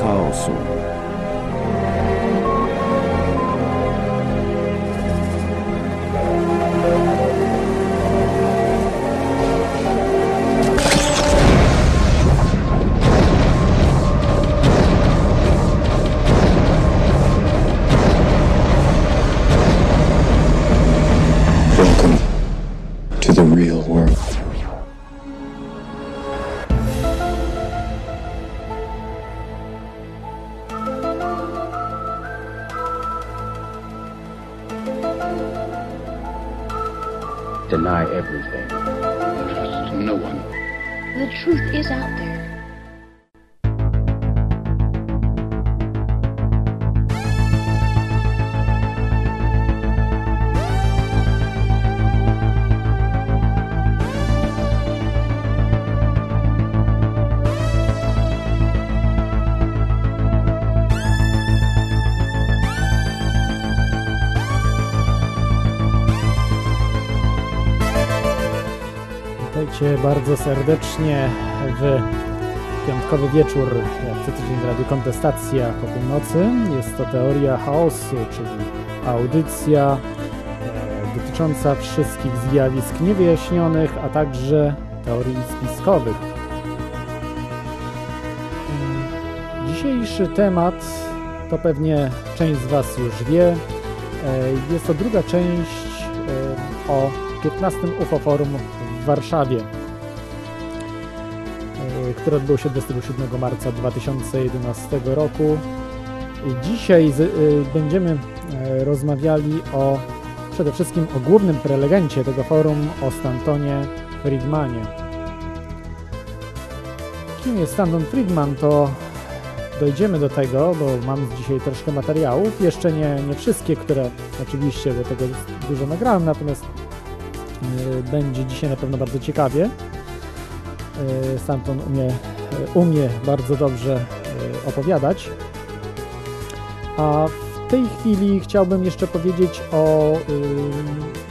chaosu. Welcome bardzo serdecznie w piątkowy wieczór, jak co tydzień w Radiu Kontestacja po północy. Jest to Teoria Chaosu, czyli audycja e, dotycząca wszystkich zjawisk niewyjaśnionych, a także teorii spiskowych. Mm, Dzisiejszy temat to pewnie część z Was już wie. E, Jest to druga część e, o 15 UFO Forum w Warszawie, które odbyło się 27 marca 2011 roku. Dzisiaj z, e, będziemy e, rozmawiali o przede wszystkim o głównym prelegencie tego forum, o Stantonie Friedmanie. Kim jest Stanton Friedman, to dojdziemy do tego, bo mam dzisiaj troszkę materiałów. Jeszcze nie, nie wszystkie, które oczywiście, bo tego dużo nagrałem, natomiast y, będzie dzisiaj na pewno bardzo ciekawie. Y, Stanton umie, y, umie bardzo dobrze y, opowiadać. A w tej chwili chciałbym jeszcze powiedzieć o,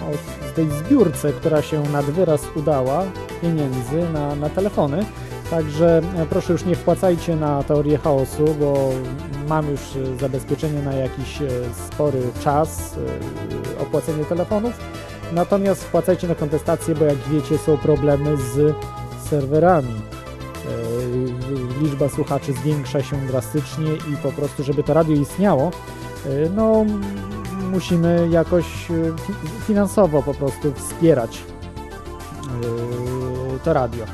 o tej zbiórce, która się nad wyraz udała pieniędzy na, na telefony. Także e, proszę już nie wpłacajcie na teorię chaosu, bo mam już e, zabezpieczenie na jakiś e, spory czas e, opłacenie telefonów. Natomiast wpłacajcie na kontestację, bo jak wiecie są problemy z serwerami. E, Liczba słuchaczy zwiększa się drastycznie i po prostu, żeby to radio istniało, e, no musimy jakoś e, fi- finansowo po prostu wspierać to radio.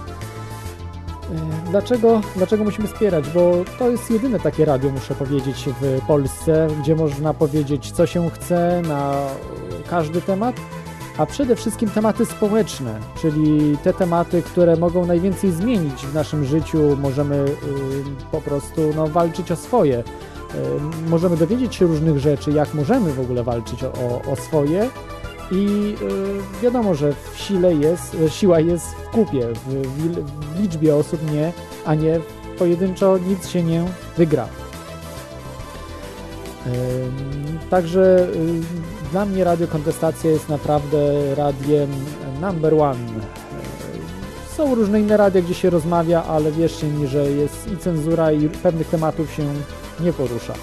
Dlaczego, dlaczego musimy wspierać? Bo to jest jedyne takie radio, muszę powiedzieć, w Polsce, gdzie można powiedzieć, co się chce na każdy temat, a przede wszystkim tematy społeczne, czyli te tematy, które mogą najwięcej zmienić w naszym życiu. Możemy y, po prostu no, walczyć o swoje. Y, możemy dowiedzieć się różnych rzeczy, jak możemy w ogóle walczyć o, o, swoje. I y, wiadomo, że w sile jest, siła jest w kupie, w, w, w liczbie osób nie, a nie pojedynczo nic się nie wygra. Także dla mnie Radio Kontestacja jest naprawdę radiem number one. Są różne inne radia, gdzie się rozmawia, ale wierzcie mi, że jest i cenzura, i pewnych tematów się nie porusza.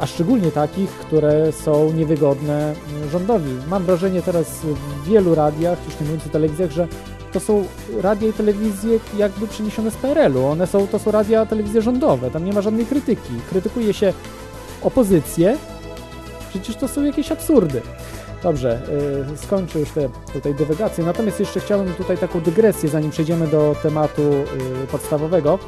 A szczególnie takich, które są niewygodne rządowi. Mam wrażenie teraz w wielu radiach, już nie mówiąc o telewizjach, że to są radia i telewizje jakby przeniesione z PRL-u. One są, to są radia, telewizje rządowe, tam nie ma żadnej krytyki. Krytykuje się opozycję, przecież to są jakieś absurdy. Dobrze, yy, skończę już te tutaj dywagacje, natomiast jeszcze chciałbym tutaj taką dygresję, zanim przejdziemy do tematu yy, podstawowego.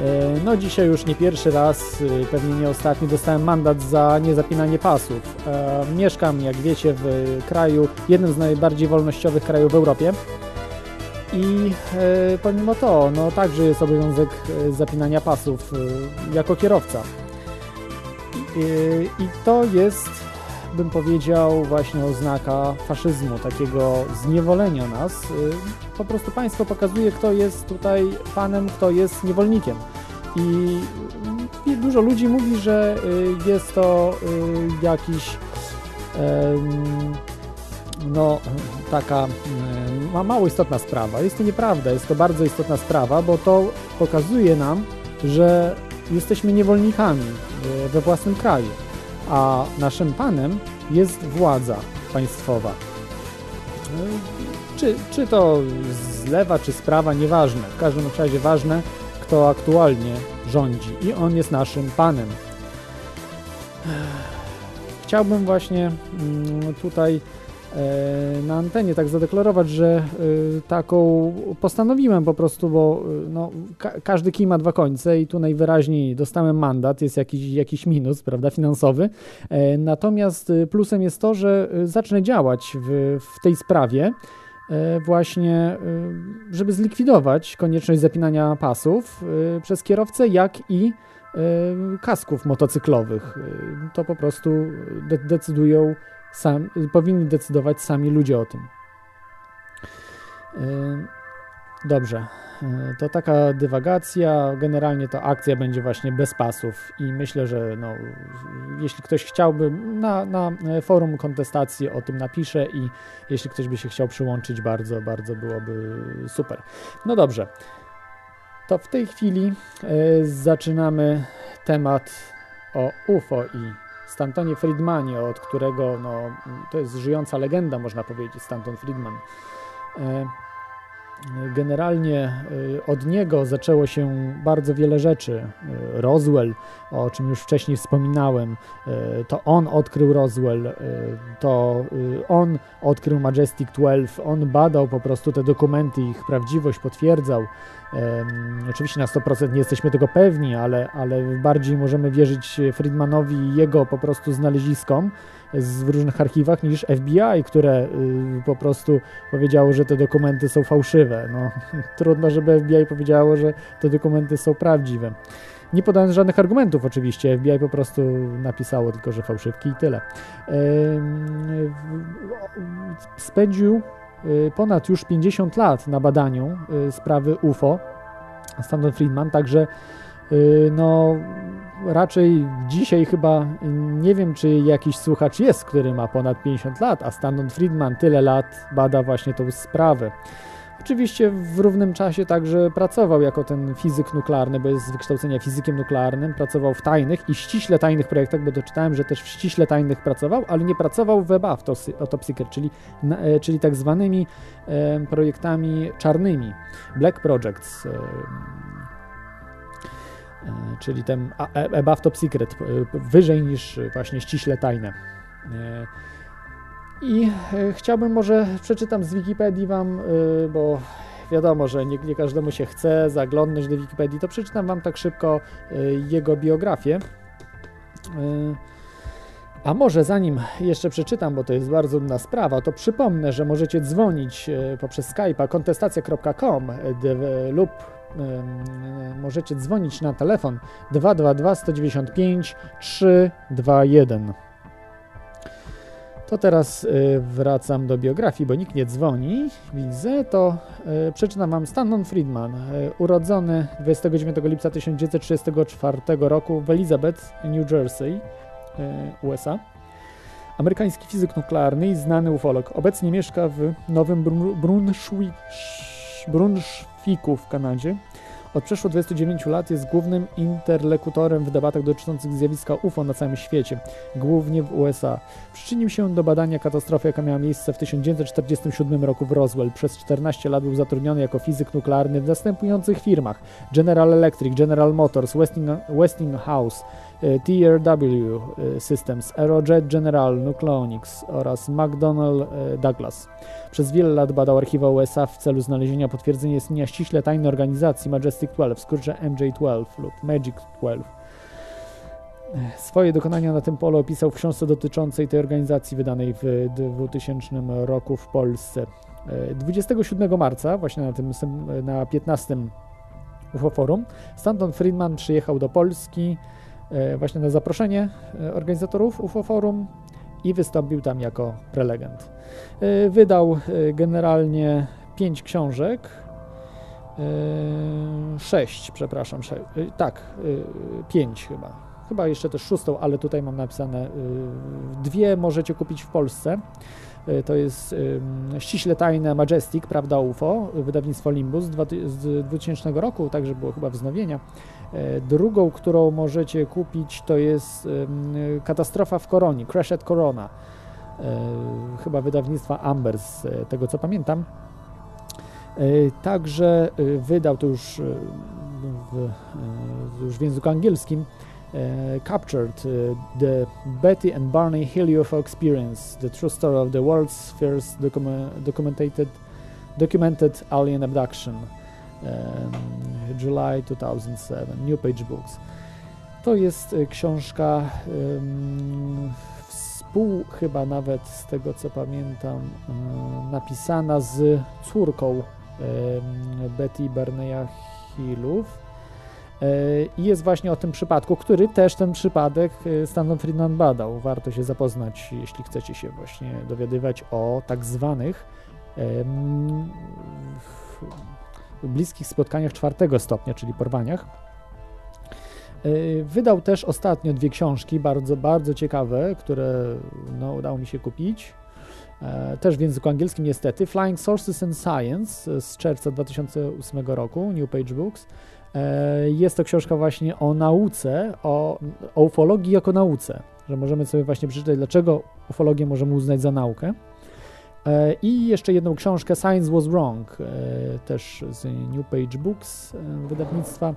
Yy, No dzisiaj już nie pierwszy raz, yy, pewnie nie ostatni, dostałem mandat za niezapinanie pasów. E, Mieszkam, jak wiecie, w kraju, jednym z najbardziej wolnościowych krajów w Europie. I e, pomimo to, no także jest obowiązek e, zapinania pasów e, jako kierowca. I, I to jest, bym powiedział, właśnie oznaka faszyzmu, takiego zniewolenia nas. Y, Po prostu państwo pokazuje, kto jest tutaj panem, kto jest niewolnikiem. I y, dużo ludzi mówi, że y, jest to y, jakiś no, taka y, ma mało istotna sprawa. Jest to nieprawda, jest to bardzo istotna sprawa, bo to pokazuje nam, że jesteśmy niewolnikami we własnym kraju, a naszym panem jest władza państwowa. E, Czy, czy to z lewa, czy z prawa, nieważne. W każdym razie ważne, kto aktualnie rządzi i on jest naszym panem. Chciałbym właśnie mm, tutaj e, na antenie tak zadeklarować, że e, taką postanowiłem po prostu, bo e, no, ka każdy kij ma dwa końce i tu najwyraźniej dostałem mandat, jest jakiś, jakiś minus, prawda, finansowy. E, Natomiast e, plusem jest to, że e, zacznę działać w, w tej sprawie e, właśnie, e, żeby zlikwidować konieczność zapinania pasów e, przez kierowcę, jak i e, kasków motocyklowych. E, To po prostu de decydują sam, powinni decydować sami ludzie o tym. E, Dobrze, E, to taka dywagacja. Generalnie to akcja będzie właśnie bez pasów i myślę, że no, jeśli ktoś chciałby, na, na forum kontestacji o tym napiszę i jeśli ktoś by się chciał przyłączyć, bardzo, bardzo byłoby super. No dobrze, to w tej chwili e, zaczynamy temat o UFO i Stantonie Friedmanie, od którego no, to jest żyjąca legenda, można powiedzieć, Stanton Friedman. E, Generalnie y, od niego zaczęło się bardzo wiele rzeczy. Y, Roswell, o czym już wcześniej wspominałem, to on odkrył Roswell, to on odkrył Majestic 12, on badał po prostu te dokumenty, ich prawdziwość potwierdzał. Oczywiście na 100% nie jesteśmy tego pewni, ale, ale bardziej możemy wierzyć Friedmanowi i jego po prostu znaleziskom z, w różnych archiwach niż FBI, które y, po prostu powiedziało, że te dokumenty są fałszywe. No, trudno, żeby FBI powiedziało, że te dokumenty są prawdziwe. Nie podając żadnych argumentów oczywiście, FBI po prostu napisało tylko, że fałszywki i tyle. Spędził ponad już 50 lat na badaniu y, sprawy UFO Stanton Friedman, także y, no raczej dzisiaj chyba nie wiem, czy jakiś słuchacz jest, który ma ponad 50 lat, a Stanton Friedman tyle lat bada właśnie tą sprawę. Oczywiście w równym czasie także pracował jako ten fizyk nuklearny, bo jest z wykształcenia fizykiem nuklearnym, pracował w tajnych i ściśle tajnych projektach, bo doczytałem, że też w ściśle tajnych pracował, ale nie pracował w Web Autopsyker, czyli, e, czyli tak zwanymi e, projektami czarnymi, Black Projects. E, czyli ten above top secret, wyżej niż właśnie ściśle tajne. I chciałbym może przeczytam z Wikipedii wam, bo wiadomo, że nie, nie każdemu się chce zaglądnąć do Wikipedii, to przeczytam wam tak szybko jego biografię. A może zanim jeszcze przeczytam, bo to jest bardzo nudna sprawa, to przypomnę, że możecie dzwonić poprzez Skype'a kontestacja.com lub możecie dzwonić na telefon 222 195 321. To teraz wracam do biografii, bo nikt nie dzwoni. Widzę, to przeczytam wam Stanton Friedman, urodzony 29 lipca 1934 roku w Elizabeth, New Jersey, USA. Amerykański fizyk nuklearny i znany ufolog. Obecnie mieszka w Nowym Brunswick, Brunswicku w Kanadzie. Od przeszło 29 lat jest głównym interlokutorem w debatach dotyczących zjawiska UFO na całym świecie, głównie w USA. Przyczynił się do badania katastrofy, jaka miała miejsce w 1947 roku w Roswell. Przez 14 lat był zatrudniony jako fizyk nuklearny w następujących firmach: General Electric, General Motors, Westinghouse, TRW Systems, Aerojet General, Nucleonics oraz McDonnell Douglas. Przez wiele lat badał archiwa USA w celu znalezienia potwierdzenia istnienia ściśle tajnej organizacji Majestic 12, w skrócie MJ12 lub Magic 12. Swoje dokonania na tym polu opisał w książce dotyczącej tej organizacji wydanej w 2000 roku w Polsce. 27 marca, właśnie na tym na 15 UFO Forum, Stanton Friedman przyjechał do Polski właśnie na zaproszenie organizatorów UFO Forum i wystąpił tam jako prelegent. Wydał generalnie pięć książek, sześć, przepraszam, tak, pięć chyba, chyba jeszcze też szóstą, ale tutaj mam napisane dwie możecie kupić w Polsce. E, to jest ściśle tajne Majestic, prawda UFO, wydawnictwo Limbus z 2000 roku, także było chyba wznowienia. E, drugą, którą możecie kupić, to jest Katastrofa w Koronie, Crash at Corona, chyba wydawnictwa Amber, z tego co pamiętam. Także wydał to już w, już w języku angielskim Uh, captured uh, the Betty and Barney Hill UFO experience, the true story of the world's first docu documented, documented alien abduction, um, July 2007, New Page Books. To jest e, książka um, współ, chyba nawet z tego co pamiętam, napisana z córką Betty Barneya Hillów E, I jest właśnie o tym przypadku, który też ten przypadek e, Stanton Friedman badał. Warto się zapoznać, jeśli chcecie się właśnie dowiadywać o tak zwanych bliskich spotkaniach czwartego stopnia, czyli porwaniach. E, wydał też ostatnio dwie książki, bardzo, bardzo ciekawe, które no, udało mi się kupić. Też w języku angielskim niestety. Flying Sources and Science z czerwca 2008 roku, New Page Books E, jest to książka właśnie o nauce, o, o ufologii jako nauce, że możemy sobie właśnie przeczytać, dlaczego ufologię możemy uznać za naukę. E, I jeszcze jedną książkę Science Was Wrong, e, też z New Page Books wydawnictwa.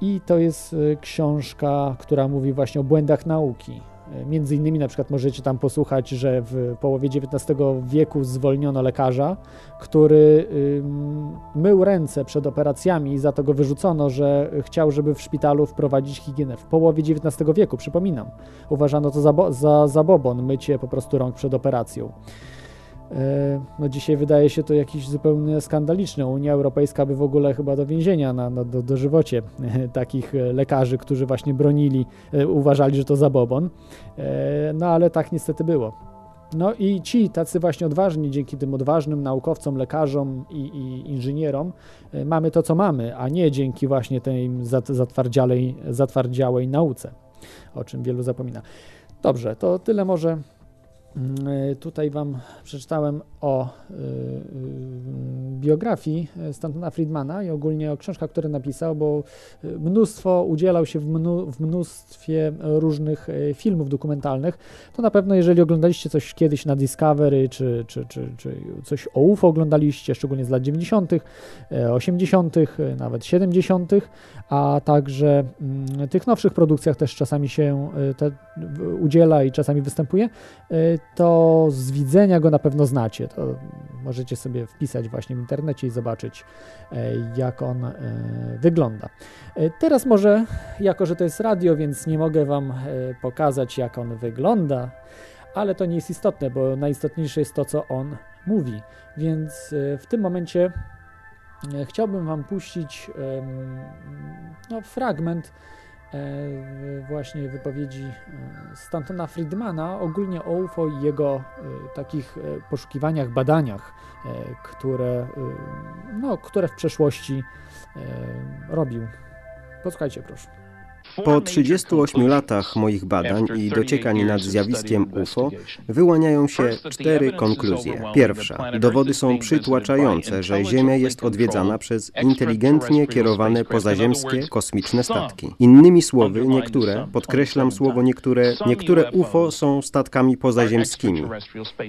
I to jest książka, która mówi właśnie o błędach nauki, Między innymi na przykład możecie tam posłuchać, że w połowie XIX wieku zwolniono lekarza, który mył ręce przed operacjami i za to go wyrzucono, że chciał, żeby w szpitalu wprowadzić higienę. W połowie XIX wieku, przypominam, uważano to za, za zabobon, mycie po prostu rąk przed operacją. E, no dzisiaj wydaje się to jakiś zupełnie skandaliczny. Unia Europejska by w ogóle chyba do więzienia na, na do, dożywocie takich lekarzy, którzy właśnie bronili, e, uważali, że to zabobon. E, no ale tak niestety było. No i ci tacy właśnie odważni, dzięki tym odważnym naukowcom, lekarzom i, i inżynierom, mamy to, co mamy, a nie dzięki właśnie tej zatwardziałej, zatwardziałej nauce, o czym wielu zapomina. Dobrze, to tyle może tutaj Wam przeczytałem o y, y, biografii Stantona Friedmana i ogólnie o książkach, które napisał, bo mnóstwo udzielał się w mnóstwie różnych filmów dokumentalnych. To na pewno, jeżeli oglądaliście coś kiedyś na Discovery, czy, czy, czy, czy coś o UFO oglądaliście, szczególnie z lat 90., 80., nawet 70., a także mm, tych nowszych produkcjach też czasami się te, udziela i czasami występuje, to z widzenia go na pewno znacie. To możecie sobie wpisać właśnie w internecie i zobaczyć, e, jak on e, wygląda. E, teraz może, jako że to jest radio, więc nie mogę Wam pokazać, jak on wygląda, ale to nie jest istotne, bo najistotniejsze jest to, co on mówi. Więc w tym momencie chciałbym Wam puścić no, fragment E, właśnie wypowiedzi e, Stantona Friedmana ogólnie o UFO i jego e, takich poszukiwaniach, badaniach, które, no, które w przeszłości robił. Posłuchajcie proszę. Po 38 latach moich badań i dociekań nad zjawiskiem UFO wyłaniają się cztery konkluzje. Pierwsza. Dowody są przytłaczające, że Ziemia jest odwiedzana przez inteligentnie kierowane pozaziemskie kosmiczne statki. Innymi słowy, niektóre, podkreślam słowo niektóre, niektóre UFO są statkami pozaziemskimi.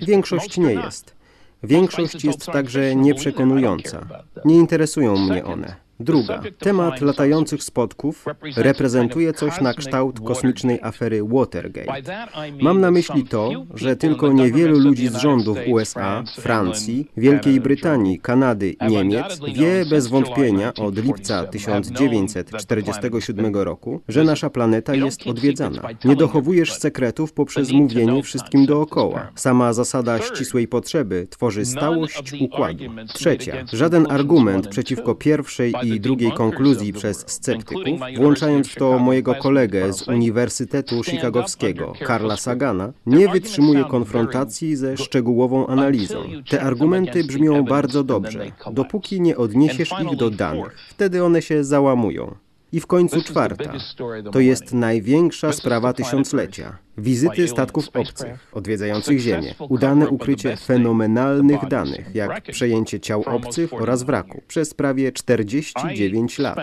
Większość nie jest. Większość jest także nieprzekonująca. Nie interesują mnie one. Druga. Temat latających spotków reprezentuje coś na kształt kosmicznej afery Watergate. Mam na myśli to, że tylko niewielu ludzi z rządów USA, Francji, Wielkiej Brytanii, Kanady, Niemiec wie bez wątpienia od lipca 1947 roku, że nasza planeta jest odwiedzana. Nie dochowujesz sekretów poprzez mówienie wszystkim dookoła. Sama zasada ścisłej potrzeby tworzy stałość układu. Trzecia. Żaden argument przeciwko pierwszej i drugiej konkluzji przez sceptyków, włączając w to mojego kolegę z Uniwersytetu Chicagowskiego, Karla Sagana, nie wytrzymuje konfrontacji ze szczegółową analizą. Te argumenty brzmią bardzo dobrze, dopóki nie odniesiesz ich do danych. Wtedy one się załamują. I w końcu czwarta. To jest największa sprawa tysiąclecia. Wizyty statków obcych odwiedzających Ziemię, udane ukrycie fenomenalnych danych, jak przejęcie ciał obcych oraz wraku. Przez prawie 49 lat.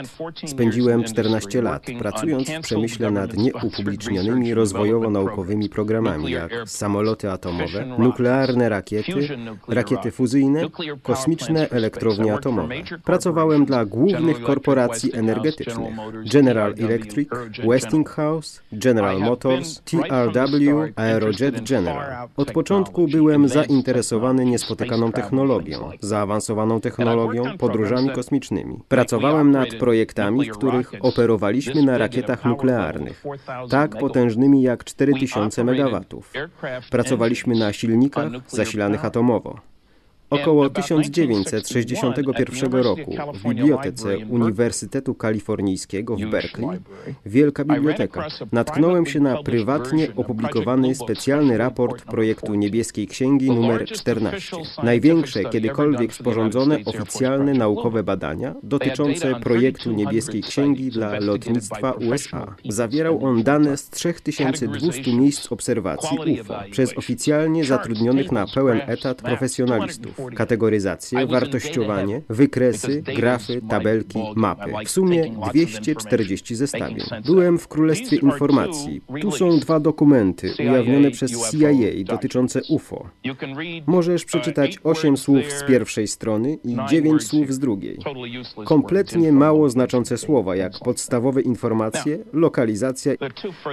Spędziłem 14 lat pracując w przemyśle nad nieupublicznionymi rozwojowo-naukowymi programami, jak samoloty atomowe, nuklearne rakiety, rakiety fuzyjne, kosmiczne elektrownie atomowe. Pracowałem dla głównych korporacji energetycznych. General Electric, Westinghouse, General Motors, TRW, Aerojet General. Od początku byłem zainteresowany niespotykaną technologią, zaawansowaną technologią, podróżami kosmicznymi. Pracowałem nad projektami, w których operowaliśmy na rakietach nuklearnych, tak potężnymi jak 4000 MW. Pracowaliśmy na silnikach zasilanych atomowo. Około 1961 roku w bibliotece Uniwersytetu Kalifornijskiego w Berkeley, wielka biblioteka, natknąłem się na prywatnie opublikowany specjalny raport projektu Niebieskiej Księgi numer 14. Największe kiedykolwiek sporządzone oficjalne naukowe badania dotyczące projektu Niebieskiej Księgi dla lotnictwa USA. Zawierał on dane z 3200 miejsc obserwacji UFO przez oficjalnie zatrudnionych na pełen etat profesjonalistów kategoryzację, wartościowanie, wykresy, grafy, tabelki, mapy. W sumie 240 zestawień. Byłem w Królestwie Informacji. Tu są dwa dokumenty ujawnione przez CIA dotyczące UFO. Możesz przeczytać 8 słów z pierwszej strony i 9 słów z drugiej. Kompletnie mało znaczące słowa, jak podstawowe informacje, lokalizacja.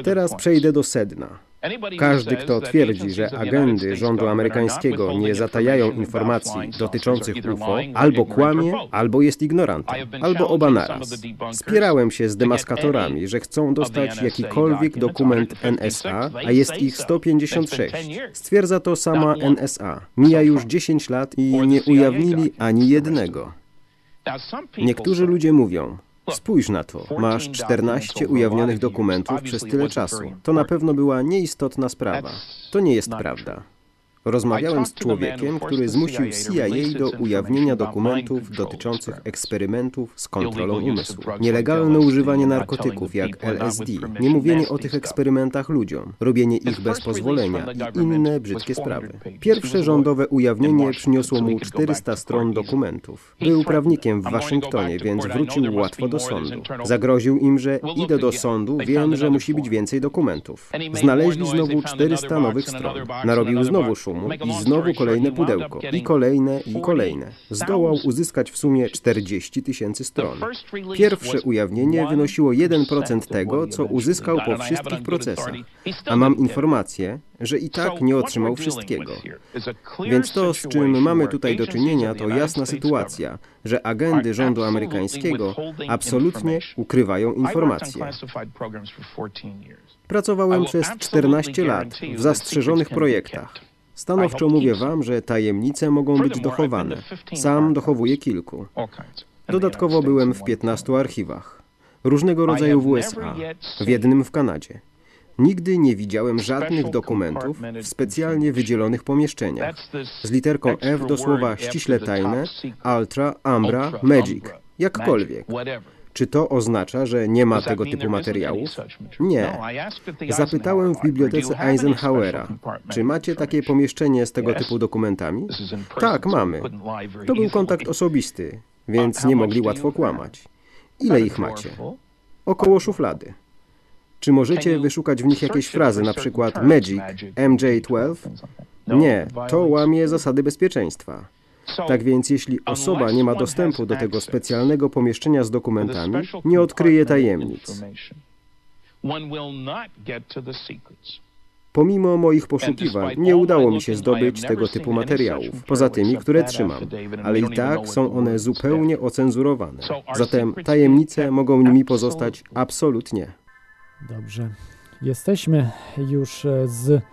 Teraz przejdę do sedna. Każdy, kto twierdzi, że agendy rządu amerykańskiego nie zatajają informacji dotyczących UFO, albo kłamie, albo jest ignorantem, albo oba naraz. Spierałem się z demaskatorami, że chcą dostać jakikolwiek dokument NSA, a jest ich 156. Stwierdza to sama NSA. Mija już 10 lat i nie ujawnili ani jednego. Niektórzy ludzie mówią, Spójrz na to. Masz 14 ujawnionych dokumentów przez tyle czasu. To na pewno była nieistotna sprawa. To nie jest prawda. Rozmawiałem z człowiekiem, który zmusił CIA do ujawnienia dokumentów dotyczących eksperymentów z kontrolą umysłu. Nielegalne używanie narkotyków jak LSD, nie mówienie o tych eksperymentach ludziom, robienie ich bez pozwolenia i inne brzydkie sprawy. Pierwsze rządowe ujawnienie przyniosło mu 400 stron dokumentów. Był prawnikiem w Waszyngtonie, więc wrócił łatwo do sądu. Zagroził im, że idę do sądu, wiem, że musi być więcej dokumentów. Znaleźli znowu 400 nowych stron. Narobił znowu szum i znowu kolejne pudełko, i kolejne, i kolejne. Zdołał uzyskać w sumie 40 tysięcy stron. Pierwsze ujawnienie wynosiło 1% tego, co uzyskał po wszystkich procesach, a mam informację, że i tak nie otrzymał wszystkiego. Więc to, z czym mamy tutaj do czynienia, to jasna sytuacja, że agendy rządu amerykańskiego absolutnie ukrywają informacje. Pracowałem przez 14 lat w zastrzeżonych projektach. Stanowczo mówię Wam, że tajemnice mogą być dochowane. Sam dochowuję kilku. Dodatkowo byłem w 15 archiwach. Różnego rodzaju w USA, w jednym w Kanadzie. Nigdy nie widziałem żadnych dokumentów w specjalnie wydzielonych pomieszczeniach. Z literką F do słowa ściśle tajne, Ultra, Ambra, Magic, jakkolwiek. Czy to oznacza, że nie ma tego typu materiałów? Nie. Zapytałem w bibliotece Eisenhowera, czy macie takie pomieszczenie z tego typu dokumentami? Tak, mamy. To był kontakt osobisty, więc nie mogli łatwo kłamać. Ile ich macie? Około szuflady. Czy możecie wyszukać w nich jakieś frazy, na przykład Magic, MJ12? Nie, to łamie zasady bezpieczeństwa. Tak więc jeśli osoba nie ma dostępu do tego specjalnego pomieszczenia z dokumentami, nie odkryje tajemnic. Pomimo moich poszukiwań nie udało mi się zdobyć tego typu materiałów, poza tymi, które trzymam, ale i tak są one zupełnie ocenzurowane. Zatem tajemnice mogą nimi pozostać absolutnie. Dobrze. Jesteśmy już z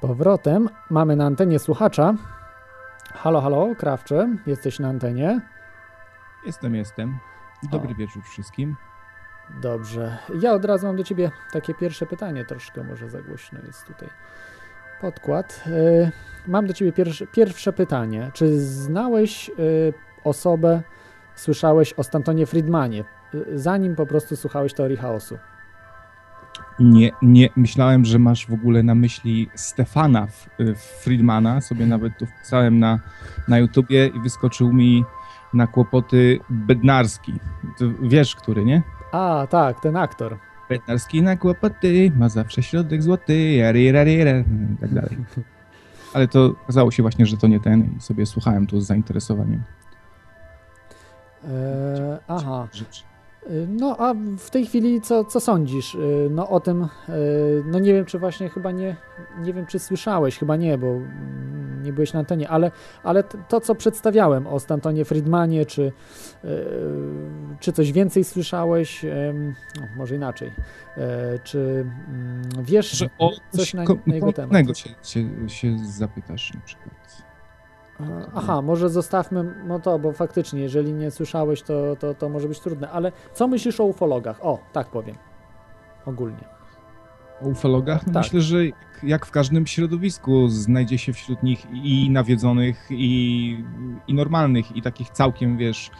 powrotem. Mamy na antenie słuchacza. Halo, halo, Krawcze, jesteś na antenie? Jestem, jestem. Dobry o. wieczór wszystkim. Dobrze. Ja od razu mam do ciebie takie pierwsze pytanie, troszkę może za głośno jest tutaj podkład. Mam do ciebie pierwsze, pierwsze pytanie. Czy znałeś osobę, słyszałeś o Stantonie Friedmanie, zanim po prostu słuchałeś teorii chaosu? Nie, nie, myślałem, że masz w ogóle na myśli Stefana F- Friedmana. Sobie nawet tu wpisałem na, na YouTubie i wyskoczył mi na kłopoty Bednarski. Wiesz, który, nie? A, tak, ten aktor. Bednarski na kłopoty, ma zawsze środek złoty, jarirarira, i tak dalej. Ale to okazało się właśnie, że to nie ten i sobie słuchałem tu z zainteresowaniem. E, aha. Rzecz. No a w tej chwili co, co sądzisz y, no, o tym? y, No nie wiem, czy właśnie chyba nie, nie wiem, czy słyszałeś, chyba nie, bo mm, nie byłeś na antenie, ale, ale to, co przedstawiałem o Stantonie Friedmanie, czy, y, czy coś więcej słyszałeś? No, może inaczej. E, Czy mm, wiesz Że o coś na, na jego temat? konkretnego się, się, się zapytasz na przykład. Aha, może zostawmy no to, bo faktycznie, jeżeli nie słyszałeś, to, to, to może być trudne. Ale co myślisz o ufologach? O, tak powiem. Ogólnie. O ufologach? No Tak. Myślę, że jak, w każdym środowisku znajdzie się wśród nich i nawiedzonych, i, i normalnych, i takich całkiem, wiesz,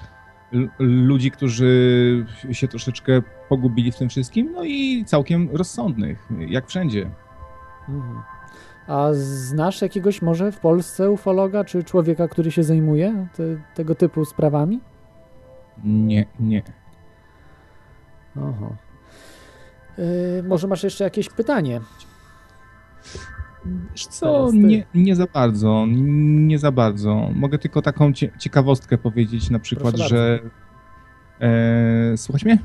ludzi, którzy się troszeczkę pogubili w tym wszystkim, no i całkiem rozsądnych, jak wszędzie. Mhm. A znasz jakiegoś może w Polsce ufologa, czy człowieka, który się zajmuje te, tego typu sprawami? Nie, nie. Oho. Yy, może masz jeszcze jakieś pytanie? Wiesz co, nie, nie za bardzo, nie za bardzo. Mogę tylko taką cie, ciekawostkę powiedzieć, na przykład, że... E, słuchaj mnie?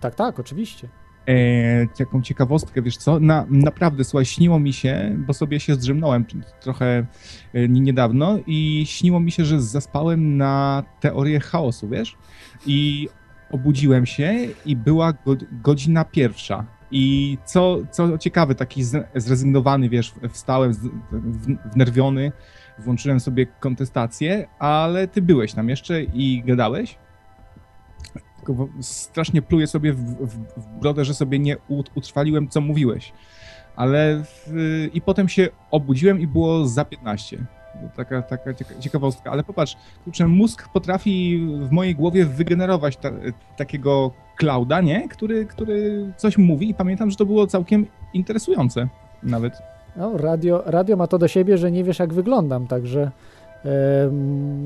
Tak, tak, oczywiście. E, taką ciekawostkę, wiesz co, na, naprawdę, słuchaj, śniło mi się, bo sobie się zdrzemnąłem trochę e, niedawno i śniło mi się, że zaspałem na teorię chaosu, wiesz? I obudziłem się i była go, godzina pierwsza. I co, co ciekawe, taki zrezygnowany, wiesz, wstałem z- w- wnerwiony, włączyłem sobie kontestację, ale ty byłeś tam jeszcze i gadałeś? Wo- strasznie pluję sobie w, w, w brodę, że sobie nie ut- utrwaliłem, co mówiłeś. Ale w, i potem się obudziłem i było za 15. Taka, taka cieka- ciekawostka. Ale popatrz, kurczę, mózg potrafi w mojej głowie wygenerować ta, takiego clouda, nie? Który, który coś mówi i pamiętam, że to było całkiem interesujące nawet. No, radio, radio ma to do siebie, że nie wiesz, jak wyglądam, także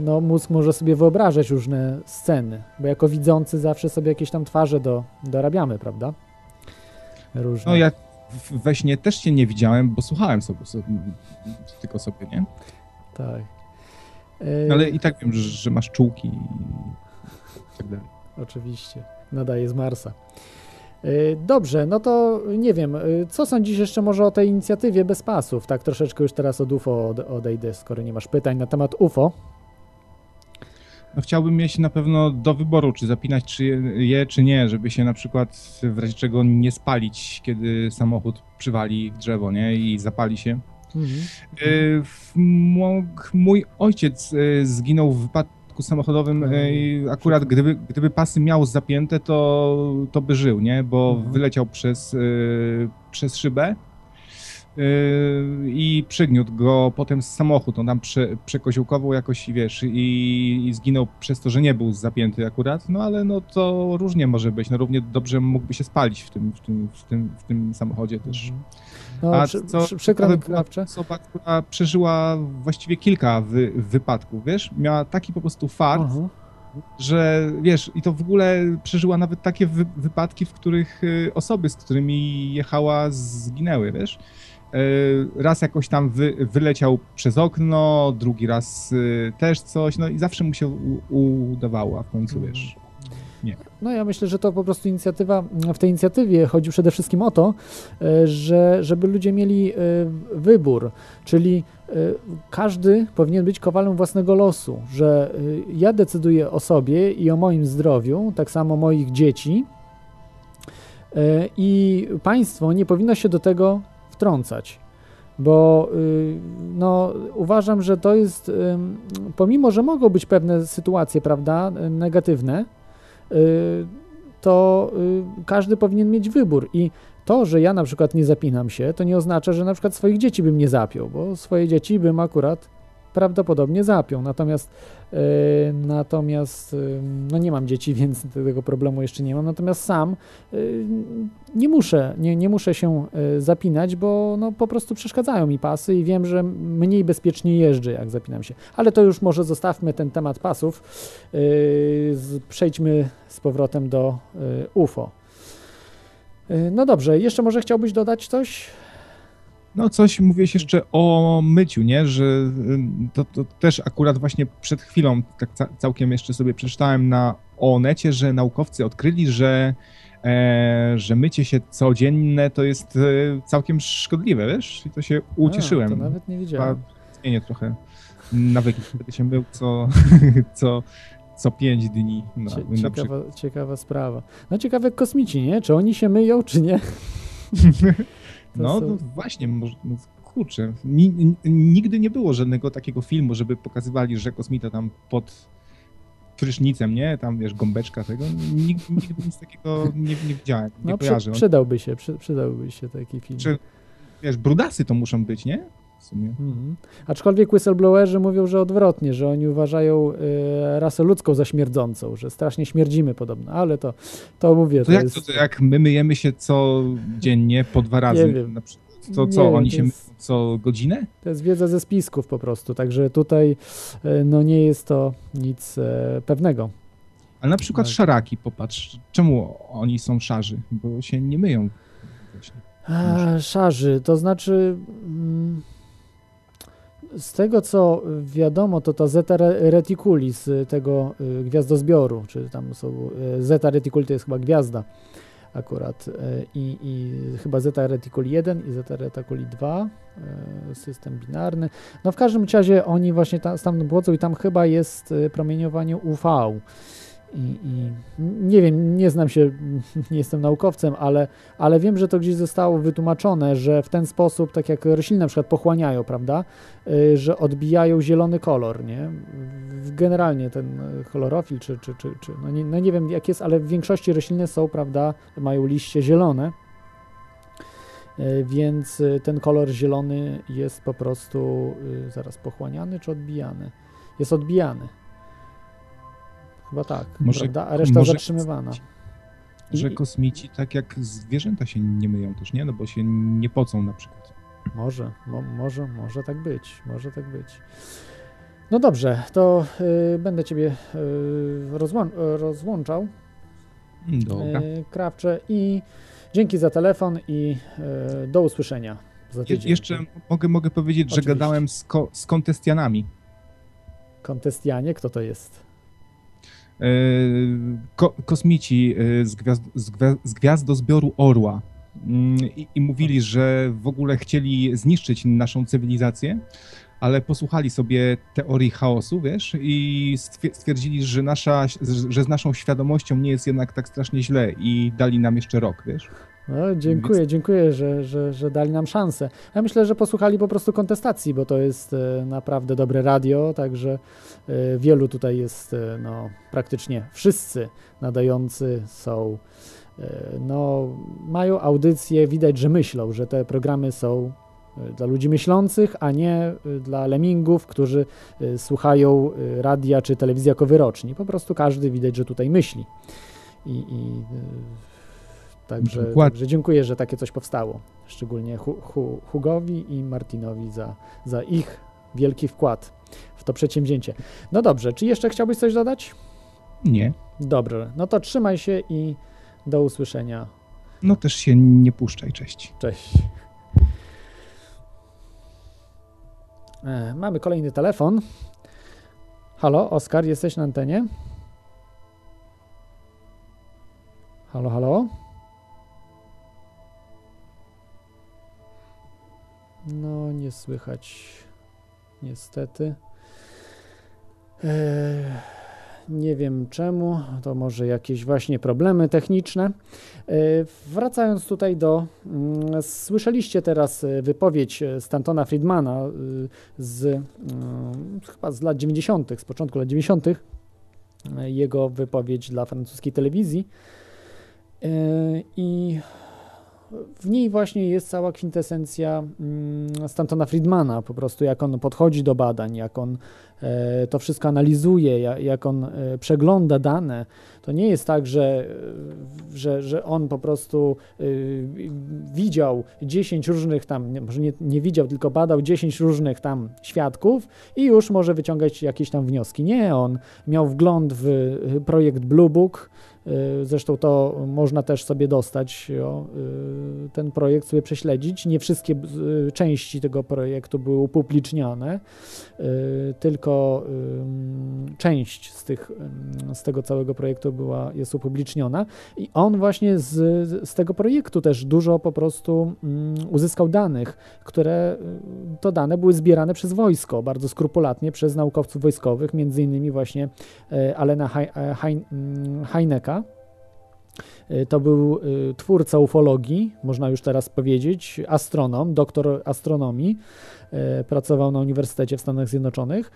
no, mózg może sobie wyobrażać różne sceny, bo jako widzący zawsze sobie jakieś tam twarze do, dorabiamy, prawda? Różne. No ja we śnie też cię nie widziałem, bo słuchałem sobie, sobie tylko sobie, nie? Tak. No, ale i tak wiem, że, że masz czułki i tak dalej. Oczywiście, nadaje z Marsa. E, Dobrze, no to nie wiem, e, co sądzisz jeszcze może o tej inicjatywie bez pasów? Tak troszeczkę już teraz od UFO od- odejdę, skoro nie masz pytań na temat UFO. No chciałbym mieć na pewno do wyboru, czy zapinać czy je, czy nie, żeby się na przykład w razie czego nie spalić, kiedy samochód przywali w drzewo, nie? I zapali się. Mhm. Y, Mój ojciec y, zginął w wypadku samochodowym. Mhm. y, Akurat gdyby, gdyby pasy miał zapięte, to, to by żył, nie? Bo Mhm. wyleciał przez, y, przez szybę y, i przygniótł go potem z samochód. On tam prze, przekoziołkował jakoś, wiesz, i, i zginął przez to, że nie był zapięty akurat. No ale no to różnie może być. No równie dobrze mógłby się spalić w tym, w tym, w tym, w tym samochodzie też. No, A przy, co przy, przykro mi, Krawcze. osoba, która przeżyła właściwie kilka wy, wypadków, wiesz? Miała taki po prostu fart, Aha. że wiesz, i to w ogóle przeżyła nawet takie wy, wypadki, w których y, osoby, z którymi jechała, zginęły, wiesz? Y, Raz jakoś tam wy, wyleciał przez okno, drugi raz y, też coś, no i zawsze mu się u, udawało, a w końcu, Mhm. Wiesz, No ja myślę, że to po prostu inicjatywa, w tej inicjatywie chodzi przede wszystkim o to, e, że żeby ludzie mieli e, wybór, czyli e, każdy powinien być kowalem własnego losu, że ja decyduję o sobie i o moim zdrowiu, tak samo moich dzieci i państwo nie powinno się do tego wtrącać. Bo no, uważam, że to jest, pomimo że mogą być pewne sytuacje, prawda, negatywne, to y, każdy powinien mieć wybór. I to, że ja na przykład nie zapinam się, to nie oznacza, że na przykład swoich dzieci bym nie zapiął, bo swoje dzieci bym akurat prawdopodobnie zapią. Natomiast e, natomiast e, no nie mam dzieci, więc tego problemu jeszcze nie mam. Natomiast sam e, nie muszę, nie, nie muszę się zapinać, bo no po prostu przeszkadzają mi pasy i wiem, że mniej bezpiecznie jeżdżę, jak zapinam się. Ale to już może zostawmy ten temat pasów. Z- Przejdźmy z powrotem do UFO. No dobrze, jeszcze może chciałbyś dodać coś? No coś mówiłeś jeszcze o myciu, nie? Że to, to też akurat właśnie przed chwilą tak ca całkiem jeszcze sobie przeczytałem na Onecie, że naukowcy odkryli, że, e, że mycie się codzienne to jest e, całkiem szkodliwe, wiesz? I to się ucieszyłem. A, to nawet nie wiedziałem. Zmienię trochę nawyki. Będę się mył co, co, co pięć dni. No, ciekawa, ciekawa sprawa. No ciekawe kosmici, nie? Czy oni się myją, czy nie? No, są- no właśnie, może, no, kurczę. Ni, ni, nigdy nie było żadnego takiego filmu, żeby pokazywali, że kosmita tam pod prysznicem, nie? Tam wiesz, gąbeczka tego. Nigdy, nigdy nic takiego nie, nie widziałem, nie No przy, kojarzę. On- przydałby się, przy, przydałby się taki film. Czy, wiesz, brudasy to muszą być, nie? W sumie. Mhm. Aczkolwiek whistleblowerzy mówią, że odwrotnie, że oni uważają e, rasę ludzką za śmierdzącą, że strasznie śmierdzimy podobno, ale to, to mówię, To, to, jak, jest... to, jak my myjemy się codziennie po dwa razy Nie wiem. na przykład, to Nie co, wiem, oni to się jest- co godzinę? To jest wiedza ze spisków po prostu, także tutaj e, no nie jest to nic e, pewnego. Ale na przykład Tak. szaraki, popatrz, czemu oni są szarzy? Bo się nie myją. Właśnie. A, szarzy, to znaczy mm, z tego co wiadomo, to ta Zeta Re- Reticuli z tego y, gwiazdozbioru, czy tam są y, Zeta Reticuli to jest chyba gwiazda akurat y, i, i chyba Zeta Reticuli 1 i Zeta Reticuli 2 y, system binarny. No w każdym razie oni właśnie tam, stamtąd i tam chyba jest promieniowanie UV. I, I nie wiem, nie znam się, nie jestem naukowcem, ale ale wiem, że to gdzieś zostało wytłumaczone, że w ten sposób, tak jak rośliny na przykład pochłaniają, prawda, y, że odbijają zielony kolor, nie? Generalnie ten chlorofil, czy, czy, czy, czy no, nie, no nie wiem jak jest, ale w większości rośliny są, prawda, mają liście zielone, Y, więc y, ten kolor zielony jest po prostu zaraz pochłaniany czy odbijany? Jest odbijany. Chyba tak, Może- prawda? A reszta może- zatrzymywana. Że kosmici tak jak zwierzęta się nie myją też, nie? No bo się nie pocą na przykład. Może, mo, może, może tak być, może tak być. No dobrze, to y, będę Ciebie y, rozłą, rozłączał, Dobra. y, Krawcze, i dzięki za telefon i y, do usłyszenia za Je, jeszcze mogę, mogę powiedzieć, że Oczywiście. gadałem z, ko, z kontestianami. Kontestianie, kto to jest? E, ko, kosmici e, z, gwiazd, z, gwia- z gwiazdozbioru Orła. Mm, I, I mówili, że w ogóle chcieli zniszczyć naszą cywilizację, ale posłuchali sobie teorii chaosu, wiesz, i stwier- stwierdzili, że, nasza, że z naszą świadomością nie jest jednak tak strasznie źle i dali nam jeszcze rok, wiesz. No, dziękuję, dziękuję, że, że, że dali nam szansę. Ja myślę, że posłuchali po prostu kontestacji, bo to jest e, naprawdę dobre radio, także e, wielu tutaj jest, e, no praktycznie wszyscy nadający są, no mają audycję, widać, że myślą, że te programy są dla ludzi myślących, a nie dla lemmingów, którzy słuchają radia czy telewizji jako wyroczni. Po prostu każdy widać, że tutaj myśli. I, i Także, Dokładnie. także dziękuję, że takie coś powstało. Szczególnie Hu, Hu, Hugowi i Martinowi za, za ich wielki wkład w to przedsięwzięcie. No dobrze, czy jeszcze chciałbyś coś dodać? Nie. Dobrze, no to trzymaj się i do usłyszenia. No też się nie puszczaj, cześć. Cześć. E, mamy kolejny telefon. Halo, Oskar, jesteś na antenie? Halo, halo? No, nie słychać. Niestety. E, nie wiem czemu. To może jakieś właśnie problemy techniczne. E, Wracając tutaj do. mm, Słyszeliście teraz e, wypowiedź Stantona Friedmana z mm, chyba z lat 90., z początku lat 90., e, jego wypowiedź dla francuskiej telewizji. I w niej właśnie jest cała kwintesencja mm, Stantona Friedmana, po prostu jak on podchodzi do badań, jak on to wszystko analizuje, jak on e, przegląda dane. To nie jest tak, że, że, że on po prostu widział 10 różnych tam, może nie, nie widział, tylko badał 10 różnych tam świadków i już może wyciągać jakieś tam wnioski. Nie, on miał wgląd w projekt Blue Book, Y, zresztą to można też sobie dostać, o, y, ten projekt sobie prześledzić. Nie wszystkie y, części tego projektu były upublicznione, tylko część z, tych, z tego całego projektu była, jest upubliczniona i on właśnie z, z tego projektu też dużo po prostu uzyskał danych, które to dane były zbierane przez wojsko, bardzo skrupulatnie przez naukowców wojskowych, między innymi właśnie Alena Heineka, Y, to był y, twórca ufologii, można już teraz powiedzieć, astronom, doktor astronomii. Y, pracował na Uniwersytecie w Stanach Zjednoczonych,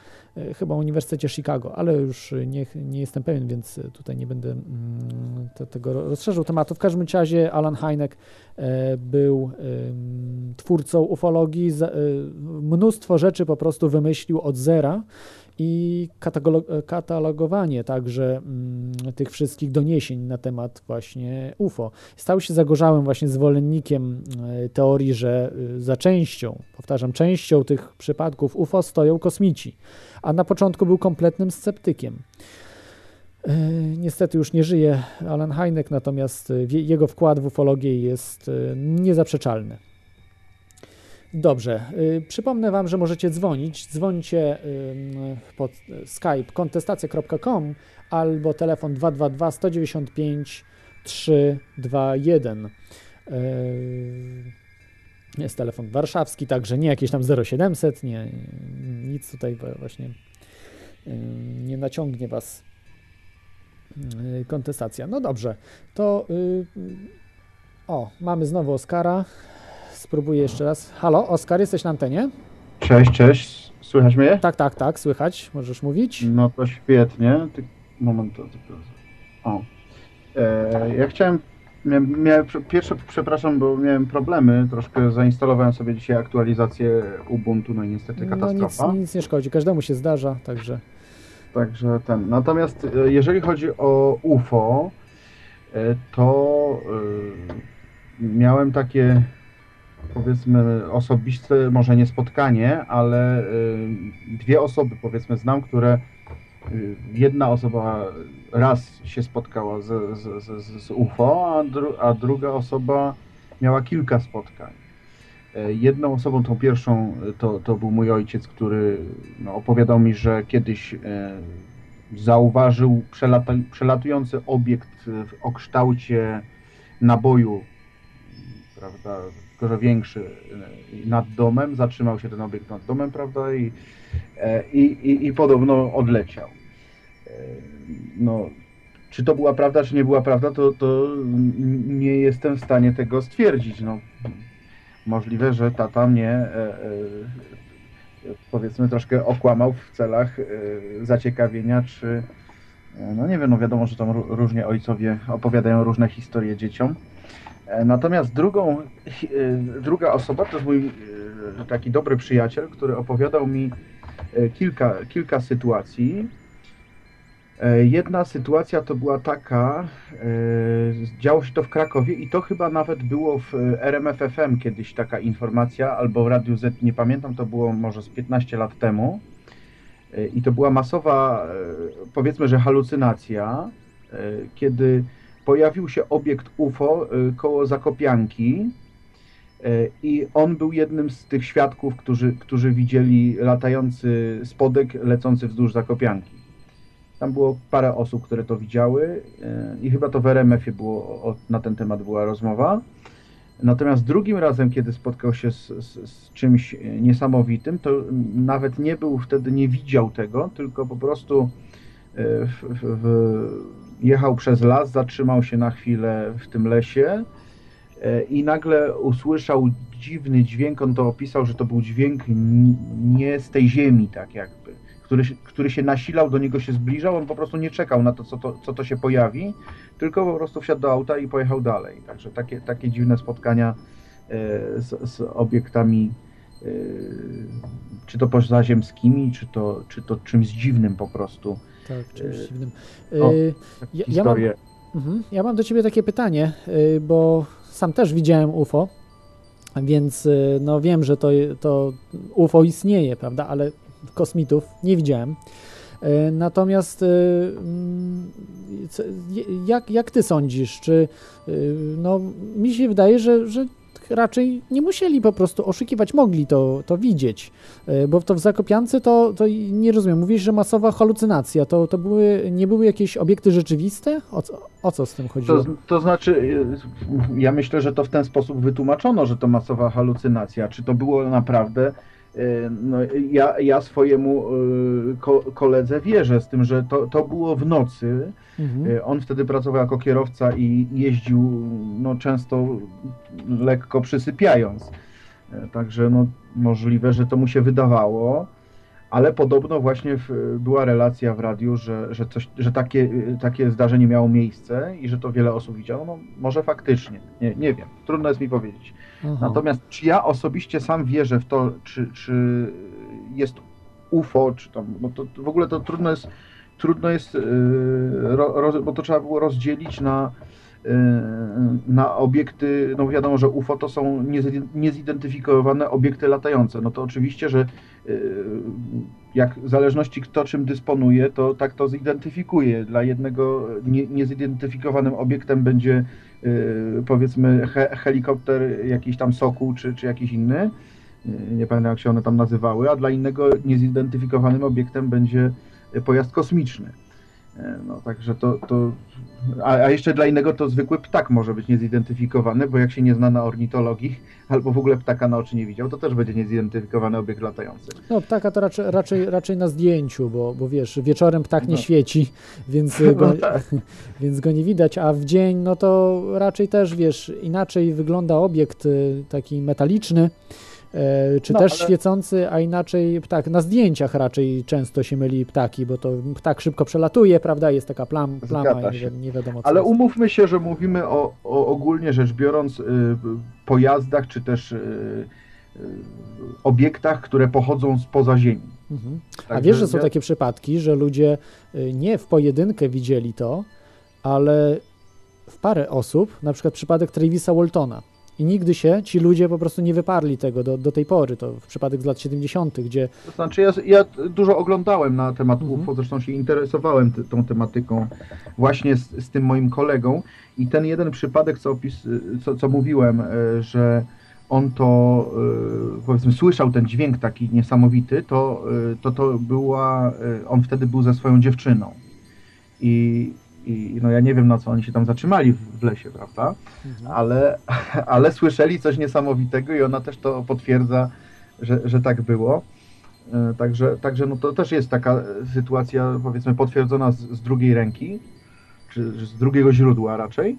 chyba Uniwersytecie Chicago, ale już nie, nie jestem pewien, więc tutaj nie będę mm, te, tego rozszerzył tematu. W każdym razie Alan Hynek był twórcą ufologii, mnóstwo rzeczy po prostu wymyślił od zera i katalogowanie także mm, tych wszystkich doniesień na temat właśnie UFO. Stał się zagorzałym właśnie zwolennikiem e, teorii, że y, za częścią, powtarzam, częścią tych przypadków UFO stoją kosmici, a na początku był kompletnym sceptykiem. E, niestety już nie żyje Alan Hynek, natomiast e, jego wkład w ufologię jest niezaprzeczalny. Dobrze. Y, przypomnę Wam, że możecie dzwonić. Dzwońcie pod skype kontestacja.com albo telefon 222 195 321. Jest telefon warszawski, także nie jakieś tam 0700, nie, nic tutaj właśnie y, nie naciągnie Was y, kontestacja. No dobrze, to o, mamy znowu Oskara. Spróbuję jeszcze raz. Halo, Oskar, jesteś na antenie? Cześć, cześć. Słychać mnie? Tak, tak, tak, słychać. Możesz mówić? No to świetnie. Ty... Moment, to, O. E, ja chciałem... Miałem, miałem, pierwsze, przepraszam, bo miałem problemy. Troszkę zainstalowałem sobie dzisiaj aktualizację Ubuntu, no i niestety katastrofa. No nic, nic nie szkodzi, każdemu się zdarza, także... Także ten. Natomiast e, jeżeli chodzi o UFO, e, to miałem takie powiedzmy osobiste, może nie spotkanie, ale y, dwie osoby powiedzmy znam, które y, jedna osoba raz się spotkała z, z, z, z UFO, a, dru, a druga osoba miała kilka spotkań. E, jedną osobą, tą pierwszą, to, to był mój ojciec, który no, opowiadał mi, że kiedyś e, zauważył przelata, przelatujący obiekt o kształcie naboju, prawda, tylko że większy e, nad domem, zatrzymał się ten obiekt nad domem, prawda, i, e, i, i, i podobno odleciał. E, no, czy to była prawda, czy nie była prawda, to, to nie jestem w stanie tego stwierdzić. No, możliwe, że tata mnie powiedzmy troszkę okłamał w celach zaciekawienia, czy no nie wiem, no wiadomo, że tam różnie ojcowie opowiadają różne historie dzieciom. E, natomiast drugą, e, druga osoba to jest mój e, taki dobry przyjaciel, który opowiadał mi kilka, kilka sytuacji. Jedna sytuacja to była taka, działo się to w Krakowie i to chyba nawet było w RMFFM kiedyś taka informacja, albo w Radiu Z, nie pamiętam, to było może z 15 lat temu. I to była masowa, powiedzmy, że halucynacja, kiedy pojawił się obiekt UFO y, koło Zakopianki y, i on był jednym z tych świadków, którzy, którzy widzieli latający spodek lecący wzdłuż Zakopianki. Tam było parę osób, które to widziały y, i chyba to w RMF-ie było, na ten temat była rozmowa. Natomiast drugim razem, kiedy spotkał się z, z, z, czymś niesamowitym, to nawet nie był wtedy, nie widział tego, tylko po prostu w, w, w jechał przez las, zatrzymał się na chwilę w tym lesie e, i nagle usłyszał dziwny dźwięk, on to opisał, że to był dźwięk nie z tej ziemi, tak jakby, który, który się nasilał, do niego się zbliżał, on po prostu nie czekał na to co, to, co to się pojawi, tylko po prostu wsiadł do auta i pojechał dalej. Także takie, takie dziwne spotkania z, z obiektami czy to pozaziemskimi, czy to, czy to czymś dziwnym po prostu. Tak, czymś dziwnym. O, ja, ja, mam, mhm, ja mam do ciebie takie pytanie, bo sam też widziałem UFO, więc no wiem, że to, to UFO istnieje, prawda, ale kosmitów nie widziałem. Natomiast mm, jak, jak ty sądzisz, czy no mi się wydaje, że, że raczej nie musieli po prostu oszukiwać, mogli to, to widzieć, e, bo to w Zakopiance to, to nie rozumiem, mówisz, że masowa halucynacja, to, to były, nie były jakieś obiekty rzeczywiste? O co, o co z tym chodziło? To, to znaczy, e, ja myślę, że to w ten sposób wytłumaczono, że to masowa halucynacja, czy to było naprawdę no, ja, ja swojemu e, ko koledze wierzę, z tym, że to, to było w nocy. Mhm. E, on wtedy pracował jako kierowca i jeździł no, często lekko przysypiając. Także no, możliwe, że to mu się wydawało ale podobno właśnie w, była relacja w radiu, że, że, coś, że takie, takie zdarzenie miało miejsce i że to wiele osób widziało. No, może faktycznie, nie, nie wiem, trudno jest mi powiedzieć. Aha. Natomiast czy ja osobiście sam wierzę w to, czy, czy jest UFO, czy tam, no to, to w ogóle to trudno jest, trudno jest, yy, bo to trzeba było rozdzielić na yy, na obiekty, no wiadomo, że UFO to są niezidentyfikowane obiekty latające. No to oczywiście, że jak w zależności kto czym dysponuje, to tak to zidentyfikuje. Dla jednego nie, niezidentyfikowanym obiektem będzie Y, powiedzmy he, helikopter jakiś tam Sokół czy, czy jakiś inny, y, nie pamiętam jak się one tam nazywały, a dla innego niezidentyfikowanym obiektem będzie pojazd kosmiczny. E, no także to, to a, a, jeszcze dla innego to zwykły ptak może być niezidentyfikowany, bo jak się nie zna na ornitologii, albo w ogóle ptaka na oczy nie widział, to też będzie niezidentyfikowany obiekt latający. No ptaka to raczej, raczej, raczej na zdjęciu, bo, bo wiesz, wieczorem ptak nie no. świeci, więc go, no tak. więc go nie widać, a w dzień no to raczej też wiesz, inaczej wygląda obiekt y, taki metaliczny, czy no, też ale... świecący, a inaczej ptak. Na zdjęciach raczej często się myli ptaki, bo to ptak szybko przelatuje, prawda? Jest taka plam, plama i nie, nie, wiadomo co. Ale jest. umówmy się, że mówimy o, o ogólnie rzecz biorąc y, pojazdach, czy też y, y, obiektach, które pochodzą spoza Ziemi. Mhm. A wiesz, że są takie przypadki, że ludzie y, nie w pojedynkę widzieli to, ale w parę osób, na przykład przypadek Travisa Waltona i nigdy się ci ludzie po prostu nie wyparli tego do, do tej pory. To w przypadek z lat 70., gdzie. To znaczy, ja, ja dużo oglądałem na temat mhm. UFO, zresztą się interesowałem t, tą tematyką właśnie z, z, tym moim kolegą. I ten jeden przypadek, co, opis, co, co mówiłem, e, że on to e, powiedzmy słyszał ten dźwięk taki niesamowity, to e, to, to była. On wtedy był ze swoją dziewczyną. I i no ja nie wiem na co oni się tam zatrzymali w, lesie, prawda? Mhm. Ale, ale słyszeli coś niesamowitego i ona też to potwierdza, że, że tak było. E, także, także no to też jest taka sytuacja, powiedzmy, potwierdzona z, z drugiej ręki, czy z drugiego źródła raczej.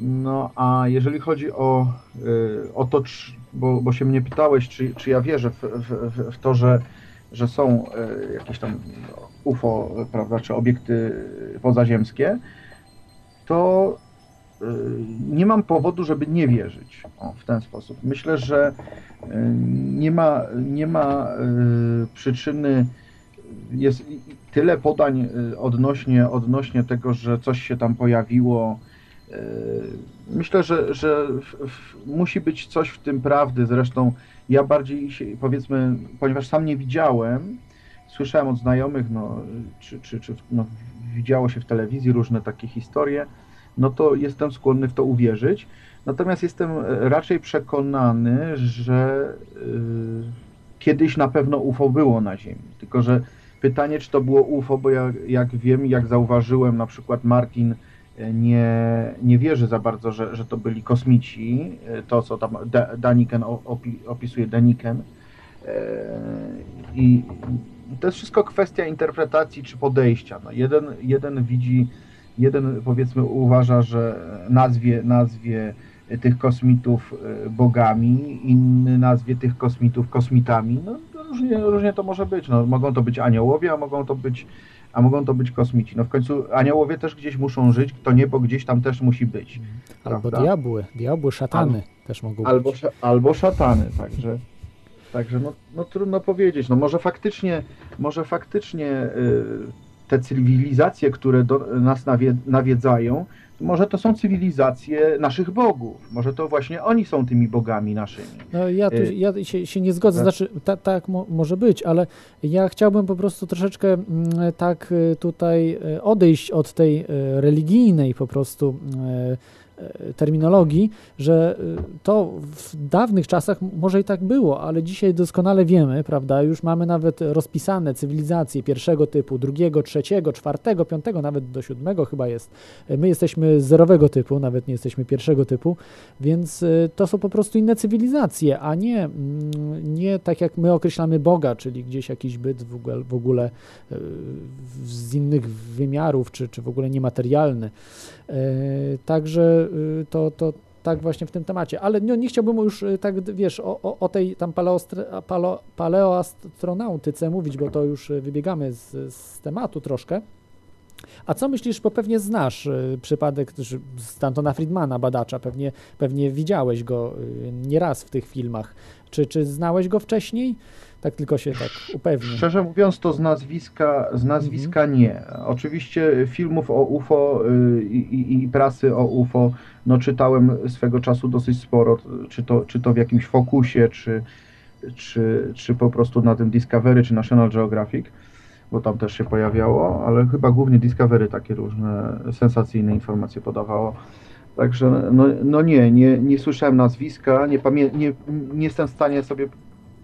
No a jeżeli chodzi o, e, o to, bo, bo się mnie pytałeś, czy, czy ja wierzę w, w, w to, że, że są e, jakieś tam UFO, prawda, czy obiekty pozaziemskie, to y, nie mam powodu, żeby nie wierzyć o, w ten sposób. Myślę, że y, nie ma, nie ma przyczyny, jest tyle podań odnośnie, odnośnie tego, że coś się tam pojawiło. Myślę, że, że musi być coś w tym prawdy. Zresztą ja bardziej się, powiedzmy, ponieważ sam nie widziałem, słyszałem od znajomych, no, czy, czy, czy no, widziało się w telewizji różne takie historie, no to jestem skłonny w to uwierzyć. Natomiast jestem raczej przekonany, że y, kiedyś na pewno UFO było na Ziemi. Tylko, że pytanie, czy to było UFO, bo ja, jak wiem, jak zauważyłem, na przykład Martin nie, nie wierzy za bardzo, że, że to byli kosmici, y, to co tam Daniken opisuje, Daniken. I to jest wszystko kwestia interpretacji czy podejścia. No jeden, jeden widzi, jeden powiedzmy uważa, że nazwie, nazwie tych kosmitów e, bogami, inny nazwie tych kosmitów kosmitami. No, różnie, różnie to może być. No, mogą to być aniołowie, a mogą to być a mogą to być kosmici. No w końcu aniołowie też gdzieś muszą żyć, to niebo gdzieś tam też musi być. Albo prawda? diabły, diabły, szatany też mogą Albo, być. albo szatany, także, także no, no trudno powiedzieć. No może faktycznie, może faktycznie y, te cywilizacje, które do nas nawie, nawiedzają, może to są cywilizacje naszych bogów. Może to właśnie oni są tymi bogami naszymi. No ja, tu, Y, ja się, się nie zgodzę, tak. znaczy ta, tak mo, może być, ale ja chciałbym po prostu troszeczkę mm, tak y, tutaj y, odejść od tej religijnej po prostu terminologii, że y, to w dawnych czasach może i tak było, ale dzisiaj doskonale wiemy, prawda, już mamy nawet rozpisane cywilizacje pierwszego typu, drugiego, trzeciego, czwartego, piątego, nawet do siódmego chyba jest. Y, My jesteśmy zerowego typu, nawet nie jesteśmy pierwszego typu, więc to są po prostu inne cywilizacje, a nie, mm, nie tak jak my określamy Boga, czyli gdzieś jakiś byt w ogóle, w ogóle z innych wymiarów, czy, czy w ogóle niematerialny. Y, Także y, to, to tak właśnie w tym temacie. Ale no, nie chciałbym już y, tak, wiesz, o, o, o tej tam paleoastronautyce mówić, bo to już y, wybiegamy z, z tematu troszkę. A co myślisz, bo pewnie znasz przypadek Stantona Friedmana, badacza, pewnie, pewnie widziałeś go nieraz w tych filmach. Czy, czy znałeś go wcześniej? Tak tylko się tak upewnię. Szczerze mówiąc, to z nazwiska, z nazwiska nie. Oczywiście filmów o UFO y, i, i, i prasy o UFO no, czytałem swego czasu dosyć sporo, czy to, czy to w jakimś Focusie, czy, czy, czy po prostu na tym Discovery, czy National Geographic, bo tam też się pojawiało, ale chyba głównie Discovery takie różne sensacyjne informacje podawało. Także no, no nie, nie, nie słyszałem nazwiska, nie, pamię- nie, nie jestem w stanie sobie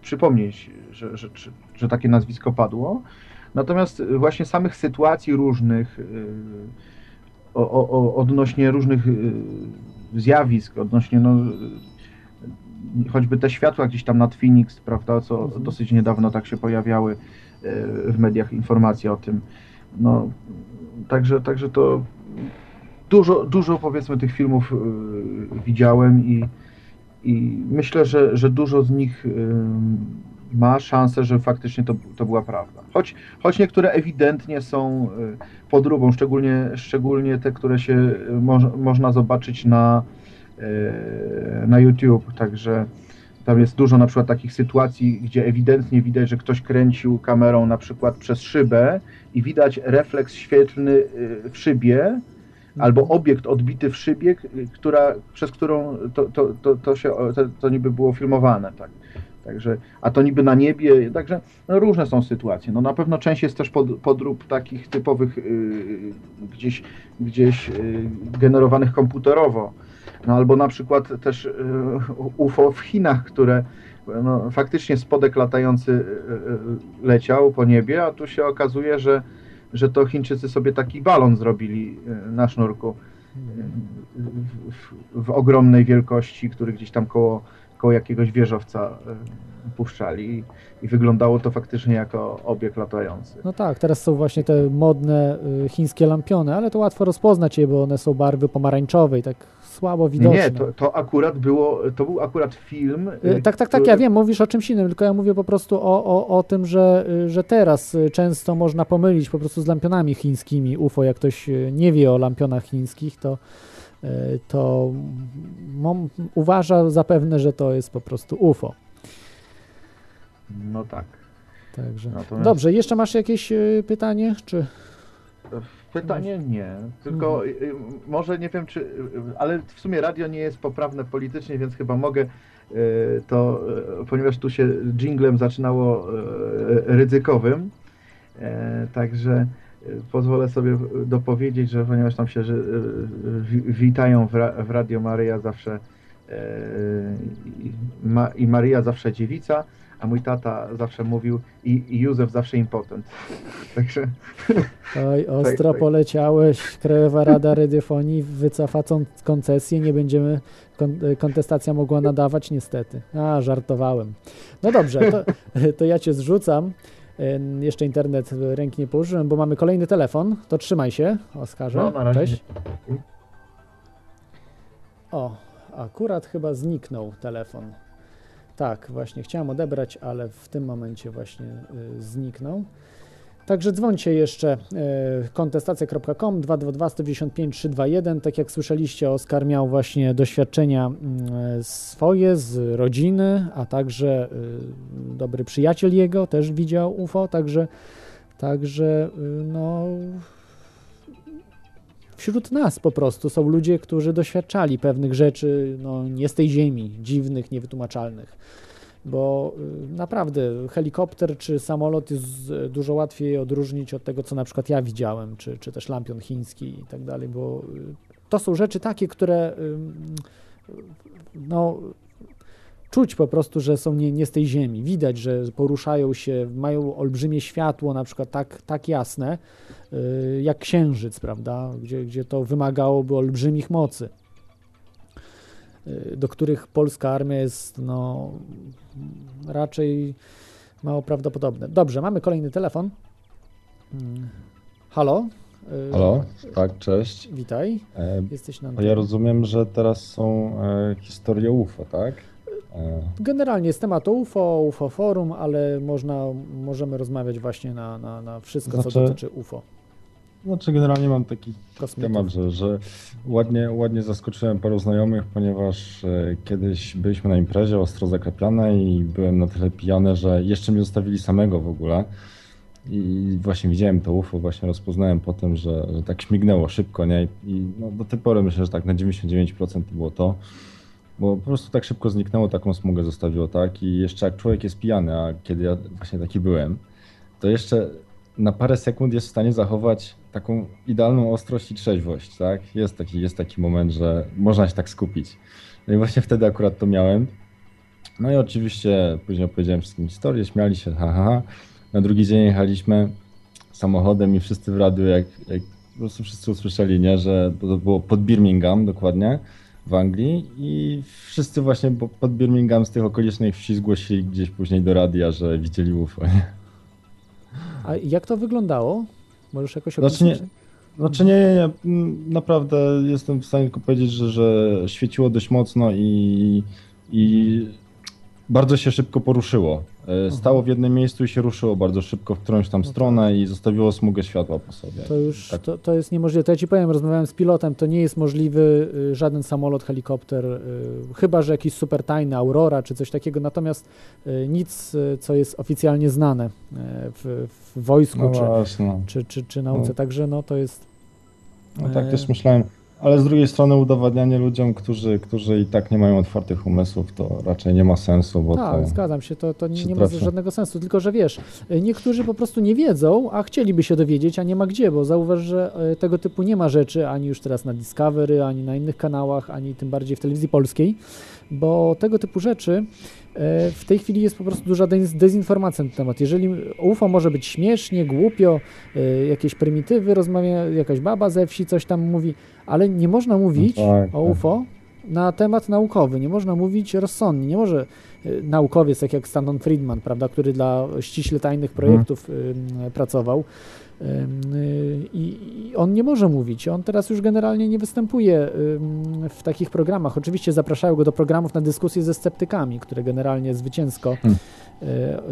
przypomnieć, że, że, że, że takie nazwisko padło. Natomiast właśnie samych sytuacji różnych, yy, o, o, odnośnie różnych yy, zjawisk, odnośnie no, yy, choćby te światła gdzieś tam nad Phoenix, prawda, co Mhm. dosyć niedawno tak się pojawiały w mediach informacje o tym. No, także, także to dużo, dużo powiedzmy tych filmów widziałem i, i myślę, że, że dużo z nich ma szansę, że faktycznie to, to była prawda. Choć, choć niektóre ewidentnie są y, podróbą, szczególnie, szczególnie te, które się y, moż, można zobaczyć na, y, na YouTube. Także tam jest dużo na przykład takich sytuacji, gdzie ewidentnie widać, że ktoś kręcił kamerą na przykład przez szybę i widać refleks świetlny w szybie, albo obiekt odbity w szybie, która, przez którą to, to, to, to się to, to niby było filmowane, tak. Także, a to niby na niebie, także no, różne są sytuacje. No, na pewno część jest też pod, podrób takich typowych y, gdzieś, gdzieś y, generowanych komputerowo. No, albo na przykład też y, UFO w Chinach, które no, faktycznie spodek latający y, y, leciał po niebie, a tu się okazuje, że że to Chińczycy sobie taki balon zrobili y, na sznurku y, w, w, w ogromnej wielkości, który gdzieś tam koło, koło jakiegoś wieżowca y, puszczali i, wyglądało to faktycznie jako obiekt latający. No tak, teraz są właśnie te modne y, chińskie lampiony, ale to łatwo rozpoznać je, bo one są barwy pomarańczowej, tak słabo widoczne. Nie, to, to akurat było, to był akurat film. Y, Tak, tak, tak, ja wiem, mówisz o czymś innym, tylko ja mówię po prostu o, o, o tym, że, że teraz często można pomylić po prostu z lampionami chińskimi UFO. Jak ktoś nie wie o lampionach chińskich, to, to mom, uważa zapewne, że to jest po prostu UFO. No tak. Także. Natomiast- Dobrze, jeszcze masz jakieś y, pytanie? Czy... Pytanie nie, tylko y, y, może nie wiem czy, ale w sumie radio nie jest poprawne politycznie, więc chyba mogę to, ponieważ tu się jinglem zaczynało ryzykowym, e, także pozwolę sobie dopowiedzieć, że ponieważ tam się wi- witają w, ra, w Radio Maryja zawsze e, i, ma, i Maryja zawsze dziewica, a mój tata zawsze mówił i, i Józef zawsze impotent. Także Oj, ostro tak. poleciałeś. Krajowa Rada Radiofonii wycofa koncesję, nie będziemy, kon- kontestacja mogła nadawać niestety. A, żartowałem. No dobrze, to, to ja cię zrzucam. Jeszcze internet ręki nie położyłem, bo mamy kolejny telefon. To trzymaj się, Oskarze. No. Cześć. O, akurat chyba zniknął telefon. Tak, właśnie chciałem odebrać, ale w tym momencie właśnie y, zniknął. Także dzwońcie jeszcze e, kontestacja.com 222 195 321. Tak jak słyszeliście, Oskar miał właśnie doświadczenia mm, swoje z rodziny, a także y, dobry przyjaciel jego też widział UFO, także, także y, no wśród nas po prostu są ludzie, którzy doświadczali pewnych rzeczy no, nie z tej ziemi, dziwnych, niewytłumaczalnych. Bo y, naprawdę helikopter czy samolot jest y, dużo łatwiej odróżnić od tego, co na przykład ja widziałem, czy, czy też lampion chiński i tak dalej, bo y, to są rzeczy takie, które no, czuć po prostu, że są nie, nie z tej ziemi. Widać, że poruszają się, mają olbrzymie światło, na przykład tak, tak jasne, jak księżyc, prawda, gdzie, gdzie to wymagałoby olbrzymich mocy, do których polska armia jest no, raczej mało prawdopodobne. Dobrze, mamy kolejny telefon. Hmm. Halo? Y, Halo, tak, cześć. Witaj. E, Jesteś na ja rozumiem, że teraz są e, historie UFO, tak? E. Generalnie jest temat UFO, UFO Forum, ale można, możemy rozmawiać właśnie na, na, na wszystko, znaczy, co dotyczy UFO. Znaczy generalnie mam taki Kosmitów. temat, że, że ładnie, ładnie zaskoczyłem paru znajomych, ponieważ e, kiedyś byliśmy na imprezie ostro zaklepiane i byłem na tyle pijany, że jeszcze mnie zostawili samego w ogóle. I właśnie widziałem to UFO, właśnie rozpoznałem potem, że, że tak śmignęło szybko, nie? I no, do tej pory myślę, że tak na 99% to było to. Bo po prostu tak szybko zniknęło, taką smugę zostawiło, tak? I jeszcze jak człowiek jest pijany, a kiedy ja właśnie taki byłem, to jeszcze na parę sekund jest w stanie zachować taką idealną ostrość i trzeźwość, tak? Jest taki, jest taki moment, że można się tak skupić. No i właśnie wtedy akurat to miałem. No i oczywiście później opowiedziałem wszystkim historię, śmiali się, haha. Ha, ha. Na drugi dzień jechaliśmy samochodem i wszyscy w radiu, jak, jak po prostu wszyscy usłyszeli, nie, że to było pod Birmingham dokładnie, w Anglii i wszyscy właśnie pod Birmingham z tych okolicznych wsi zgłosili gdzieś później do radia, że widzieli UFO. Nie? A jak to wyglądało? Możesz jakoś znaczy nie, znaczy nie, nie, nie, naprawdę jestem w stanie tylko powiedzieć, że, że świeciło dość mocno i, i bardzo się szybko poruszyło. E. Stało w jednym miejscu i się ruszyło bardzo szybko w którąś tam no stronę tak. i zostawiło smugę światła po sobie. To już tak. to, to jest niemożliwe. To ja ci powiem, rozmawiałem z pilotem, to nie jest możliwy y, żaden samolot, helikopter, y, chyba że jakiś super tajny Aurora czy coś takiego, natomiast y, nic, co jest oficjalnie znane w, w wojsku no czy, czy, czy, czy nauce. No. Także no to jest. No tak też myślałem. Ale z drugiej strony udowadnianie ludziom, którzy, którzy i tak nie mają otwartych umysłów, to raczej nie ma sensu. Bo tak, to zgadzam się, to, to nie, nie ma żadnego sensu. Tylko, że wiesz, niektórzy po prostu nie wiedzą, a chcieliby się dowiedzieć, a nie ma gdzie, bo zauważ, że e, tego typu nie ma rzeczy ani już teraz na Discovery, ani na innych kanałach, ani tym bardziej w telewizji polskiej, bo tego typu rzeczy w tej chwili jest po prostu duża dezinformacja na ten temat. Jeżeli UFO może być śmiesznie, głupio, e, jakieś prymitywy rozmawia, jakaś baba ze wsi coś tam mówi, ale nie można mówić no tak, o tak. UFO na temat naukowy, nie można mówić rozsądnie, nie może e, naukowiec, tak jak Stanton Friedman, prawda, który dla ściśle tajnych projektów hmm. pracował, Y, I on nie może mówić. On teraz już generalnie nie występuje w takich programach. Oczywiście zapraszają go do programów na dyskusje ze sceptykami, które generalnie zwycięsko, hmm.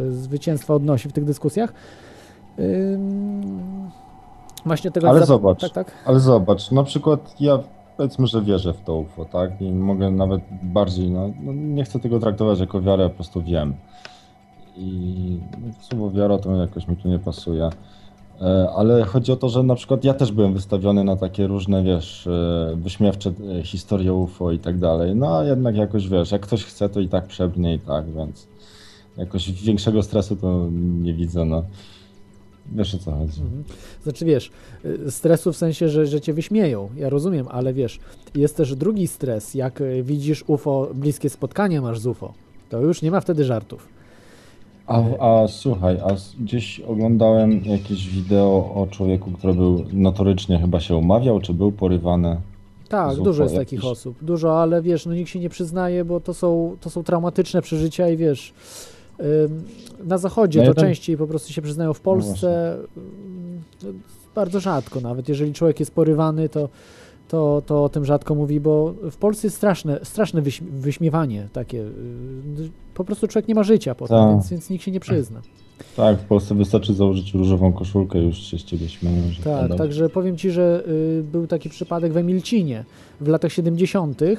Y, zwycięstwo odnosi w tych dyskusjach. Właśnie tego ale zobacz, tak, tak? ale zobacz, na przykład ja powiedzmy, że wierzę w to UFO, tak? I mogę nawet bardziej, no, no nie chcę tego traktować jako wiarę, po prostu wiem. I no, słowo wiara to jakoś mi tu nie pasuje. E, ale chodzi o to, że na przykład ja też byłem wystawiony na takie różne, wiesz, e, wyśmiewcze e, historie UFO i tak dalej. No a jednak jakoś, wiesz, jak ktoś chce, to i tak przebrnie i tak, więc jakoś większego stresu to nie widzę, no. Wiesz o co chodzi. Mhm. Znaczy wiesz, stresu w sensie, że, że cię wyśmieją, ja rozumiem, ale wiesz, jest też drugi stres, jak widzisz UFO, bliskie spotkanie masz z UFO, to już nie ma wtedy żartów. A, a słuchaj, a gdzieś oglądałem jakieś wideo o człowieku, który był notorycznie chyba się umawiał, czy był porywany. Tak, dużo jest jakiś... takich osób. Dużo, ale wiesz, no nikt się nie przyznaje, bo to są, to są traumatyczne przeżycia i wiesz, na zachodzie no to jeden... częściej po prostu się przyznają w no Polsce. No bardzo rzadko nawet. Jeżeli człowiek jest porywany, to to, to o tym rzadko mówi, bo w Polsce jest straszne, straszne wyśmiewanie takie. Y, po prostu człowiek nie ma życia potem, tak. więc, więc nikt się nie przyzna. Tak, w Polsce wystarczy założyć różową koszulkę, już się z ciebie śmieją. Tak, także powiem ci, że y, był taki przypadek w Emilcinie w latach 70. Y,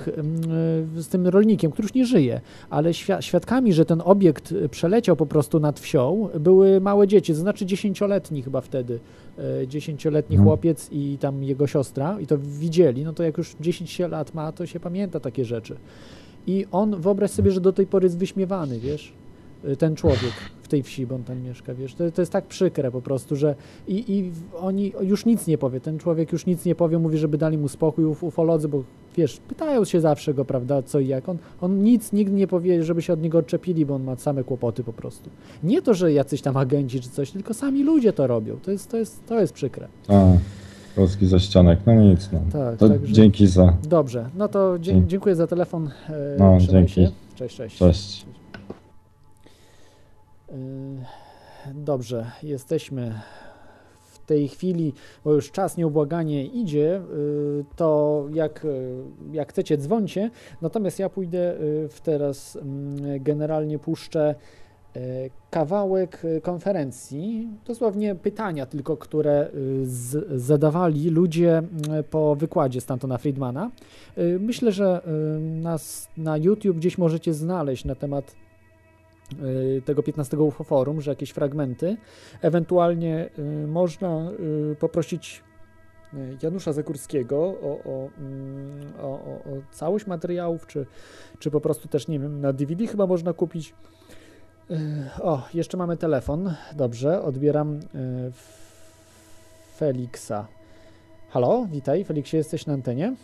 z tym rolnikiem, który już nie żyje, ale świadkami, że ten obiekt przeleciał po prostu nad wsią, były małe dzieci, to znaczy dziesięcioletni chyba wtedy, y, dziesięcioletni hmm. chłopiec i tam jego siostra i to widzieli, no to jak już 10 lat ma, to się pamięta takie rzeczy. I on, wyobraź sobie, że do tej pory jest wyśmiewany, wiesz, ten człowiek w tej wsi, bo on tam mieszka, wiesz, to, to jest tak przykre po prostu, że i, i oni już nic nie powie, ten człowiek już nic nie powie, mówi, żeby dali mu spokój uf, ufolodzy, bo wiesz, pytają się zawsze go, prawda, co i jak, on, on nic nigdy nie powie, żeby się od niego odczepili, bo on ma same kłopoty po prostu. Nie to, że jacyś tam agenci czy coś, tylko sami ludzie to robią, to jest, to jest, to jest przykre. A. Polski zaścianek, no nic, no. Tak, to także... dzięki za... Dobrze, no to dziękuję za telefon. E, no, dzięki. Się. Cześć, cześć. Cześć. Y, dobrze, jesteśmy w tej chwili, bo już czas nieubłaganie idzie, y, to jak, y, jak chcecie dzwońcie, natomiast ja pójdę w teraz mm, generalnie puszczę kawałek konferencji, dosłownie pytania tylko, które z, zadawali ludzie po wykładzie Stantona Friedmana. Myślę, że nas na YouTube gdzieś możecie znaleźć na temat tego 15 UFO Forum, że jakieś fragmenty. Ewentualnie y, można y, poprosić Janusza Zakurskiego o, o, mm, o, o, całość materiałów, czy, czy po prostu też, nie wiem, na DVD chyba można kupić. O, jeszcze mamy telefon. Dobrze, odbieram Feliksa. Halo, witaj. Feliksie, jesteś na antenie?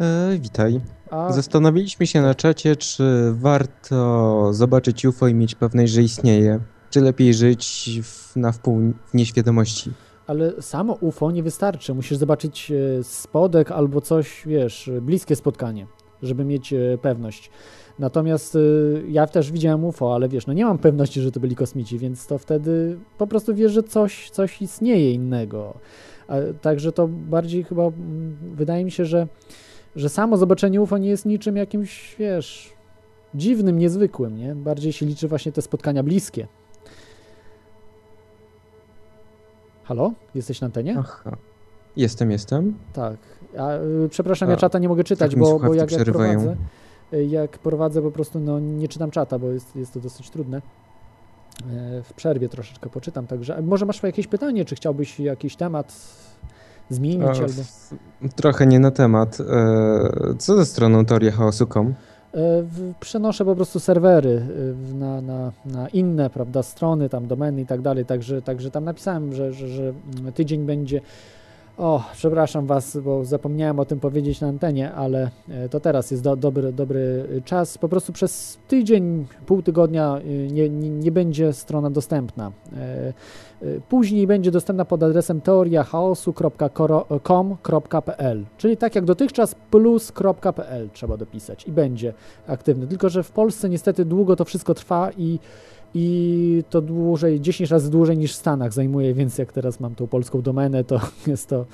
E, witaj. A... Zastanowiliśmy się na czacie, czy warto zobaczyć UFO i mieć pewność, że istnieje, czy lepiej żyć w, na wpół w nieświadomości. Ale samo UFO nie wystarczy. Musisz zobaczyć e, spodek albo coś, wiesz, bliskie spotkanie, żeby mieć e, pewność. Natomiast e, ja też widziałem UFO, ale wiesz, no nie mam pewności, że to byli kosmici, więc to wtedy po prostu wiesz, że coś, coś istnieje innego. Także to bardziej chyba mm, wydaje mi się, że że samo zobaczenie UFO nie jest niczym jakimś, wiesz, dziwnym, niezwykłym, nie? Bardziej się liczy właśnie te spotkania bliskie. Halo? Jesteś na antenie? Aha. Jestem, jestem. Tak. A, y, przepraszam, A, ja czata nie mogę czytać, tak bo, bo jak, jak prowadzę, y, jak prowadzę po prostu, no nie czytam czata, bo jest, jest to dosyć trudne. E, w przerwie troszeczkę poczytam, także może masz jakieś pytanie, czy chciałbyś jakiś temat zmienić e, albo... Trochę nie na temat. E, co ze stroną teoria chaosu.com? E, przenoszę po prostu serwery na, na, na inne prawda, strony, tam domeny i tak dalej, także, także tam napisałem, że, że, że tydzień będzie o, przepraszam Was, bo zapomniałem o tym powiedzieć na antenie, ale e, to teraz jest do, dobry, dobry czas. Po prostu przez tydzień, pół tygodnia e, nie, nie, nie będzie strona dostępna. E, później będzie dostępna pod adresem teoriachaosu.com.pl, czyli tak jak dotychczas plus.pl trzeba dopisać i będzie aktywny. Tylko, że w Polsce niestety długo to wszystko trwa i i to dłużej, 10 razy dłużej niż w Stanach zajmuje, więc jak teraz mam tą polską domenę, to jest to,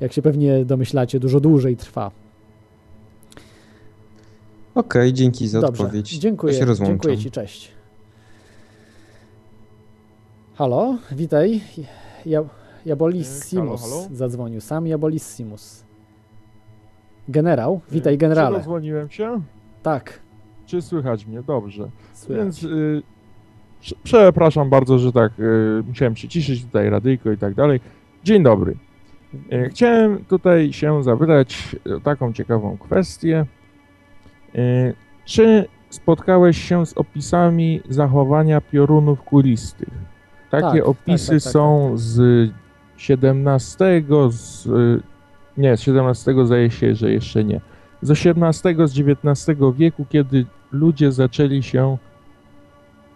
jak się pewnie domyślacie, dużo dłużej trwa. Okej, okay, dzięki za Dobrze, odpowiedź. Dziękuję, ja się dziękuję Ci, cześć. Halo, witaj. Ja, Jabolissimus halo, halo? zadzwonił. Sam Jabolissimus. Generał, witaj generale. Czy dzwoniłem się? Tak. Czy słychać mnie? Dobrze. Słychać. Więc y, Przepraszam bardzo, że tak y, musiałem się ciszyć tutaj, radyjko i tak dalej. Dzień dobry. Y, chciałem tutaj się zapytać o taką ciekawą kwestię. Y, czy spotkałeś się z opisami zachowania piorunów kulistych? Takie tak, tak opisy tak, tak, są tak. z XVII, z, nie, z XVII zdaje się, że jeszcze nie. Z XVIII, z XIX wieku, kiedy ludzie zaczęli się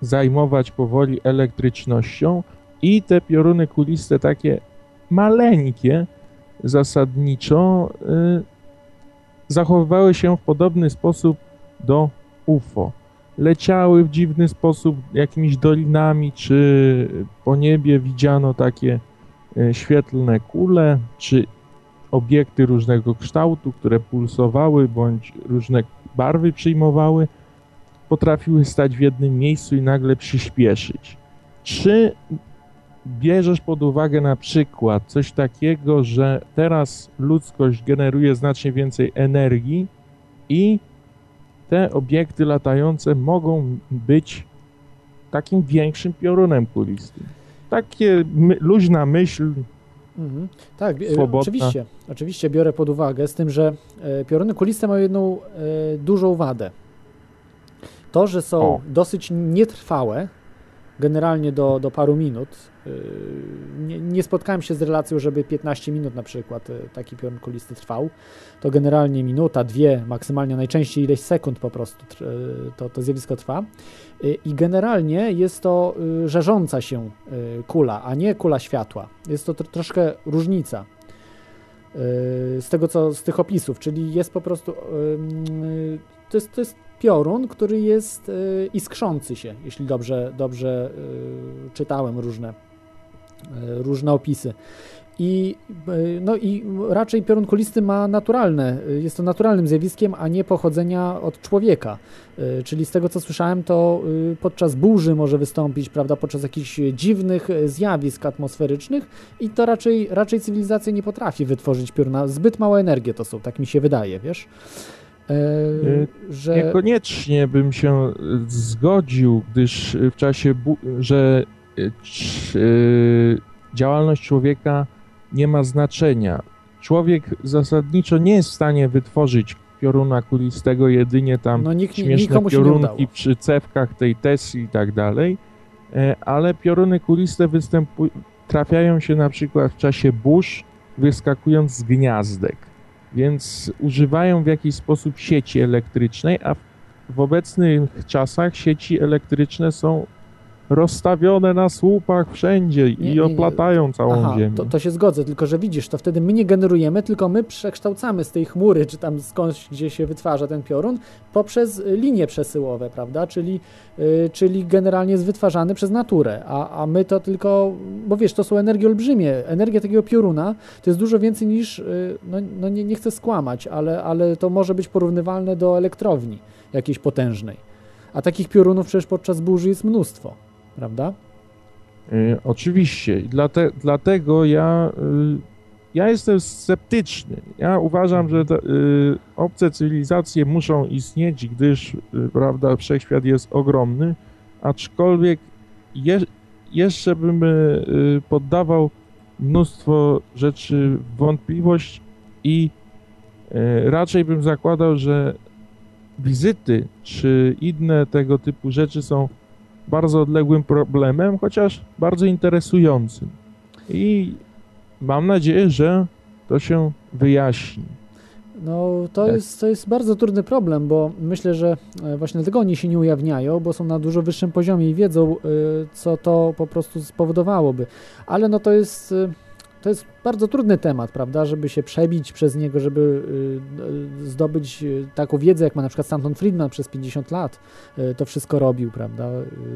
zajmować powoli elektrycznością i te pioruny kuliste takie maleńkie zasadniczo y, zachowywały się w podobny sposób do UFO. Leciały w dziwny sposób jakimiś dolinami, czy po niebie widziano takie y, świetlne kule, czy obiekty różnego kształtu, które pulsowały bądź różne barwy przyjmowały. Potrafiły stać w jednym miejscu i nagle przyspieszyć. Czy bierzesz pod uwagę na przykład coś takiego, że teraz ludzkość generuje znacznie więcej energii i te obiekty latające mogą być takim większym piorunem kulistym. Takie my, luźna myśl. Mhm. Tak, e, swobodna. oczywiście, oczywiście biorę pod uwagę, z tym, że e, pioruny kuliste mają jedną e, dużą wadę. To, że są o. dosyć nietrwałe, generalnie do, do paru minut. Y, nie, nie, spotkałem się z relacją, żeby 15 minut na przykład y, taki piorun kulisty trwał. To generalnie minuta, dwie, maksymalnie najczęściej ileś sekund po prostu y, to, to zjawisko trwa. I generalnie jest to żarząca się kula, a nie kula światła. Jest to troszkę różnica z tego co z tych opisów, czyli jest po prostu to jest, to jest piorun, który jest y, iskrzący się, jeśli dobrze, dobrze y, czytałem różne, y, różne opisy. I, no i raczej piorun kulisty ma naturalne, jest to naturalnym zjawiskiem, a nie pochodzenia od człowieka. Czyli z tego co słyszałem, to podczas burzy może wystąpić, prawda, podczas jakichś dziwnych zjawisk atmosferycznych i to raczej, raczej cywilizacja nie potrafi wytworzyć pioruna. Zbyt małe energie to są, tak mi się wydaje, wiesz. E, y, że... Niekoniecznie bym się e, zgodził, gdyż w czasie, że e, działalność człowieka nie ma znaczenia. Człowiek zasadniczo nie jest w stanie wytworzyć pioruna kulistego, jedynie tam no, nikt, śmieszne piorunki przy cewkach tej Tesli i tak dalej, ale pioruny kuliste występują, trafiają się na przykład w czasie burz, wyskakując z gniazdek więc używają w jakiś sposób sieci elektrycznej, a w obecnych czasach sieci elektryczne są rozstawione na słupach wszędzie nie, i oplatają całą Aha, ziemię. To, to, się zgodzę, tylko że widzisz, to wtedy my nie generujemy, tylko my przekształcamy z tej chmury, czy tam skądś, gdzie się wytwarza ten piorun, poprzez linie przesyłowe, prawda? Czyli, yy, czyli generalnie jest wytwarzany przez naturę, a, a my to tylko, bo wiesz, to są energie olbrzymie. Energia takiego pioruna to jest dużo więcej niż, yy, no, no nie, nie chcę skłamać, ale, ale to może być porównywalne do elektrowni jakiejś potężnej. A takich piorunów przecież podczas burzy jest mnóstwo prawda? Y, oczywiście. Dlate, dlatego ja, y, ja jestem sceptyczny. Ja uważam, że te, y, obce cywilizacje muszą istnieć, gdyż prawda, wszechświat jest ogromny, aczkolwiek je, jeszcze bym poddawał mnóstwo rzeczy wątpliwość i raczej bym zakładał, że wizyty czy inne tego typu rzeczy są bardzo odległym problemem, chociaż bardzo interesującym. I mam nadzieję, że to się wyjaśni. No, to, tak. jest, to jest bardzo trudny problem, bo myślę, że e, właśnie dlatego oni się nie ujawniają, bo są na dużo wyższym poziomie i wiedzą, e, co to po prostu spowodowałoby. Ale no to jest e, to jest bardzo trudny temat, prawda, żeby się przebić przez niego, żeby y, y, zdobyć y, taką wiedzę, jak ma na przykład Stanton Friedman przez 50 lat to wszystko robił, prawda,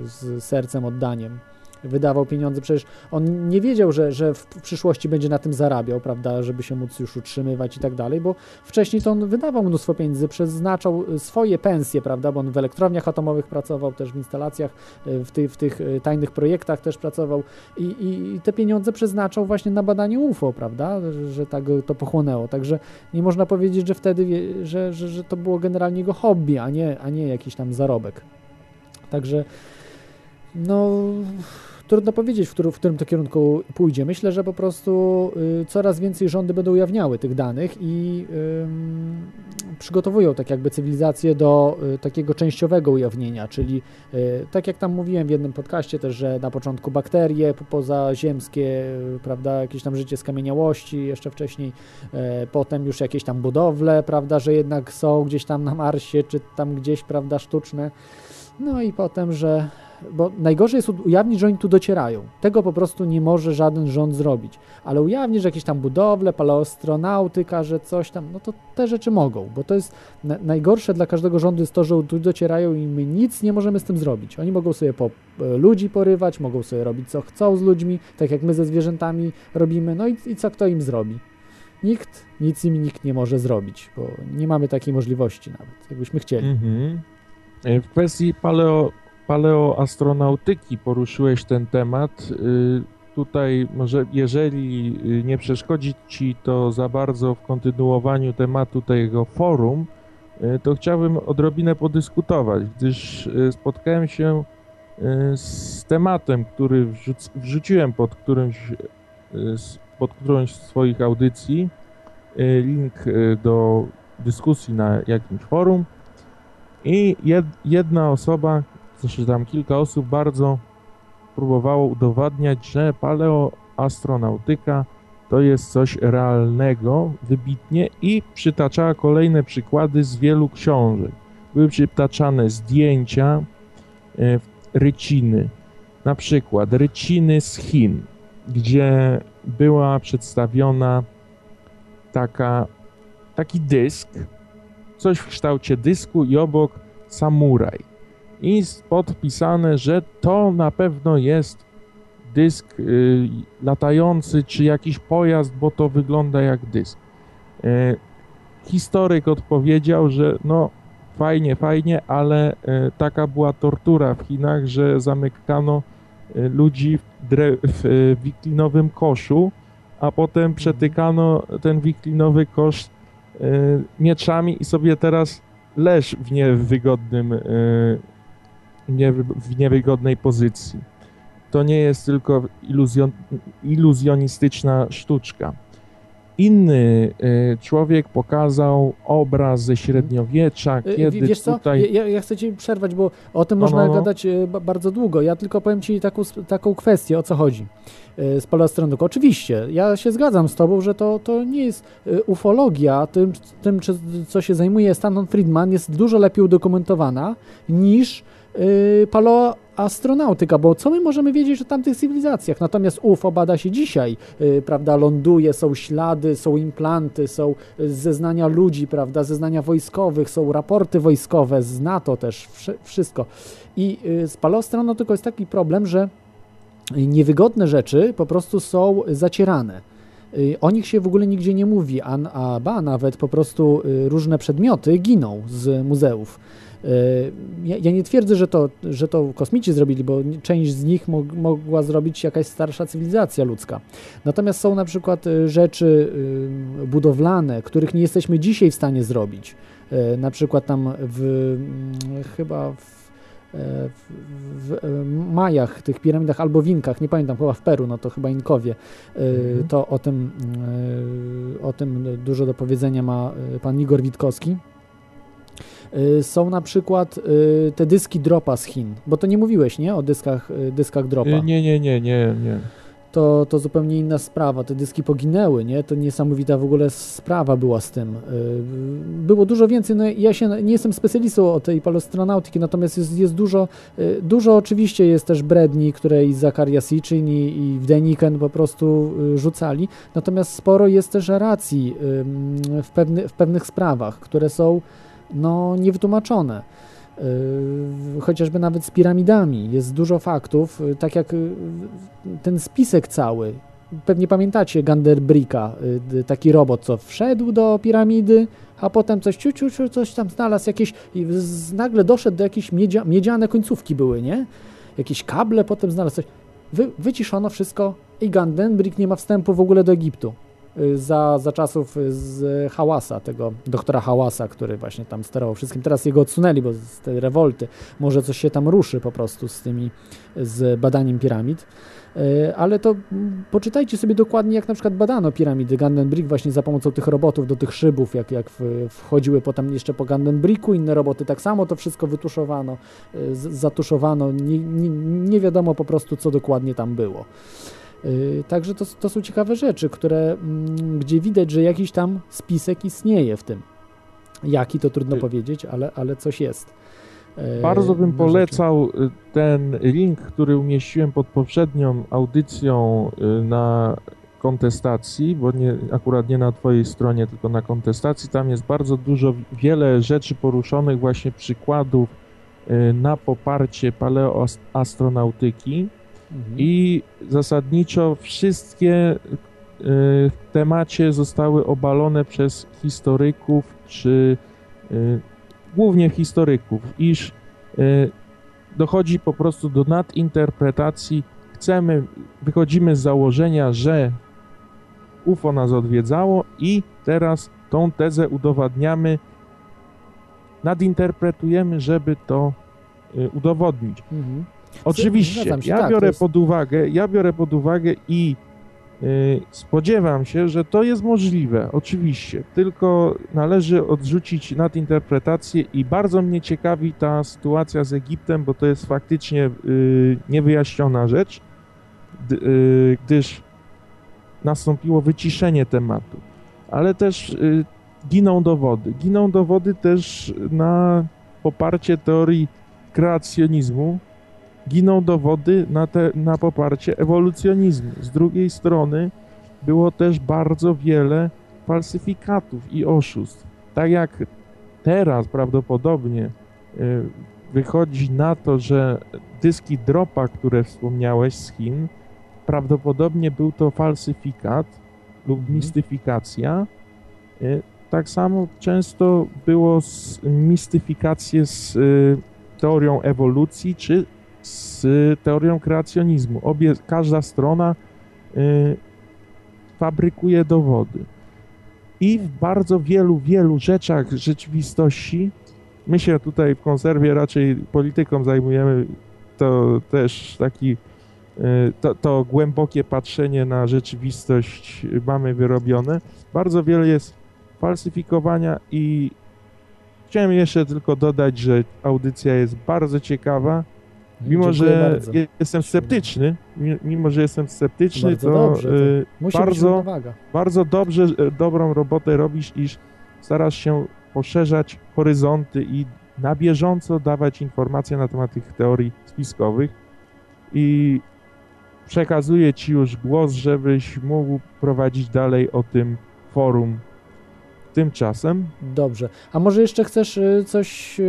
z sercem, oddaniem wydawał pieniądze, przecież on nie wiedział, że, że w przyszłości będzie na tym zarabiał, prawda, żeby się móc już utrzymywać i tak dalej, bo wcześniej to on wydawał mnóstwo pieniędzy, przeznaczał swoje pensje, prawda, bo on w elektrowniach atomowych pracował, też w instalacjach, w, ty, w tych e, tajnych projektach też pracował i, i, i te pieniądze przeznaczał właśnie na badanie UFO, prawda, że tak to pochłonęło, także nie można powiedzieć, że wtedy, że, że, że to było generalnie jego hobby, a nie, a nie jakiś tam zarobek. Także no Trudno powiedzieć, w, który, w którym to kierunku pójdzie. Myślę, że po prostu y, coraz więcej rządy będą ujawniały tych danych i y, przygotowują tak jakby cywilizację do y, takiego częściowego ujawnienia, czyli y, tak jak tam mówiłem w jednym podcaście też, że na początku bakterie pozaziemskie, y, prawda, jakieś tam życie skamieniałości jeszcze wcześniej, y, potem już jakieś tam budowle, prawda, że jednak są gdzieś tam na Marsie, czy tam gdzieś, prawda, sztuczne. No i potem, że bo najgorzej jest ujawnić, że oni tu docierają. Tego po prostu nie może żaden rząd zrobić. Ale ujawnić, że jakieś tam budowle, paleostronautyka, że coś tam, no to te rzeczy mogą, bo to jest na, najgorsze dla każdego rządu jest to, że tu docierają i my nic nie możemy z tym zrobić. Oni mogą sobie po, e, ludzi porywać, mogą sobie robić co chcą z ludźmi, tak jak my ze zwierzętami robimy, no i, i co kto im zrobi? Nikt, nic im nikt nie może zrobić, bo nie mamy takiej możliwości nawet, jakbyśmy chcieli. Mhm. W kwestii paleo, paleoastronautyki poruszyłeś ten temat. Tutaj może, jeżeli nie przeszkodzi Ci to za bardzo w kontynuowaniu tematu tego forum, to chciałbym odrobinę podyskutować, gdyż spotkałem się z tematem, który wrzuc, wrzuciłem pod którymś, pod którąś z swoich audycji, link do dyskusji na jakimś forum i jed, jedna osoba, znaczy tam kilka osób bardzo próbowało udowadniać, że paleoastronautyka to jest coś realnego, wybitnie i przytaczała kolejne przykłady z wielu książek. Były przytaczane zdjęcia ryciny, na przykład ryciny z Chin, gdzie była przedstawiona taka, taki dysk, coś w kształcie dysku i obok samuraj. I podpisane, że to na pewno jest dysk y, latający, czy jakiś pojazd, bo to wygląda jak dysk. Y, historyk odpowiedział, że no fajnie, fajnie, ale y, taka była tortura w Chinach, że zamykano y, ludzi w, w y, wiklinowym koszu, a potem przetykano ten wiklinowy kosz mieczami i sobie teraz leż w niewygodnym, w niewygodnej pozycji. To nie jest tylko iluzjon, iluzjonistyczna sztuczka. Inny człowiek pokazał obraz ze średniowiecza, kiedy Wiesz co, tutaj... ja, ja chcę ci przerwać, bo o tym no, można no, no. gadać bardzo długo. Ja tylko powiem ci taką, taką kwestię, o co chodzi z paleoastronomiką. Oczywiście, ja się zgadzam z tobą, że to, to nie jest ufologia. Tym, tym, co się zajmuje Stanton Friedman, jest dużo lepiej udokumentowana niż yy, paleoastronautyka, bo co my możemy wiedzieć o tamtych cywilizacjach? Natomiast UFO bada się dzisiaj, yy, prawda, ląduje, są ślady, są implanty, są zeznania ludzi, prawda, zeznania wojskowych, są raporty wojskowe z NATO też, wszystko. I yy, z paleoastronautyką jest taki problem, że niewygodne rzeczy po prostu są zacierane. O nich się w ogóle nigdzie nie mówi, a, a ba, nawet po prostu różne przedmioty giną z muzeów. Ja, ja, nie twierdzę, że to, że to kosmici zrobili, bo część z nich mog, mogła zrobić jakaś starsza cywilizacja ludzka. Natomiast są na przykład rzeczy budowlane, których nie jesteśmy dzisiaj w stanie zrobić. Na przykład tam w chyba w w, Majach, tych piramidach albo w Inkach, nie pamiętam, chyba w Peru, no to chyba Inkowie, mhm. to o tym, o tym dużo do powiedzenia ma pan Igor Witkowski. Są na przykład te dyski dropa z Chin, bo to nie mówiłeś, nie? O dyskach, dyskach dropa. Nie, nie, nie, nie, nie to, to zupełnie inna sprawa. Te dyski poginęły, nie? To niesamowita w ogóle sprawa była z tym. Y, było dużo więcej, no ja się nie jestem specjalistą o tej palostronautyki, natomiast jest, jest dużo, y, dużo oczywiście jest też bredni, które i Zakaria Sitchin i, i Deniken po prostu y, rzucali, natomiast sporo jest też racji w, pewny, w pewnych sprawach, które są no, niewytłumaczone. Yy, chociażby nawet z piramidami. Jest dużo faktów, yy, tak jak yy, ten spisek cały. Pewnie pamiętacie Ganderbricka, taki robot, co wszedł do piramidy, a potem coś ciu, ciu, ciu coś tam znalazł, jakieś, nagle doszedł do jakieś miedzia, miedziane końcówki były, nie? Jakieś kable, potem znalazł coś. Wy, wyciszono wszystko i Gandenbrick nie ma wstępu w ogóle do Egiptu. Y, za, za czasów z Hałasa, tego doktora Hałasa, który właśnie tam sterował wszystkim. Teraz jego odsunęli, bo z tej rewolty może coś się tam ruszy po prostu z tymi, z badaniem piramid. Y, ale to poczytajcie sobie dokładnie, jak na przykład badano piramidy Gandenbrick właśnie za pomocą tych robotów do tych szybów, jak, jak wchodziły potem jeszcze po Gandenbricku, inne roboty tak samo, to wszystko wytuszowano, y, zatuszowano, nie, nie, nie wiadomo po prostu, co dokładnie tam było. Y, także to, to są ciekawe rzeczy, które, mm, gdzie widać, że jakiś tam spisek istnieje w tym. Jaki to trudno y- powiedzieć, ale, ale coś jest. Y, Bardzo bym polecał ten link, który umieściłem pod poprzednią audycją na kontestacji, bo nie, akurat nie na Twojej stronie, tylko na kontestacji. Tam jest bardzo dużo, wiele rzeczy poruszonych, właśnie przykładów na poparcie paleoastronautyki Mhm. I zasadniczo wszystkie y, w temacie zostały obalone przez historyków, czy y, głównie historyków, iż dochodzi po prostu do nadinterpretacji. Chcemy, wychodzimy z założenia, że UFO nas odwiedzało i teraz tą tezę udowadniamy, nadinterpretujemy, żeby to udowodnić. Mhm. Oczywiście, się, ja tak, biorę jest... pod uwagę, ja biorę pod uwagę i yy, spodziewam się, że to jest możliwe, oczywiście, tylko należy odrzucić nadinterpretację i bardzo mnie ciekawi ta sytuacja z Egiptem, bo to jest faktycznie yy, niewyjaśniona rzecz, yy, gdyż nastąpiło wyciszenie tematu, ale też y, giną dowody. Giną dowody też na poparcie teorii kreacjonizmu, giną dowody na, te, na poparcie ewolucjonizmu. Z drugiej strony było też bardzo wiele falsyfikatów i oszustw. Tak jak teraz prawdopodobnie y, wychodzi na to, że dyski dropa, które wspomniałeś z Chin, prawdopodobnie był to falsyfikat lub mhm. mistyfikacja. Y, tak samo często było z, mistyfikacje z y, teorią ewolucji czy z teorią kreacjonizmu. Obie, każda strona y, fabrykuje dowody. I w bardzo wielu, wielu rzeczach rzeczywistości, my się tutaj w konserwie raczej polityką zajmujemy, to też taki, y, to, to głębokie patrzenie na rzeczywistość mamy wyrobione. Bardzo wiele jest falsyfikowania i chciałem jeszcze tylko dodać, że audycja jest bardzo ciekawa Mimo, że bardzo. jestem sceptyczny, mimo, że jestem sceptyczny, bardzo to, dobrze, to y, bardzo, bardzo dobrze, y, dobrą robotę robisz, iż starasz się poszerzać horyzonty i na bieżąco dawać informacje na temat tych teorii spiskowych i przekazuję Ci już głos, żebyś mógł prowadzić dalej o tym forum tymczasem. Dobrze. A może jeszcze chcesz y, coś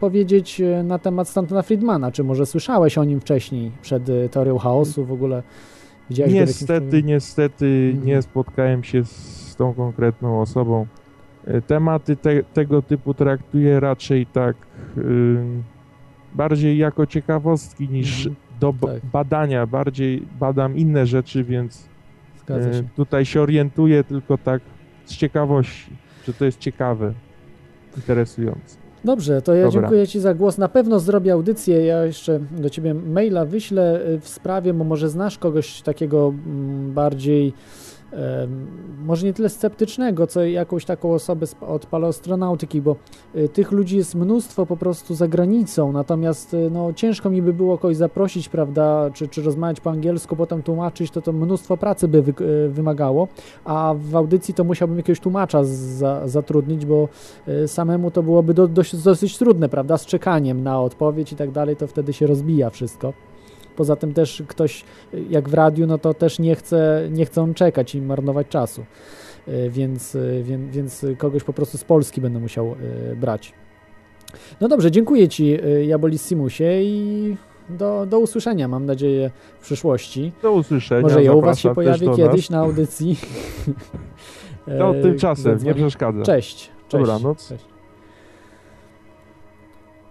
powiedzieć y, na temat Stantona Friedmana? Czy może słyszałeś o nim wcześniej, przed y, teorią chaosu w ogóle? Widziałeś niestety, niestety mhm. nie spotkałem się z tą konkretną osobą. Tematy te, tego typu traktuję raczej tak bardziej jako ciekawostki niż mhm. do tak. badania. Bardziej badam inne rzeczy, więc się. tutaj się orientuję tylko tak z ciekawości, że to jest ciekawe, interesujące. Dobrze, to ja Dobra. dziękuję Ci za głos. Na pewno zrobię audycję. Ja jeszcze do Ciebie maila wyślę y, w sprawie, bo może znasz kogoś takiego mm, bardziej może nie tyle sceptycznego, co jakąś taką osobę od paleostronautyki, bo y, tych ludzi jest mnóstwo po prostu za granicą, natomiast y, no, ciężko mi by było kogoś zaprosić, prawda, czy, czy rozmawiać po angielsku, potem tłumaczyć, to to mnóstwo pracy by wy, y, wymagało, a w audycji to musiałbym jakiegoś tłumacza za, zatrudnić, bo samemu to byłoby do, dość, dosyć trudne, prawda, z czekaniem na odpowiedź i tak dalej, to wtedy się rozbija wszystko. Poza tym też ktoś, jak w radiu, no to też nie chce, nie chce on czekać i marnować czasu. E, więc, e, więc, więc kogoś po prostu z Polski będę musiał e, brać. No dobrze, dziękuję Ci Jabolissimusie i do, do usłyszenia, mam nadzieję, w przyszłości. Do usłyszenia. Może ja u Was się pojawi kiedyś na audycji. No tymczasem, nie przeszkadza. Cześć. Cześć. Dobranoc. Cześć.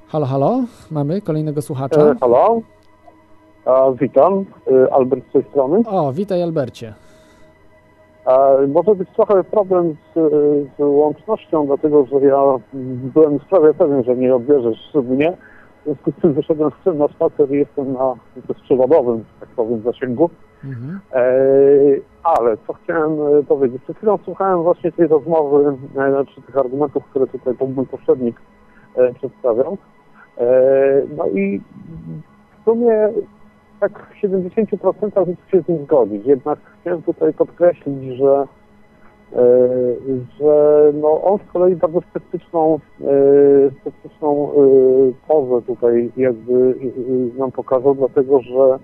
Halo, halo, mamy kolejnego słuchacza. E, halo. Witam, y, Albert z tej strony. O, witaj Albercie. Może być trochę problem z, z, łącznością, dlatego że ja byłem prawie pewien, że nie odbierzesz mnie. W związku z tym wyszedłem z tym na spacer i jestem na bezprzewodowym, tak powiem, zasięgu. Mhm. E, ale co chciałem e, powiedzieć? Przed chwilą słuchałem właśnie tej rozmowy, znaczy tych argumentów, które tutaj mój poprzednik e, przedstawiał. E, no i w sumie tak w 70% mógł się z nim zgodzić. Jednak chciałem tutaj podkreślić, że, e, że no on z kolei bardzo sceptyczną, e, sceptyczną e, pozę tutaj jakby nam pokazał, dlatego że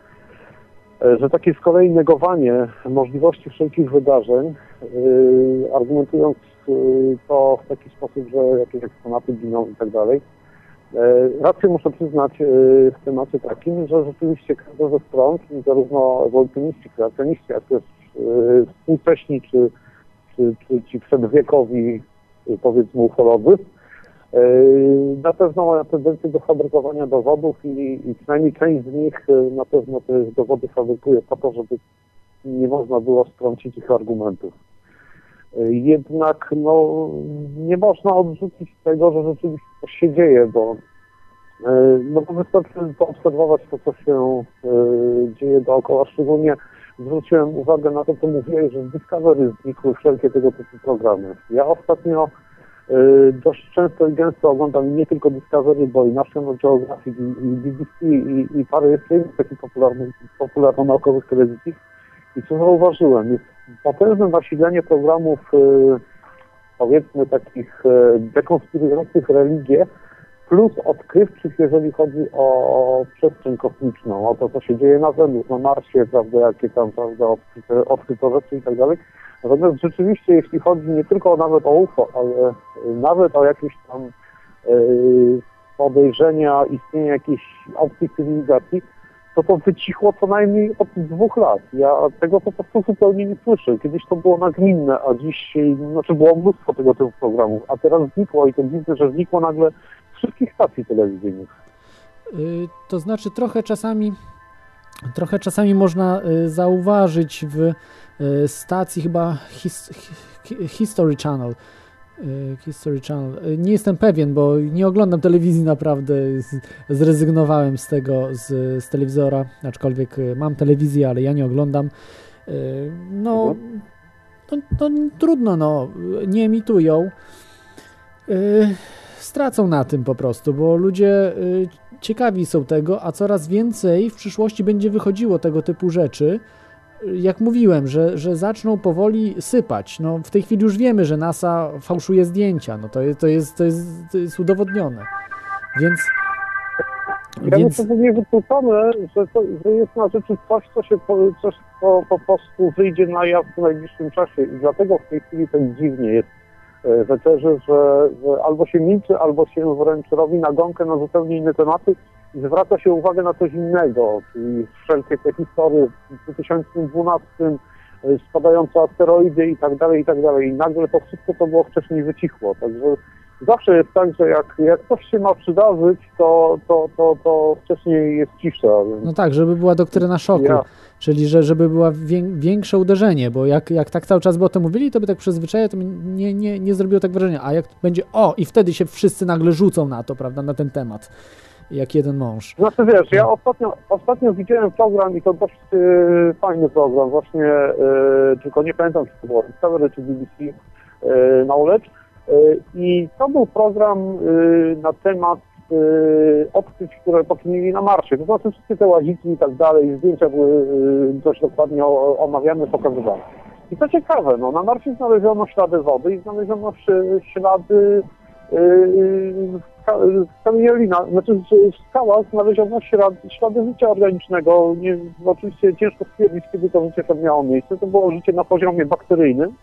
że takie z kolei negowanie możliwości wszelkich wydarzeń, argumentując to w taki sposób, że jakieś eksponaty giną i tak dalej, rację muszę przyznać e, w temacie takim, że rzeczywiście każda ze stron, czyli zarówno ewolucjoniści, kreacjoniści, jak też e, współcześni, czy, czy, czy ci przedwiekowi, powiedzmy, ufology, Na pewno mają tendencję do fabrykowania dowodów i, i przynajmniej część z nich na pewno te dowody fabrykuje po to, żeby nie można było strącić ich argumentów. Jednak no, nie można odrzucić tego, że rzeczywiście coś się dzieje, bo no bo wystarczy poobserwować to, co się dzieje dookoła. Szczególnie zwróciłem uwagę na to, co mówiłeś, że z Discovery znikły wszelkie tego typu programy. Ja ostatnio dość często i gęsto oglądam nie tylko Discovery, bo i National Geographic, i BBC, i, i parę jeszcze innych takich popularnych, popularno-naukowych telewizji. I co zauważyłem, jest potężne nasilenie programów, powiedzmy, takich dekonstruujących religię, plus odkrywczych, jeżeli chodzi o przestrzeń kosmiczną, o to, co się dzieje na Wenus, na Marsie, prawda, jakie tam, prawda, odkryte, rzeczy i tak dalej. Natomiast rzeczywiście, jeśli chodzi nie tylko nawet o UFO, ale nawet o jakieś tam podejrzenia istnienia jakiejś obcej cywilizacji, to to wycichło co najmniej od dwóch lat. Ja tego po prostu zupełnie nie słyszę. Kiedyś to było nagminne, a dziś, znaczy było mnóstwo tego typu programów, a teraz znikło i to widzę, że znikło nagle z wszystkich stacji telewizyjnych. Yy, to znaczy trochę czasami trochę czasami można y, zauważyć w y, stacji chyba his, History Channel, History Channel. Nie jestem pewien, bo nie oglądam telewizji naprawdę. Zrezygnowałem z tego, z, z telewizora, aczkolwiek mam telewizję, ale ja nie oglądam. No, no, no trudno, no, nie emitują. Stracą na tym po prostu, bo ludzie ciekawi są tego, a coraz więcej w przyszłości będzie wychodziło tego typu rzeczy. Jak mówiłem, że, że zaczną powoli sypać. No, w tej chwili już wiemy, że NASA fałszuje zdjęcia. No, to, jest, to, jest, to, jest, to jest udowodnione. Więc. Ja więc... że nie wykluczone, że, to, że jest na rzeczy coś, co się po, coś, co po prostu wyjdzie na jaw w najbliższym czasie. I dlatego w tej chwili tak dziwnie jest weczerzy, że, że albo się milczy, albo się wręcz robi nagonkę na zupełnie inne tematy zwraca się uwagę na coś innego, czyli wszelkie te historie w 2012 spadające asteroidy i tak dalej, i tak dalej. I nagle to wszystko, co było wcześniej, wycichło. Także zawsze jest tak, że jak, jak coś się ma przydarzyć, to, to, to, to wcześniej jest cisza. No tak, żeby była doktryna szoku. Ja. Czyli, że żeby było większe uderzenie, bo jak, jak tak cały czas by o tym mówili, to by tak przyzwyczaje, to by nie, nie, nie zrobiło tak wrażenia. A jak będzie o, i wtedy się wszyscy nagle rzucą na to, prawda, na ten temat, jak jeden mąż. Znaczy wiesz, ja ostatnio, ostatnio widziałem program i to dość yy, fajny program, właśnie, yy, tylko nie pamiętam, czy to było Discovery czy BBC yy, Knowledge, i to był program na temat odkryć, które poczynili na Marsie. To znaczy wszystkie te łaziki i tak dalej, zdjęcia były dość dokładnie omawiane, pokazywane. I to ciekawe, no, na Marsie znaleziono ślady wody i znaleziono ślady kamienolina, znaczy w skałach znaleziono ślady, ślady życia organicznego. Nie, oczywiście ciężko stwierdzić, kiedy to życie tam miało miejsce. To było życie na poziomie bakteryjnym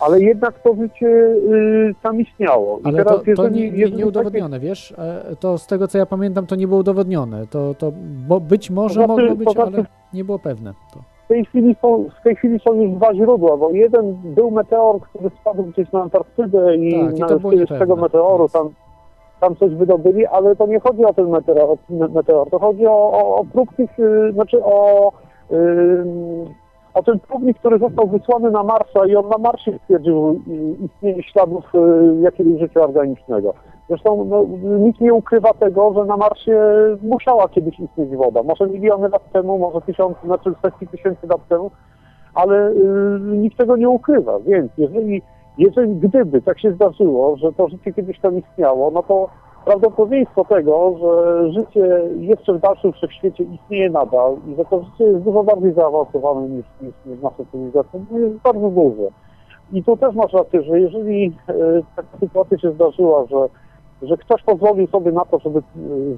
ale jednak to życie y, tam istniało. I ale teraz, to, to nie, nie, takie... wiesz? E, to z tego, co ja pamiętam, to nie było udowodnione. To, to bo być może znaczy, mogło być, znaczy, ale nie było pewne. To. W tej, chwili są, w tej chwili są już dwa źródła, bo jeden był meteor, który spadł gdzieś na Antarktydę i, tak, i na, z tego meteoru tam, tam coś wydobyli, ale to nie chodzi o ten meteor, meteor to chodzi o, o, o próbki, y, znaczy o... Yy, a ten próbnik, który został wysłany na Marsa i on na Marsie stwierdził istnienie śladów jakiegoś życia organicznego. Zresztą no, nikt nie ukrywa tego, że na Marsie musiała kiedyś istnieć woda. Może miliony lat temu, może tysiące, znaczy setki tysięcy lat temu, ale y, nikt tego nie ukrywa. Więc jeżeli, jeżeli gdyby tak się zdarzyło, że to życie kiedyś tam istniało, no to prawdopodobieństwo tego, że życie jeszcze w dalszym wszechświecie istnieje nadal i że to życie jest dużo bardziej zaawansowane niż, niż, niż nasza cywilizacja, no jest bardzo duże. I tu też masz rację, że jeżeli e, taka sytuacja się zdarzyła, że, że ktoś pozwolił sobie na to, żeby e,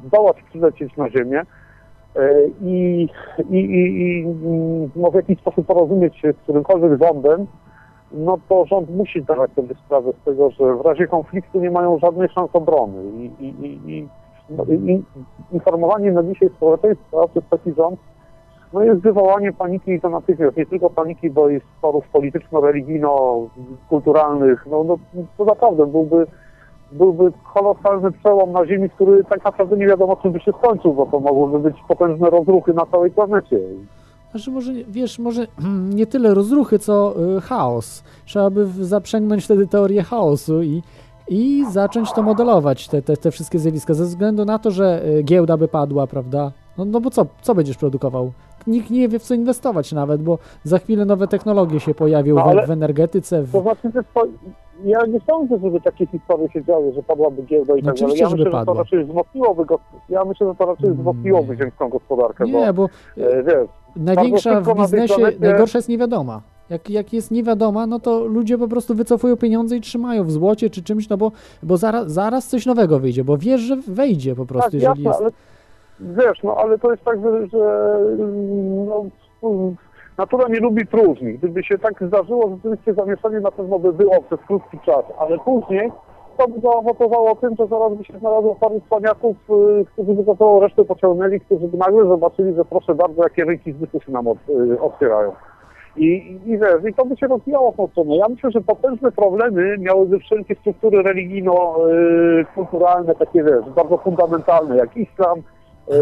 zdołać przylecieć na Ziemię e, i, i, i, i no, w jakiś sposób porozumieć się z którymkolwiek rządem, no to rząd musi zdawać sobie sprawę z tego, że w razie konfliktu nie mają żadnej szans obrony. I, i, i, no, i informowanie na dzisiaj społeczeństwa przez taki rząd no jest wywołanie paniki i to natychmiast, nie tylko paniki, bo jest sporów polityczno-religijno-kulturalnych, no, no to naprawdę byłby byłby kolosalny przełom na Ziemi, który tak naprawdę nie wiadomo, czym by się skończył, bo to mogłyby być potężne rozruchy na całej planecie. Znaczy może, wiesz, może nie tyle rozruchy, co y, chaos. Trzeba by zaprzęgnąć wtedy teorię chaosu i, i zacząć to modelować, te, te, te wszystkie zjawiska, ze względu na to, że y, giełda by padła, prawda? No, no bo co, co będziesz produkował? Nikt nie wie w co inwestować nawet, bo za chwilę nowe technologie się pojawią No, w, ale- w energetyce. W... To znaczy, że to, ja nie sądzę, żeby takie historie się działy, że padłaby giełda i No tak dalej. Ja myślę, że to raczej wzmocniłoby go, ja myślę, że to raczej wzmocniłoby ziemską gospodarkę, Nie, bo bo e, wiesz, największa w biznesie, najgorsza jest niewiadoma. Jak, jak jest niewiadoma, no to ludzie po prostu wycofują pieniądze i trzymają w złocie czy czymś, no bo, bo zaraz, zaraz coś nowego wyjdzie, bo wiesz, że wejdzie po prostu, tak, jeżeli jasne, jest... ale wiesz, no ale to jest tak, że, że no, natura nie lubi próżni. Gdyby się tak zdarzyło, rzeczywiście zamieszanie na pewno by było przez krótki czas, ale później to by zaowocowało tym, że zaraz by się znalazło paru cwaniaków, y, którzy by za całą resztę pociągnęli, którzy by nagle zobaczyli, że proszę bardzo, jakie rynki zbytu się nam y, otwierają. I, i, wiesz, i to by się rozwijało w tą stronę. Ja myślę, że potężne problemy miałyby wszelkie struktury religijno-kulturalne, takie wiesz, bardzo fundamentalne, jak islam,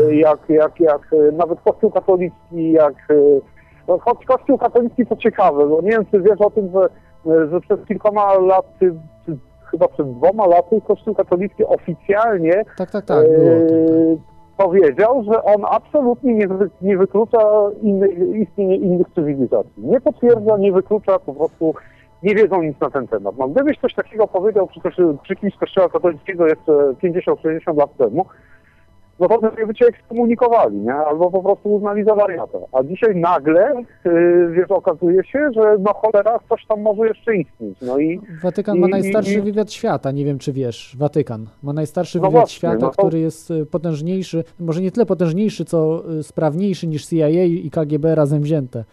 y, jak, jak, jak y, nawet Kościół katolicki, jak y, no, choć Kościół katolicki to ciekawe, bo nie wiem, czy wiesz o tym, że, y, że przez kilkoma czy chyba przed dwoma laty Kościół katolicki oficjalnie Tak, tak, tak, tym, y, powiedział, że on absolutnie nie, nie wyklucza inny, istnienie innych cywilizacji. Nie potwierdza, nie wyklucza, po prostu nie wiedzą nic na ten temat. No, gdybyś coś takiego powiedział przy, przy kimś z kościoła katolickiego jeszcze 50-60 lat temu, no to by cię ekskomunikowali, nie? Albo po prostu uznali za wariata. A dzisiaj nagle, yy, wiesz, okazuje się, że no cholera, coś tam może jeszcze istnieć. No i Watykan ma i- najstarszy i- wywiad świata, nie wiem czy wiesz, Watykan ma najstarszy No wywiad właśnie, świata, no to- który jest y, potężniejszy, może nie tyle potężniejszy, co y, sprawniejszy niż CIA i KGB razem wzięte.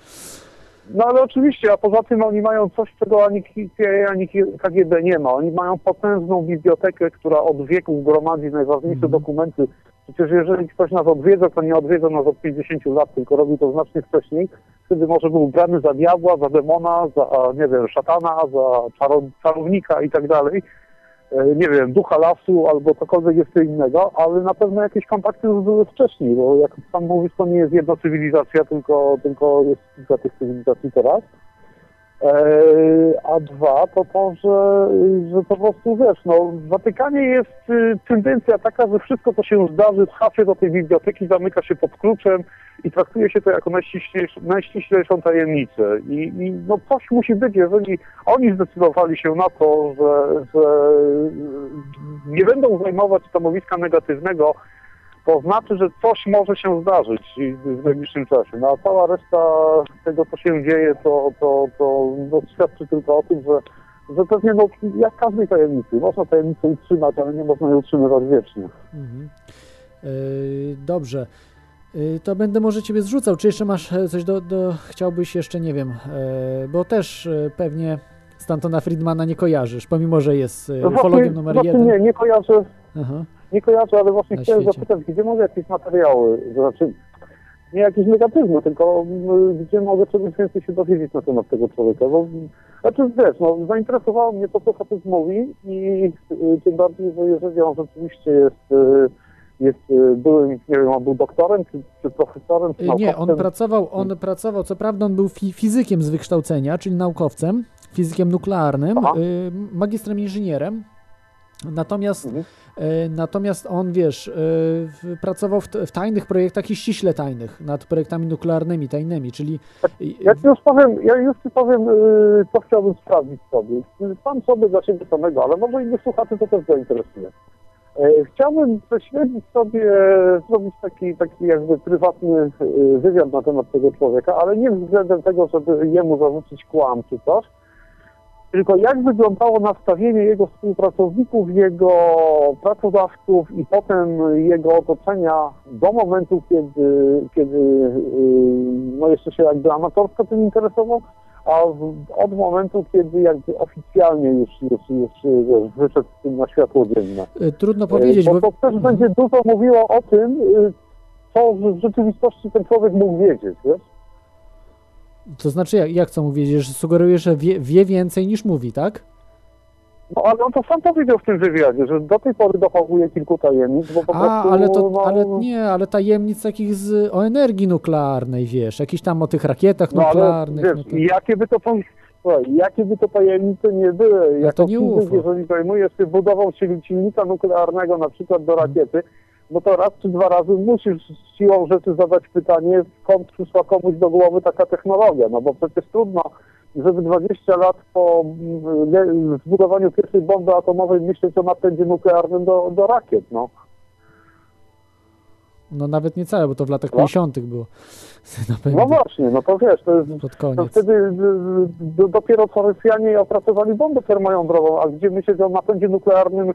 No ale oczywiście, a poza tym oni mają coś, czego ani CIA, ani KGB nie ma. Oni mają potężną bibliotekę, która od wieków gromadzi najważniejsze dokumenty. Przecież jeżeli ktoś nas odwiedza, to nie odwiedza nas od 50 lat, tylko robi to znacznie wcześniej. Wtedy może był brany za diabła, za demona, za, nie wiem, szatana, za czaro, czarownika i tak dalej. E, Nie wiem, ducha lasu albo cokolwiek jeszcze innego, ale na pewno jakieś kontakty już były wcześniej, bo jak sam mówisz, to nie jest jedna cywilizacja, tylko, tylko jest kilka tych cywilizacji teraz. E, A dwa to to, że, że po prostu wiesz, no w Watykanie jest y, tendencja taka, że wszystko co się zdarzy się do tej biblioteki, zamyka się pod kluczem i traktuje się to jako najściślejszą, najściślejszą tajemnicę. I, I no coś musi być, jeżeli oni zdecydowali się na to, że, że nie będą zajmować stanowiska negatywnego, to znaczy, że coś może się zdarzyć w najbliższym czasie. No a cała reszta tego, co się dzieje, to, to, to no, świadczy tylko o tym, że, że pewnie no, jak każdej tajemnicy, można tajemnicę utrzymać, ale nie można jej utrzymywać wiecznie. Mhm. Y, Dobrze. Y, To będę może ciebie zrzucał. Czy jeszcze masz e, coś do, do chciałbyś jeszcze, nie wiem, e, bo też e, pewnie Stantona Friedmana nie kojarzysz, pomimo, że jest e, No ufologiem numer właśnie jeden. nie, nie kojarzę, Aha. Nie kojarzę, ale właśnie chciałem zapytać, gdzie mogę jakieś materiały, znaczy nie jakieś negatywne, tylko mm, gdzie mogę czegoś więcej się dowiedzieć na temat tego człowieka, bo znaczy wiesz, no, zainteresowało mnie to, co facet mówi i y, tym bardziej, że jeżeli on rzeczywiście jest, y, jest y, byłym, nie wiem, on był doktorem, czy, czy profesorem, czy Y, Nie, on pracował, on pracował, co prawda on był fi fizykiem z wykształcenia, czyli naukowcem, fizykiem nuklearnym, y, magistrem inżynierem. Natomiast, Mhm. y, natomiast on, wiesz, y, w- pracował w, w tajnych projektach i ściśle tajnych, nad projektami nuklearnymi, tajnymi, czyli Ja już powiem, ja już ci powiem, y, co chciałbym sprawdzić sobie. Sam sobie dla siebie samego, ale może innych słuchaczy to też zainteresuje. E, Chciałbym prześledzić sobie, zrobić taki, taki jakby prywatny wywiad na temat tego człowieka, ale nie względem tego, żeby jemu zarzucić kłam czy coś, tylko jak wyglądało nastawienie jego współpracowników, jego pracodawców i potem jego otoczenia do momentu, kiedy, kiedy yy, no jeszcze się jakby amatorsko tym interesował, a od momentu, kiedy jakby oficjalnie już, już, już wiesz, wyszedł z tym na światło dzienne. y, trudno powiedzieć, Bo bo to też będzie dużo mówiło o tym, y, co w rzeczywistości ten człowiek mógł wiedzieć, wiesz? To znaczy, jak, jak co mówisz, że sugerujesz, że wie, wie więcej niż mówi, tak? No ale on to sam powiedział w tym wywiadzie, że do tej pory dochowuje kilku tajemnic, bo po A, prostu... ale to, no, ale nie, ale tajemnic takich z, o energii nuklearnej, wiesz, jakiś tam o tych rakietach no, ale, nuklearnych. wiesz, no to... jakie by to... Słuchaj, jakie by to tajemnice nie były, jako to nie fizyk, jeżeli zajmujesz się budową sil- silnika nuklearnego na przykład do rakiety, no to raz czy dwa razy musisz siłą rzeczy zadać pytanie, skąd przyszła komuś do głowy taka technologia, no bo przecież trudno, żeby 20 lat po mm, zbudowaniu pierwszej bomby atomowej myśleć o napędzie nuklearnym do, do rakiet, no. No nawet nie całe, bo to w latach No. 50. było. No właśnie, no to wiesz, to jest, Pod to koniec. wtedy y, y, do, dopiero co Rosjanie opracowali bombę termojądrową, a gdzie myśleć o napędzie nuklearnym,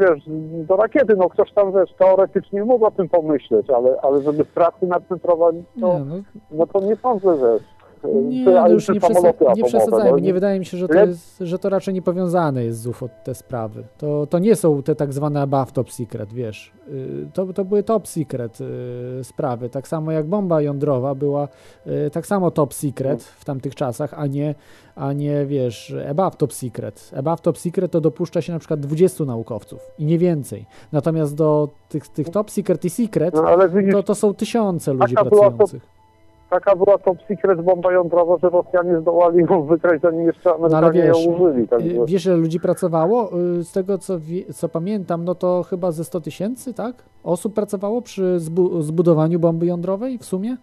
wiesz, do rakiety, no ktoś tam, wiesz, teoretycznie mógł o tym pomyśleć, ale, ale żeby straty nad tym prowadzić, to, no, no to nie sądzę, wiesz. Nie, no już nie, przesa- nie przesadzajmy. no, Nie wydaje mi się, że to, jest, że to raczej nie powiązane jest z UFO te sprawy. To, to nie są te tak zwane above top secret, wiesz. Y, To, to były top secret y, sprawy. Tak samo jak bomba jądrowa była y, tak samo top secret w tamtych czasach, a nie, a nie wiesz, above top secret. Above top secret to dopuszcza się na przykład 20 naukowców i nie więcej. Natomiast do tych, tych top secret i secret No, widzisz, to, to są tysiące ludzi pracujących. Taka była top secret bomba jądrowa, że Rosjanie zdołali ją wykrać, zanim jeszcze No Amerykanie wiesz, ją użyli. Tak y, wiesz, ile ludzi pracowało? Y, Z tego, co, co pamiętam, no to chyba ze 100 tysięcy, tak? Osób pracowało przy zbu zbudowaniu bomby jądrowej w sumie?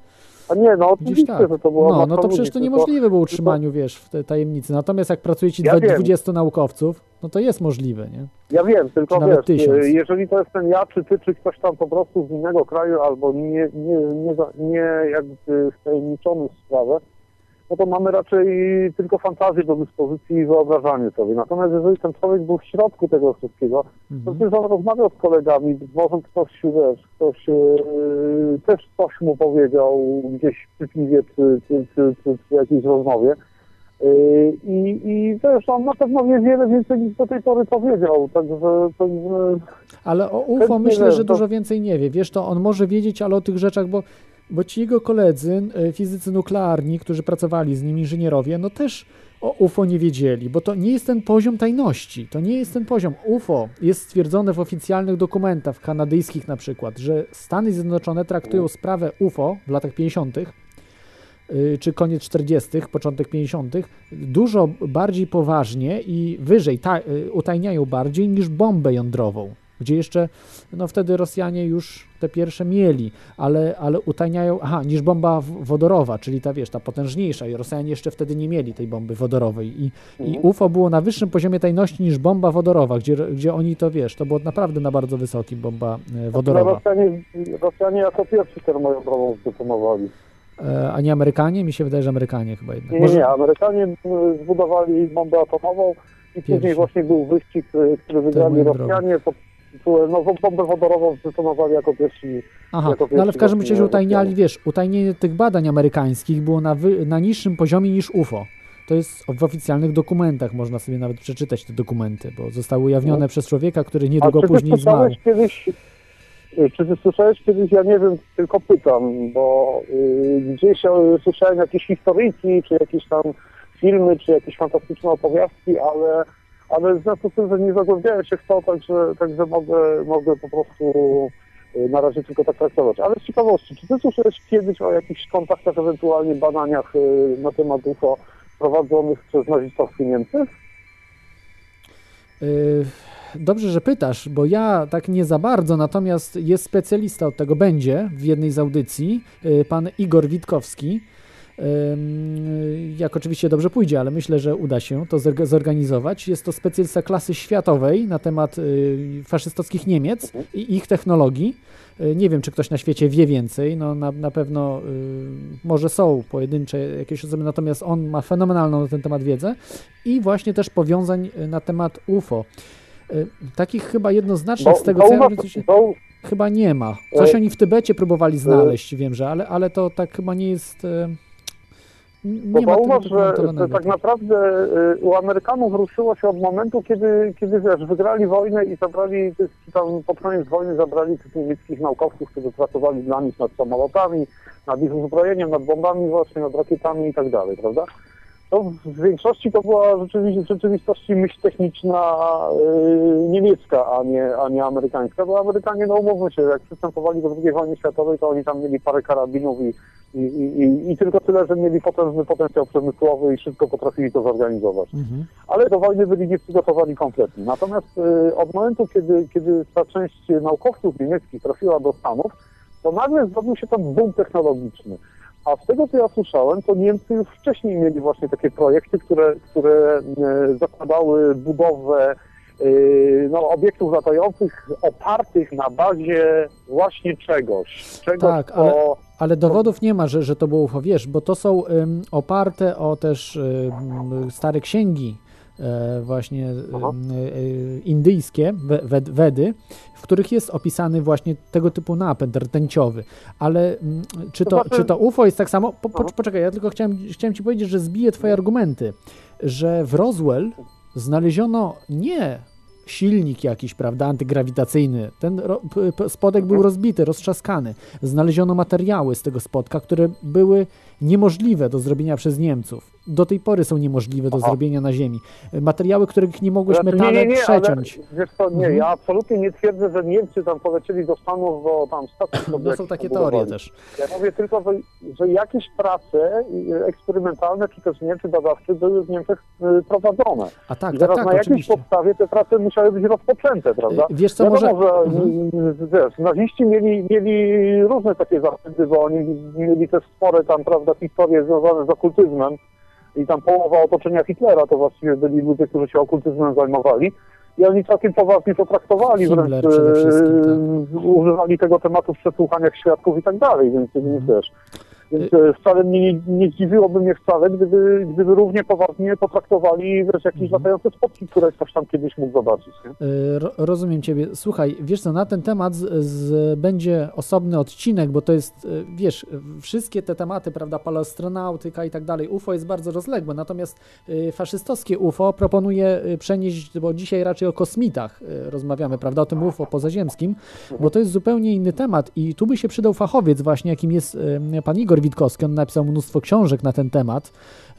A nie, no oczywiście, tak. że to było No, no to przecież to niemożliwe było utrzymaniu, wiesz, w tej tajemnicy. Natomiast jak pracuje ci Ja dwa- wiem. 20 naukowców, no to jest możliwe, nie? Ja wiem, tylko wiesz, tysiąc. y, jeżeli to jestem ja, czy ty, czy ktoś tam po prostu z innego kraju, albo nie, nie, nie, nie jakby wtajemniczony w sprawę, no to mamy raczej tylko fantazję do dyspozycji i wyobrażanie sobie. Natomiast jeżeli ten człowiek był w środku tego wszystkiego, to przecież on rozmawiał z kolegami, może ktoś, wiesz, ktoś yy, też coś mu powiedział gdzieś przy piwie, czy, czy, czy, czy, czy jakiejś rozmowie. Yy, I, I też on na pewno wie wiele więcej niż do tej pory powiedział, także, Ale o UFO myślę, że to- dużo więcej nie wie. Wiesz, to on może wiedzieć, ale o tych rzeczach, bo, bo ci jego koledzy, y, fizycy nuklearni, którzy pracowali z nim, inżynierowie, no też o UFO nie wiedzieli, bo to nie jest ten poziom tajności. To nie jest ten poziom. UFO jest stwierdzone w oficjalnych dokumentach kanadyjskich na przykład, że Stany Zjednoczone traktują sprawę UFO w latach 50 y, czy koniec 40., początek 50., dużo bardziej poważnie i wyżej ta, y, utajniają bardziej niż bombę jądrową, gdzie jeszcze, no wtedy Rosjanie już te pierwsze mieli, ale, ale utajniają, aha, niż bomba wodorowa, czyli ta, wiesz, ta potężniejsza i Rosjanie jeszcze wtedy nie mieli tej bomby wodorowej i, i Mhm. UFO było na wyższym poziomie tajności niż bomba wodorowa, gdzie, gdzie oni to, wiesz, to było naprawdę na bardzo wysokim bomba e, wodorowa. Rosjanie, Rosjanie jako pierwsi termojądrową zdetonowali. E, A nie Amerykanie? Mi się wydaje, że Amerykanie chyba jednak. Nie, nie, nie, Amerykanie zbudowali bombę atomową i później Pierwsi. właśnie był wyścig, y, który wygrali. Rosjanie, no bombę wodorową zdetonowali jako pierwsi. Aha, jako no ale w pierwsi każdym razie utajniali, wiesz, utajnienie tych badań amerykańskich było na, wy, na niższym poziomie niż UFO. To jest w oficjalnych dokumentach, można sobie nawet przeczytać te dokumenty, bo zostały ujawnione No. przez człowieka, który niedługo później zmarł. słyszałeś kiedyś, czy ty słyszałeś kiedyś, ja nie wiem, tylko pytam, bo y, gdzieś y, słyszałem jakieś historyjki, czy jakieś tam filmy, czy jakieś fantastyczne opowiastki, ale, ale w związku z tym, że nie zagłębiałem się w to, także, także mogę, mogę po prostu y, na razie tylko tak traktować. Ale z ciekawości, czy ty słyszałeś kiedyś o jakichś kontaktach, ewentualnie badaniach y, na temat UFO prowadzonych przez nazistowskie Niemcy? Y, Dobrze, że pytasz, bo ja tak nie za bardzo, natomiast jest specjalista od tego, będzie w jednej z audycji, pan Igor Witkowski. Jak oczywiście dobrze pójdzie, ale myślę, że uda się to zorga- zorganizować. Jest to specjalista klasy światowej na temat y, faszystowskich Niemiec i ich technologii. Y, Nie wiem, czy ktoś na świecie wie więcej. No, na, na pewno y, może są pojedyncze jakieś osoby, natomiast on ma fenomenalną na ten temat wiedzę i właśnie też powiązań na temat UFO. Takich chyba jednoznacznych Bo z tego, co ja zau- chyba nie ma. Coś E, oni w Tybecie próbowali znaleźć, wiem, że, ale, ale to tak chyba nie jest. Bo Nie tego zauważ, że dokumentowanego. tak naprawdę y, u Amerykanów ruszyło się od momentu, kiedy, kiedy wiesz, wygrali wojnę i zabrali, tam pod koniec wojny zabrali tych niemieckich naukowców, którzy pracowali dla nich nad samolotami, nad ich uzbrojeniem, nad bombami właśnie, nad rakietami i tak dalej, prawda? To w większości to była rzeczywiście, w rzeczywistości myśl techniczna yy, niemiecka, a nie, a nie amerykańska, bo Amerykanie, no umówmy się, jak przystępowali do II wojny światowej, to oni tam mieli parę karabinów i, i, i, i tylko tyle, że mieli potężny potencjał przemysłowy i wszystko potrafili to zorganizować. Mhm. Ale do wojny byli nieprzygotowani kompletnie. Natomiast yy, od momentu, kiedy, kiedy ta część naukowców niemieckich trafiła do Stanów, to nagle zrobił się tam boom technologiczny. A z tego, co ja słyszałem, to Niemcy już wcześniej mieli właśnie takie projekty, które, które e, zakładały budowę e, no, obiektów latających opartych na bazie właśnie czegoś. czegoś Tak, ale, ale dowodów nie ma, że, że to było UFO, wiesz, bo to są oparte o też stare księgi właśnie ym, y, indyjskie, we, wed, Wedy, w których jest opisany właśnie tego typu napęd rtęciowy. Ale ym, czy, to, znaczy- czy to UFO jest tak samo? Po, po, poczekaj, ja tylko chciałem, chciałem ci powiedzieć, że zbiję twoje argumenty, że w Roswell znaleziono nie silnik jakiś, prawda, antygrawitacyjny. Ten spodek był rozbity, roztrzaskany. Znaleziono materiały z tego spodka, które były niemożliwe do zrobienia przez Niemców. Do tej pory są niemożliwe do Aha. zrobienia na Ziemi. Materiały, których nie mogłeś Znaczy, metale nie, nie, nie, przeciąć. Ale, wiesz co, nie, Mhm. ja absolutnie nie twierdzę, że Niemcy tam polecieli do Stanów, bo tam sobie No są takie teorie też. Ja mówię tylko, że, że jakieś prace eksperymentalne, czy też nie, czy badawcze były w Niemczech y, prowadzone. A tak, I tak, teraz tak, na jakiejś podstawie te prace musiały być rozpoczęte, prawda? Y, wiesz co, Wiadomo, może- że Mhm. wiesz, naziści mieli, mieli różne takie zachęty, bo oni mieli też spore tam, prawda, historie związane z okultyzmem i tam połowa otoczenia Hitlera to właściwie byli ludzie, którzy się okultyzmem zajmowali. I oni całkiem poważnie to traktowali, Himmler wręcz e, używali tego tematu w przesłuchaniach świadków i tak dalej, więc nie wiesz. Więc e, wcale mnie nie, nie zdziwiłoby mnie wcale, gdyby, gdyby równie poważnie potraktowali wiesz, jakieś Mhm. latające spotki, które ktoś tam kiedyś mógł zobaczyć. Ro- Rozumiem Ciebie. Słuchaj, wiesz co, na ten temat z, z, będzie osobny odcinek, bo to jest, y, wiesz, wszystkie te tematy, prawda, paleostronautyka i tak dalej, UFO jest bardzo rozległe, natomiast faszystowskie UFO proponuje y, przenieść, bo dzisiaj raczej o kosmitach rozmawiamy, prawda, o tym UFO pozaziemskim, bo to jest zupełnie inny temat i tu by się przydał fachowiec właśnie, jakim jest pan Igor Witkowski, on napisał mnóstwo książek na ten temat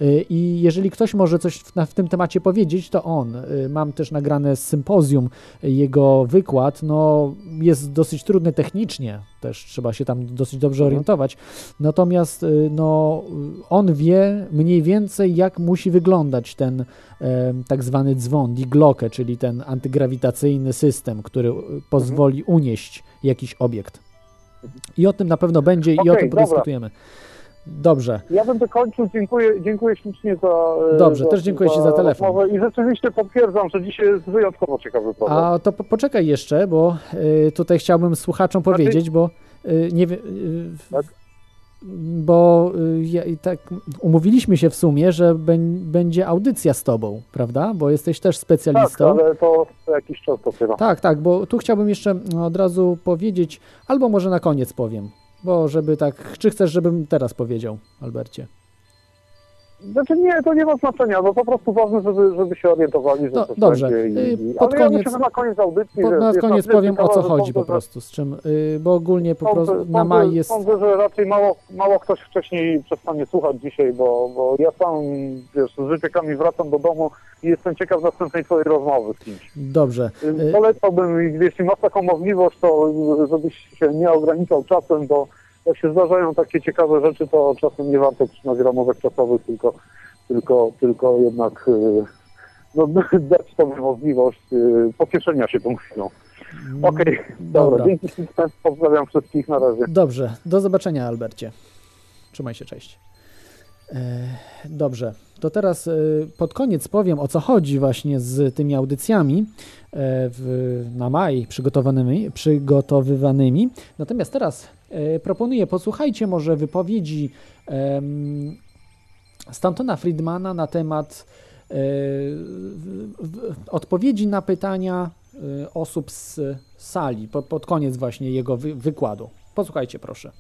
y, i jeżeli ktoś może coś w, na, w tym temacie powiedzieć, to on. Y, Mam też nagrane z sympozjum jego wykład, no jest dosyć trudny technicznie, też trzeba się tam dosyć dobrze orientować, natomiast y, no, on wie mniej więcej jak musi wyglądać ten e, tak zwany dzwon, die Glocke, czyli ten antygrawitacyjny system, który pozwoli unieść jakiś obiekt. I o tym na pewno będzie i o tym dobra. podyskutujemy. Dobrze. Ja będę kończył. Dziękuję, dziękuję ślicznie za. e, Dobrze, też dziękuję Ci za telefon. rozmowę I rzeczywiście potwierdzam, że dzisiaj jest wyjątkowo ciekawy program. A to po, poczekaj jeszcze, bo y, tutaj chciałbym słuchaczom Znaczy- powiedzieć, bo y, nie wiem. Y, Bo y, ja, i tak umówiliśmy się w sumie, że będzie audycja z tobą, prawda? Bo jesteś też tak, specjalistą. ale to jakiś czas dopiero. Tak, tak, bo tu chciałbym jeszcze od razu powiedzieć, albo może na koniec powiem, bo żeby tak, czy chcesz, żebym teraz powiedział, Albercie? Znaczy nie, to nie ma znaczenia, bo po prostu ważne, żeby, żeby się orientowali, że No, coś dobrze. będzie. I, Y, i, pod ale ja koniec- myślę, że na koniec audycji... Po, że na koniec powiem o ciekawe, co chodzi po sądzę, że- prostu, z czym, y, bo ogólnie po prostu na maj jest... Sądzę, że raczej mało, mało ktoś wcześniej przestanie słuchać dzisiaj, bo, bo ja sam wiesz, z wypiekami wracam do domu i jestem ciekaw następnej twojej rozmowy z kimś. Dobrze. Y, Polecałbym, jeśli masz taką możliwość, to żebyś się nie ograniczał czasem, bo jak się zdarzają takie ciekawe rzeczy, to czasem nie warto trzymać ramówek czasowych, tylko, tylko, tylko jednak y, no, dać sobie możliwość y, pocieszenia się tą chwilą. Okej, dobra. dobra. dzięki pozdrawiam wszystkich, na razie. Dobrze, do zobaczenia, Albercie. Trzymaj się, cześć. E, Dobrze, to teraz e, pod koniec powiem o co chodzi właśnie z tymi audycjami e, w, na maj przygotowanymi, przygotowywanymi. Natomiast teraz proponuję, posłuchajcie może wypowiedzi Stantona Friedmana na temat e, odpowiedzi na pytania e, osób z sali, po, pod koniec właśnie jego wy, wykładu. Posłuchajcie proszę.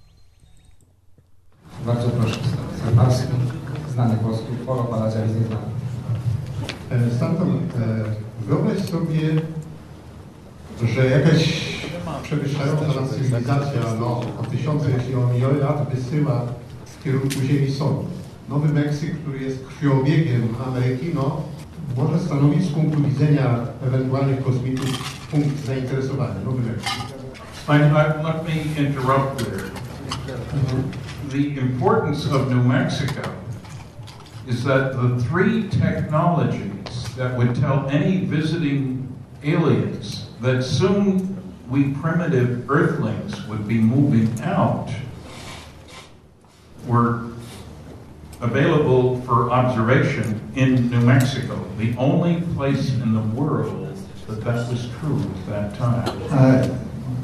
Bardzo proszę, Starski, znany polski ufolog, ale znany. E, Stanton, e, wyobraź sobie, że jakaś przewyższająca nas cywilizacja no, o tysiące, jeśli o miliony lat wysyła w kierunku Ziemi sondy. Nowy Meksyk, który jest krwiobiegiem Ameryki, no, może stanowić z punktu widzenia ewentualnych kosmitów punkt zainteresowania. Nowy Meksyk. Let me interrupt there. The importance of New Mexico is that the three technologies that would tell any visiting aliens that soon we primitive earthlings would be moving out were available for observation in New Mexico, the only place in the world that that was true at that time. Uh,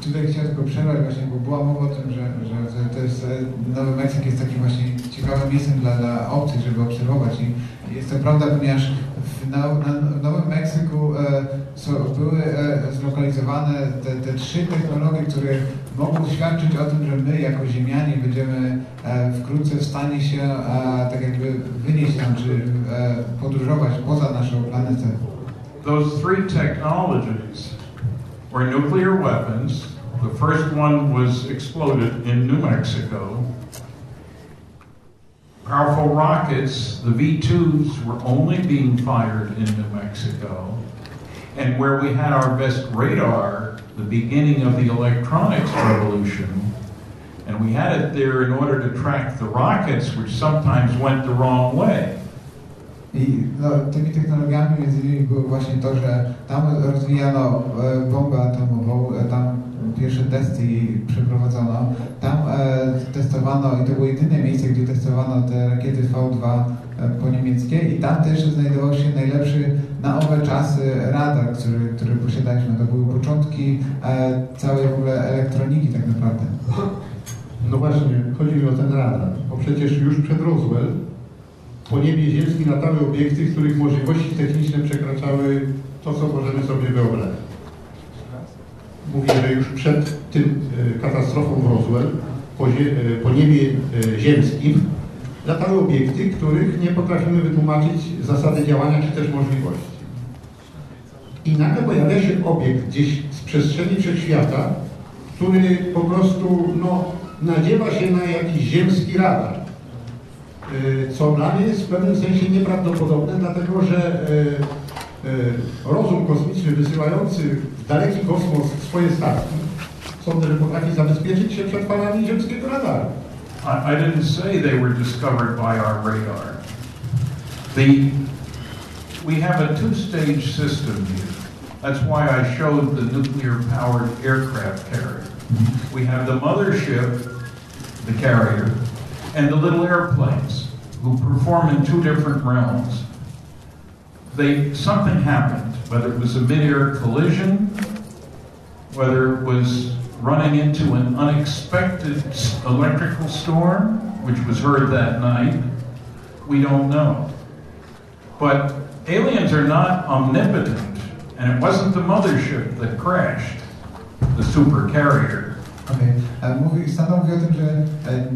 Tutaj chciałem tylko przerwać właśnie, bo była mowa o tym, że, że, to jest, Nowy Meksyk jest takim właśnie ciekawym miejscem dla, dla obcych, żeby obserwować i jest to prawda, ponieważ w, na, na, Nowym Meksyku e, so, były e, zlokalizowane te, te trzy technologie, które mogą świadczyć o tym, że my jako ziemianie będziemy e, wkrótce w stanie się e, tak jakby wynieść tam, czy e, podróżować poza naszą planetę. Those three technologies were nuclear weapons. The first one was exploded in New Mexico. Powerful rockets, the V 2s, were only being fired in New Mexico. And where we had our best radar, the beginning of the electronics revolution, and we had it there in order to track the rockets, which sometimes went the wrong way. I no, tymi technologiami między innymi było właśnie to, że tam rozwijano bombę atomową, tam pierwsze testy przeprowadzono. Tam e, testowano, i to było jedyne miejsce, gdzie testowano te rakiety V2 e, po niemieckie i tam też znajdował się najlepszy na owe czasy radar, który, który posiadaliśmy. To były początki e, całej w ogóle elektroniki tak naprawdę. No właśnie, chodzi mi o ten radar, bo przecież już przed Roswell po niebie ziemskim latały obiekty, których możliwości techniczne przekraczały to, co możemy sobie wyobrazić. Mówię, że już przed tym e, katastrofą w Roswell po, e, po niebie e, ziemskim latały obiekty, których nie potrafimy wytłumaczyć zasady działania czy też możliwości. I nagle pojawia się obiekt gdzieś z przestrzeni wszechświata, który po prostu no, nadziewa się na jakiś ziemski radar. Co dla mnie jest w pewnym sensie nieprawdopodobne, dlatego że rozum kosmiczny wysyłający daleki kosmos swoje statki, sądzę, że potrafi zabezpieczyć się przed falami ziemskiego radaru. I, I didn't say they were discovered by our radar. The, we have a two-stage system here. That's why I showed the nuclear-powered aircraft carrier. We have the mothership, the carrier, and the little airplanes who perform in two different realms. They, something happened, whether it was a mid-air collision, whether it was running into an unexpected electrical storm, which was heard that night, we don't know. But aliens are not omnipotent, and it wasn't the mothership that crashed, the super carrier. Okay. Mówi, stanowi o tym, że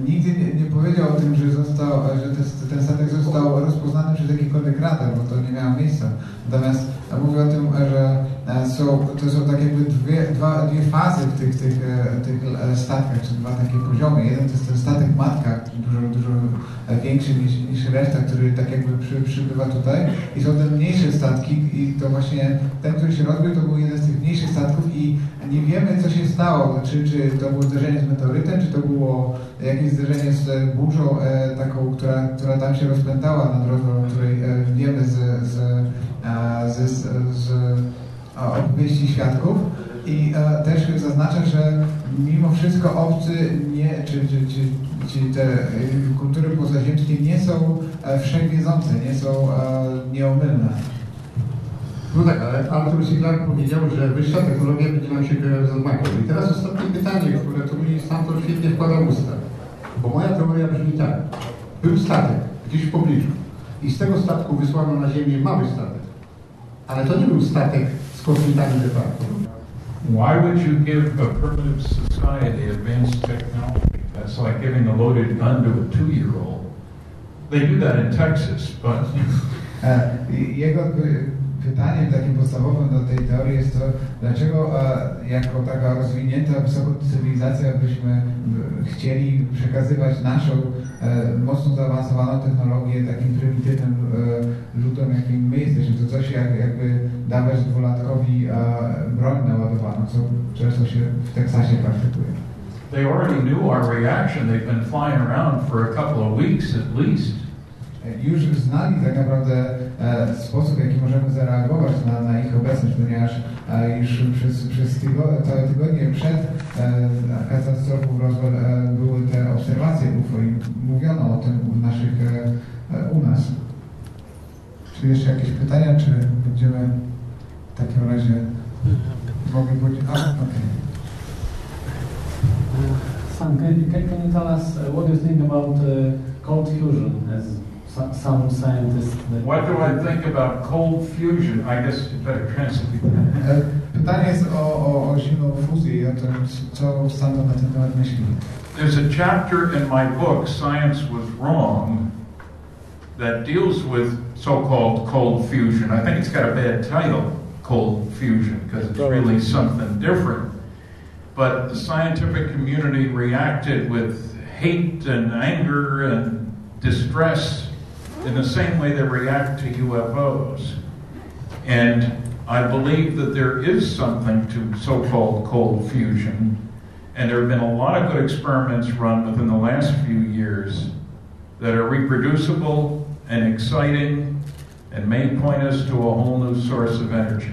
nigdy nie, nie, powiedział o tym, że, został, że te, ten statek został rozpoznany przez jakikolwiek radar, bo to nie miało miejsca. Natomiast mówi o tym, że są, to są tak jakby dwie, dwa, dwie fazy w tych, tych, tych statkach, czy dwa takie poziomy. Jeden to jest ten statek matka, dużo, dużo większy niż, niż reszta, który tak jakby przy, przybywa tutaj. I są te mniejsze statki i to właśnie ten, który się rozbił, to był jeden z tych mniejszych statków i nie wiemy, co się stało. Czy, czy to było zderzenie z meteorytem, czy to było jakieś zderzenie z burzą e, taką, która, która tam się rozpętała nad o której e, wiemy z, z, z, z, z opowieści świadków. I e, też zaznaczę, że mimo wszystko obcy nie, czy, czy, czy, czy te kultury pozaziemskie nie są wszechwiedzące, nie są nieomylne. No tak, ale Arthur C. Clarke powiedział, że wyższa technologia będzie nam się kojarzyć z makrą. I teraz ostatnie pytanie, które tu mi stamtąd świetnie wkłada w usta. Bo moja teoria brzmi tak. Był statek gdzieś w pobliżu i z tego statku wysłano na Ziemię mały statek. Ale to nie był statek z kosmitami de facto. Why would you give a primitive society advanced technology? That's like giving a loaded gun to a two-year-old. They do that in Texas, but... Jego pytaniem takim podstawowym do tej teorii jest to, dlaczego jako taka rozwinięta cywilizacja byśmy chcieli przekazywać naszą mocno zaawansowaną technologię takim prymitywnym ludom, jakim my jesteśmy. To coś jak, jakby dawać dwulatkowi broń naładowaną, co często się w Teksasie praktykuje. They already knew our reaction. They've been flying around for a couple of weeks at least. Już znali tak naprawdę e, sposób, w jaki możemy zareagować na, na ich obecność, ponieważ e, już przez, przez tygodnie, całe tygodnie przed e, katastrofą Roswell e, były te obserwacje UFO i mówiono o tym u naszych, u nas. Czy jeszcze jakieś pytania, czy będziemy w takim razie mogli powiedzieć? Sam, can, can, can you tell us uh, what do you think about uh, cold fusion as some scientists? What do I think about cold fusion? I guess you better translate that. Pytanie jest o, o, o zimną fuzję i o tym, co Stanton na ten temat myśli. There's a chapter in my book, Science Was Wrong, that deals with so-called cold fusion. I think it's got a bad title, cold fusion, because it's really something different. But the scientific community reacted with hate and anger and distress in the same way they react to UFOs. And I believe that there is something to so called cold fusion. And there have been a lot of good experiments run within the last few years that are reproducible and exciting and may point us to a whole new source of energy.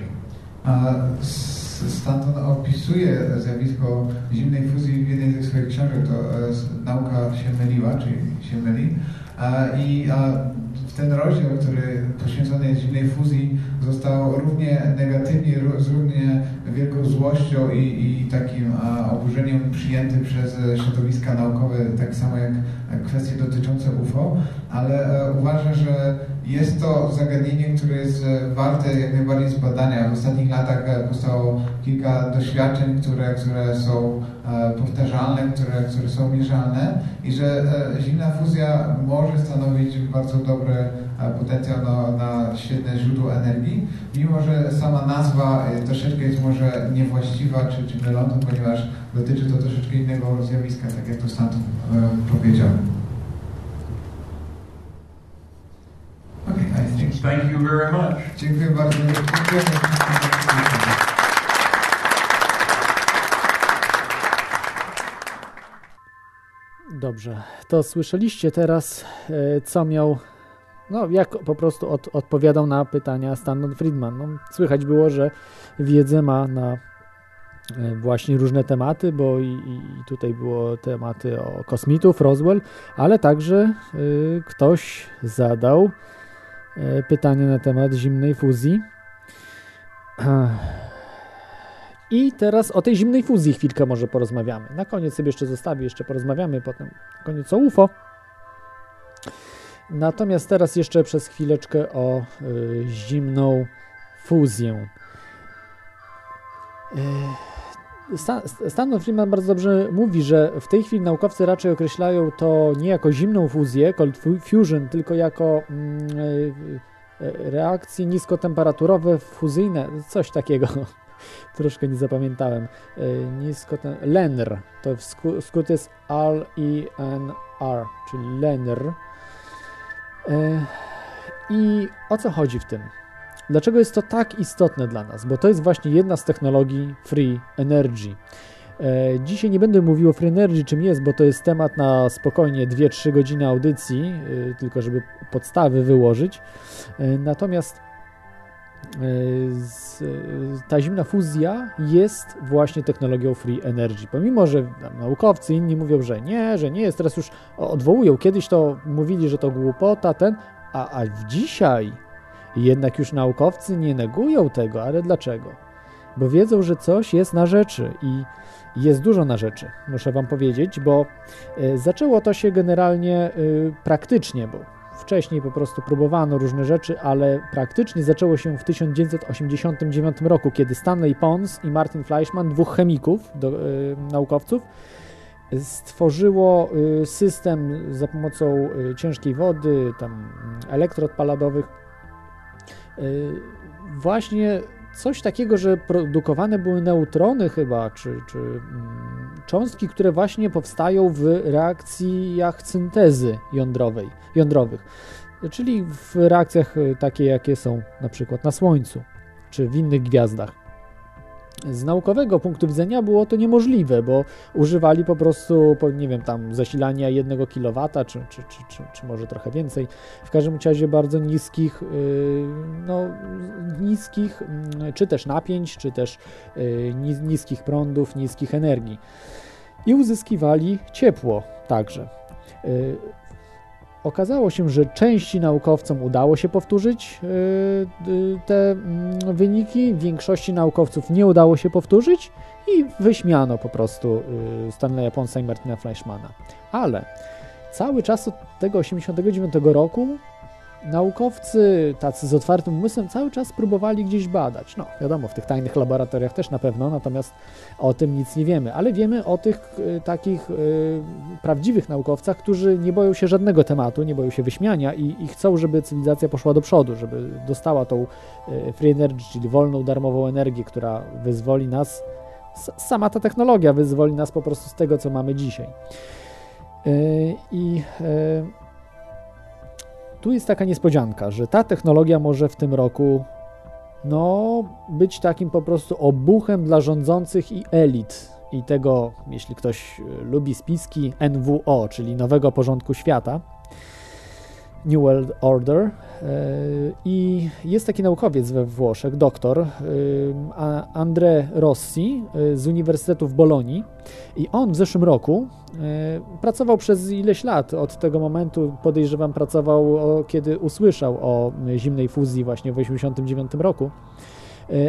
Stanton opisuje zjawisko zimnej fuzji w jednej ze swoich książek, to nauka się myliła, czyli się myli. I ten rozdział, który poświęcony jest zimnej fuzji, został równie negatywnie, z równie wielką złością i, i takim oburzeniem przyjęty przez środowiska naukowe, tak samo jak kwestie dotyczące UFO, ale uważa, że jest to zagadnienie, które jest warte jak najbardziej zbadania. W ostatnich latach powstało kilka doświadczeń, które, które są powtarzalne, które, które są mierzalne i że zimna fuzja może stanowić bardzo dobry potencjał na, na świetne źródło energii, mimo że sama nazwa troszeczkę jest może niewłaściwa czy, czy ponieważ dotyczy to troszeczkę innego zjawiska, tak jak to Stanton powiedział. Okay, I think. Thank you very much. Dziękuję bardzo. Dobrze, to słyszeliście teraz, co miał, no jak po prostu od, odpowiadał na pytania Stanton Friedman. No, słychać było, że wiedzę ma na właśnie różne tematy, bo i, i tutaj było tematy o kosmitów, Roswell, ale także y, ktoś zadał y, pytanie na temat zimnej fuzji. I teraz o tej zimnej fuzji chwilkę może porozmawiamy. Na koniec sobie jeszcze zostawię, jeszcze porozmawiamy potem koniec o UFO. Natomiast teraz jeszcze przez chwileczkę o y, zimną fuzję. Y, Stanton Freeman bardzo dobrze mówi, że w tej chwili naukowcy raczej określają to nie jako zimną fuzję, cold fusion, tylko jako mm, y, reakcje niskotemperaturowe fuzyjne, coś takiego. Troszkę nie zapamiętałem. Nisko ten, LENR, to skrót jest R-E-N-R, czyli LENR. I o co chodzi w tym? Dlaczego jest to tak istotne dla nas? Bo to jest właśnie jedna z technologii Free Energy. Dzisiaj nie będę mówił o Free Energy, czym jest, bo to jest temat na spokojnie 2-3 godziny audycji, tylko żeby podstawy wyłożyć. Natomiast ta zimna fuzja jest właśnie technologią Free Energy. Pomimo, że naukowcy inni mówią, że nie, że nie jest, teraz już odwołują. Kiedyś to mówili, że to głupota, ten, a, a dzisiaj jednak już naukowcy nie negują tego, ale dlaczego? Bo wiedzą, że coś jest na rzeczy i jest dużo na rzeczy, muszę Wam powiedzieć, bo zaczęło to się generalnie praktycznie, bo Wcześniej po prostu próbowano różne rzeczy, ale praktycznie zaczęło się w 1989 roku, kiedy Stanley Pons i Martin Fleischmann, dwóch chemików, do, y, naukowców, stworzyło system za pomocą ciężkiej wody, tam elektrod paladowych, właśnie coś takiego, że produkowane były neutrony chyba, czy, czy mm, cząstki, które właśnie powstają w reakcjach syntezy jądrowej, jądrowych, czyli w reakcjach y, takie, jakie są na przykład na Słońcu, czy w innych gwiazdach z naukowego punktu widzenia było to niemożliwe, bo używali po prostu, nie wiem, tam zasilania 1 kW, czy, czy, czy, czy, czy może trochę więcej. W każdym razie bardzo niskich, y, no, niskich, mm, czy też napięć, czy też y, niskich prądów, niskich energii. I uzyskiwali ciepło także. Okazało się, że części naukowcom udało się powtórzyć yy, te mm, wyniki, większości naukowców nie udało się powtórzyć i wyśmiano po prostu yy, Stanleya Ponsa i Martina Fleischmana. Ale cały czas od tego 89 roku naukowcy tacy z otwartym umysłem cały czas próbowali gdzieś badać. No, wiadomo, w tych tajnych laboratoriach też na pewno, natomiast o tym nic nie wiemy, ale wiemy o tych y, takich y, prawdziwych naukowcach, którzy nie boją się żadnego tematu, nie boją się wyśmiania i, i chcą, żeby cywilizacja poszła do przodu, żeby dostała tą y, free energy, czyli wolną, darmową energię, która wyzwoli nas, sama ta technologia wyzwoli nas po prostu z tego, co mamy dzisiaj. Y, I y, tu jest taka niespodzianka, że ta technologia może w tym roku no, być takim po prostu obuchem dla rządzących i elit. I tego, jeśli ktoś lubi spiski, NWO, czyli Nowego Porządku Świata, New World Order e, i jest taki naukowiec we Włoszech, doktor e, André Rossi e, z Uniwersytetu w Bolonii. I on w zeszłym roku pracował przez ileś lat, od tego momentu podejrzewam pracował, kiedy usłyszał o zimnej fuzji właśnie w 1989 roku,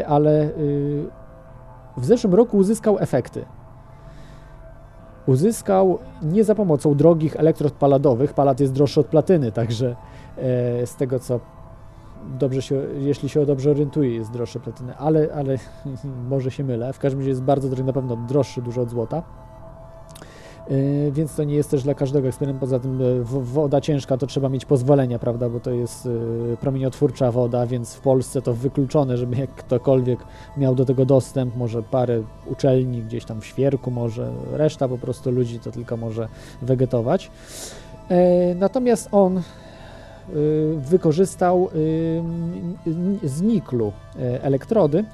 ale w zeszłym roku uzyskał efekty uzyskał nie za pomocą drogich elektrod paladowych, palat jest droższy od platyny, także e, z tego co dobrze się, jeśli się dobrze orientuję, jest droższy platyny, ale, ale może się mylę, w każdym razie jest bardzo drogi, na pewno droższy dużo od złota. Y, więc to nie jest też dla każdego eksperymentu. Poza tym y, woda ciężka to trzeba mieć pozwolenia, prawda, bo to jest y, promieniotwórcza woda, więc w Polsce to wykluczone, żeby jak ktokolwiek miał do tego dostęp, może parę uczelni gdzieś tam w Świerku, może reszta po prostu ludzi to tylko może wegetować. Natomiast on wykorzystał z niklu elektrody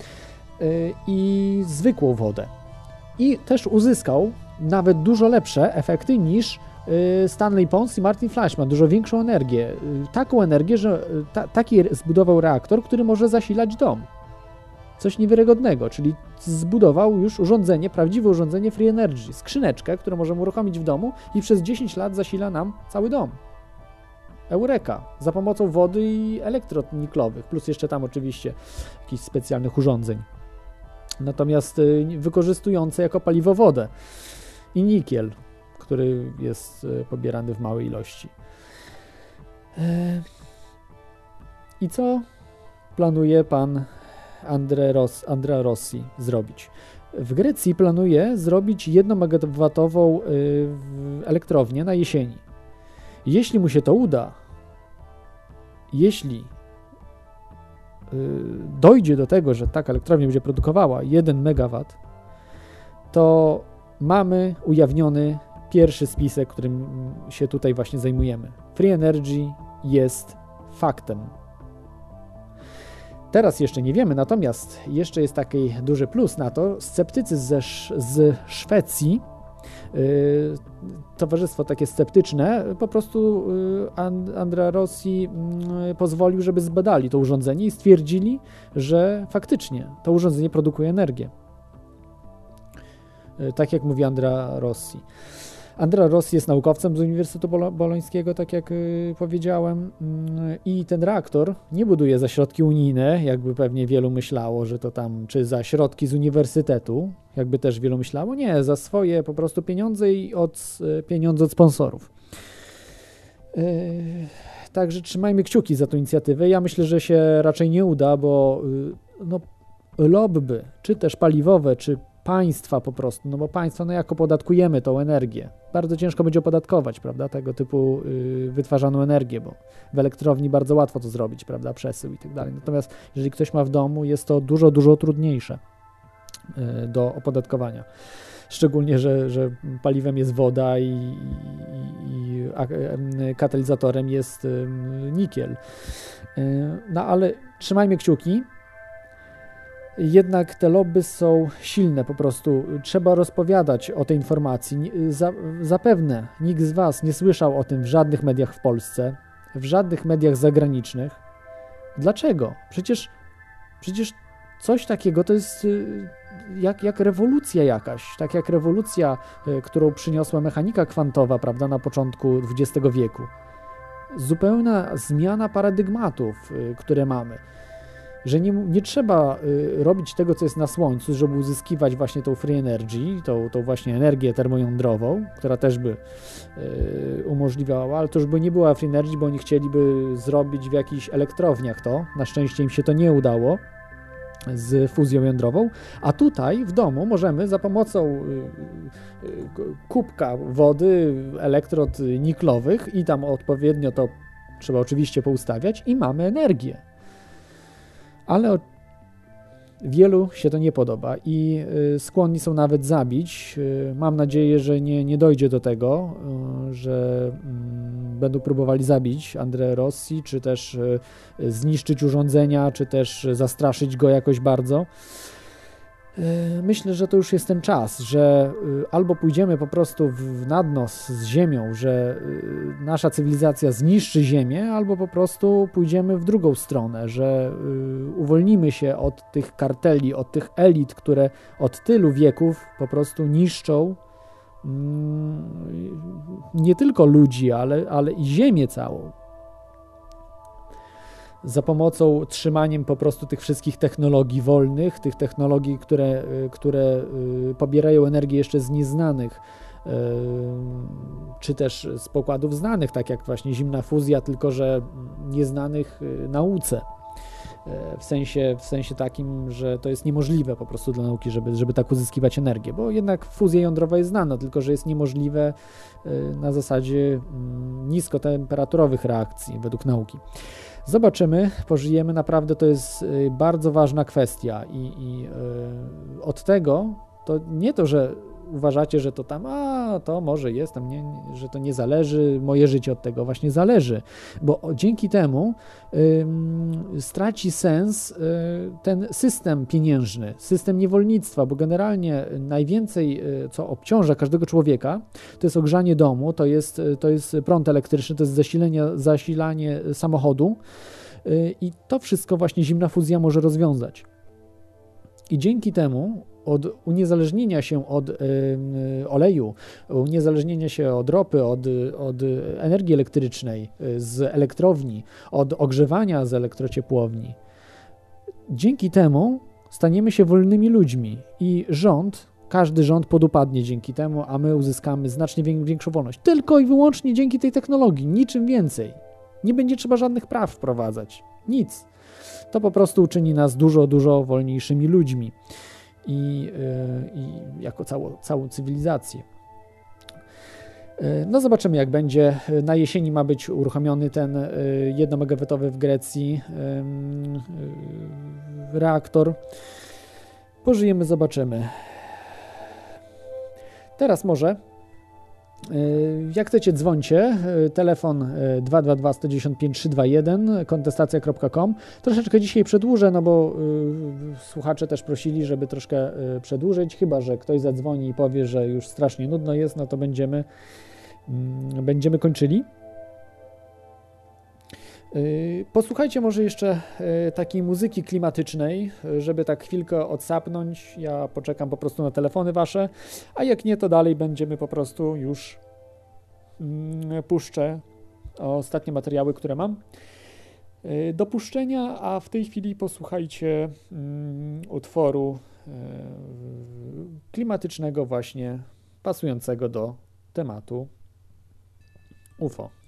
i zwykłą wodę. I też uzyskał nawet dużo lepsze efekty niż y, Stanley Pons i Martin Fleischmann, dużo większą energię. Y, taką energię, że y, ta, taki zbudował reaktor, który może zasilać dom. Coś niewiarygodnego, czyli zbudował już urządzenie, prawdziwe urządzenie Free Energy, skrzyneczkę, którą możemy uruchomić w domu i przez 10 lat zasila nam cały dom. Eureka, za pomocą wody i elektrod niklowych, plus jeszcze tam oczywiście jakichś specjalnych urządzeń. Natomiast wykorzystujące jako paliwo wodę i nikiel, który jest e, pobierany w małej ilości. E, I co planuje pan Andre Ros, Andrea Rossi zrobić? W Grecji planuje zrobić 1 megawatową e, elektrownię na jesieni. Jeśli mu się to uda, jeśli dojdzie do tego, że taka elektrownia będzie produkowała 1 megawat, to mamy ujawniony pierwszy spisek, którym się tutaj właśnie zajmujemy. Free Energy jest faktem. Teraz jeszcze nie wiemy, natomiast jeszcze jest taki duży plus na to. Sceptycy ze, z Szwecji, yy, towarzystwo takie sceptyczne, po prostu yy, Andrea Rossi yy, pozwolił, żeby zbadali to urządzenie i stwierdzili, że faktycznie to urządzenie produkuje energię. E, tak jak mówi Andra Rossi. Andra Rossi jest naukowcem z Uniwersytetu Bolońskiego, tak jak y, powiedziałem, mm, i ten reaktor nie buduje za środki unijne, jakby pewnie wielu myślało, że to tam, czy za środki z uniwersytetu, jakby też wielu myślało. Nie, za swoje po prostu pieniądze i od, y, pieniądze od sponsorów. Yy, także trzymajmy kciuki za tę inicjatywę. Ja myślę, że się raczej nie uda, bo no, lobby, czy też paliwowe, czy państwa po prostu, no bo państwa, no jak opodatkujemy tą energię? Bardzo ciężko będzie opodatkować, prawda, tego typu y, wytwarzaną energię, bo w elektrowni bardzo łatwo to zrobić, prawda, przesył i tak dalej. Natomiast jeżeli ktoś ma w domu, jest to dużo, dużo trudniejsze y, do opodatkowania. Szczególnie, że, że paliwem jest woda i, i, i a, katalizatorem jest y, nikiel. Y, no ale trzymajmy kciuki, jednak te lobby są silne po prostu. Trzeba rozpowiadać o tej informacji. Zapewne nikt z Was nie słyszał o tym w żadnych mediach w Polsce, w żadnych mediach zagranicznych. Dlaczego? Przecież, przecież coś takiego to jest y, jak, jak rewolucja jakaś, tak jak rewolucja, y, którą przyniosła mechanika kwantowa, prawda, na początku XX wieku. Zupełna zmiana paradygmatów, y, które mamy że nie, nie trzeba y, robić tego, co jest na Słońcu, żeby uzyskiwać właśnie tą free energy, tą, tą właśnie energię termojądrową, która też by y, umożliwiała, ale to już by nie była free energy, bo oni chcieliby zrobić w jakichś elektrowniach to. Na szczęście im się to nie udało z fuzją jądrową, a tutaj w domu możemy za pomocą y, kubka wody, elektrod niklowych i tam odpowiednio to trzeba oczywiście poustawiać i mamy energię ale wielu się to nie podoba i y, skłonni są nawet zabić. Y, mam nadzieję, że nie, nie dojdzie do tego, y, że mm, będą próbowali zabić André Rossi, czy też zniszczyć urządzenia, czy też zastraszyć go jakoś bardzo. E, myślę, że to już jest ten czas, że y, albo pójdziemy po prostu w nadnos z Ziemią, że y, nasza cywilizacja zniszczy Ziemię, albo po prostu pójdziemy w drugą stronę, że uwolnimy się od tych karteli, od tych elit, które od tylu wieków po prostu niszczą mm, nie tylko ludzi, ale, ale i Ziemię całą za pomocą trzymaniem po prostu tych wszystkich technologii wolnych, tych technologii, które, y, które y, pobierają energię jeszcze z nieznanych, y, czy też z pokładów znanych, tak jak właśnie zimna fuzja, tylko że nieznanych nauce. W sensie, w sensie takim, że to jest niemożliwe po prostu dla nauki, żeby, żeby tak uzyskiwać energię, bo jednak fuzja jądrowa jest znana, tylko że jest niemożliwe na zasadzie mm, niskotemperaturowych reakcji według nauki. Zobaczymy, pożyjemy. Naprawdę to jest y, bardzo ważna kwestia i, i yy, od tego to nie to, że uważacie, że to tam, a to może jest, tam nie, że to nie zależy, moje życie od tego właśnie zależy, bo dzięki temu y, straci sens y, ten system pieniężny, system niewolnictwa, bo generalnie najwięcej, y, co obciąża każdego człowieka, to jest ogrzanie domu, to jest, to jest prąd elektryczny, to jest zasilanie, zasilanie samochodu y, i to wszystko właśnie zimna fuzja może rozwiązać. I dzięki temu od uniezależnienia się od y, oleju, uniezależnienia się od ropy, od, od energii elektrycznej, y, z elektrowni, od ogrzewania z elektrociepłowni. Dzięki temu staniemy się wolnymi ludźmi i rząd, każdy rząd podupadnie dzięki temu, a my uzyskamy znacznie większą wolność. Tylko i wyłącznie dzięki tej technologii, niczym więcej. Nie będzie trzeba żadnych praw wprowadzać. Nic. To po prostu uczyni nas dużo, dużo wolniejszymi ludźmi i, e, i jako całą, całą cywilizację. E, no zobaczymy jak będzie. Na jesieni ma być uruchomiony ten 1 e, megawatowy w Grecji reaktor. Pożyjemy, zobaczymy. Teraz może jak chcecie, dzwońcie. Y, telefon 222 195 321 kontestacja.com. Troszeczkę dzisiaj przedłużę, no bo y, słuchacze też prosili, żeby troszkę y, przedłużyć. Chyba, że ktoś zadzwoni i powie, że już strasznie nudno jest, no to będziemy, y, będziemy kończyli. Y, posłuchajcie może jeszcze takiej muzyki klimatycznej, żeby tak chwilkę odsapnąć. Ja poczekam po prostu na telefony wasze, a jak nie, to dalej będziemy po prostu już mm, puszczę ostatnie materiały, które mam y, do puszczenia, a w tej chwili posłuchajcie mm, utworu y, klimatycznego właśnie pasującego do tematu UFO.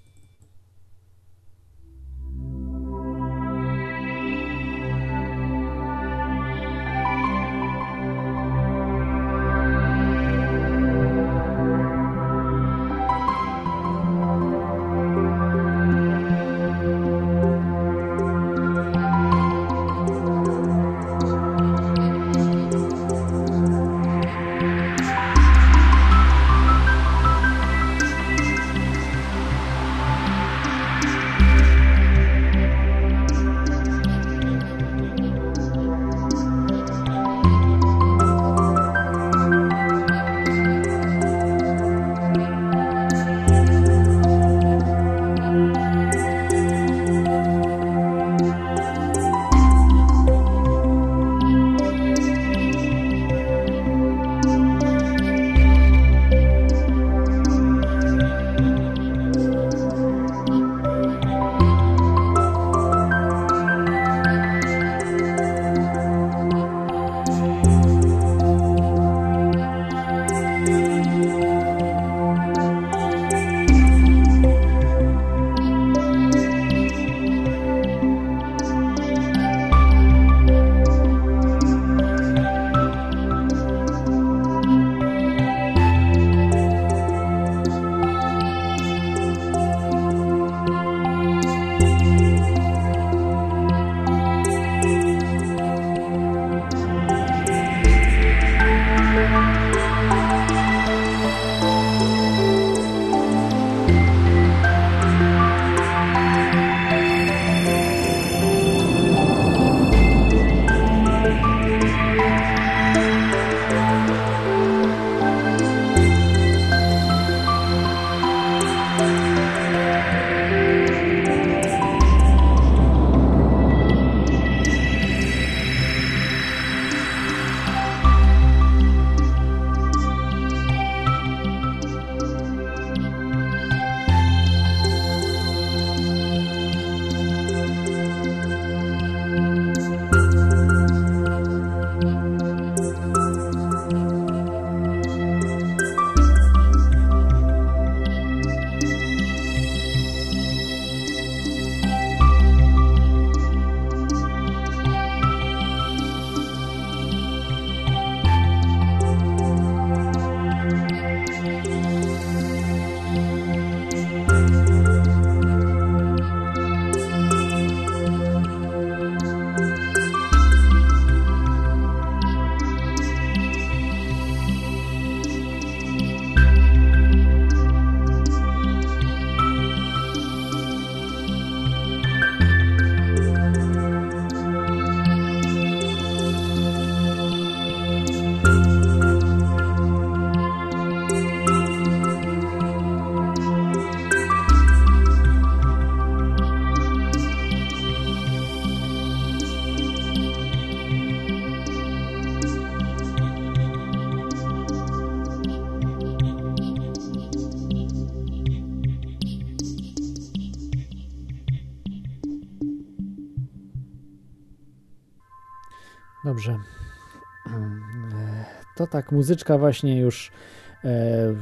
To tak, muzyczka właśnie już,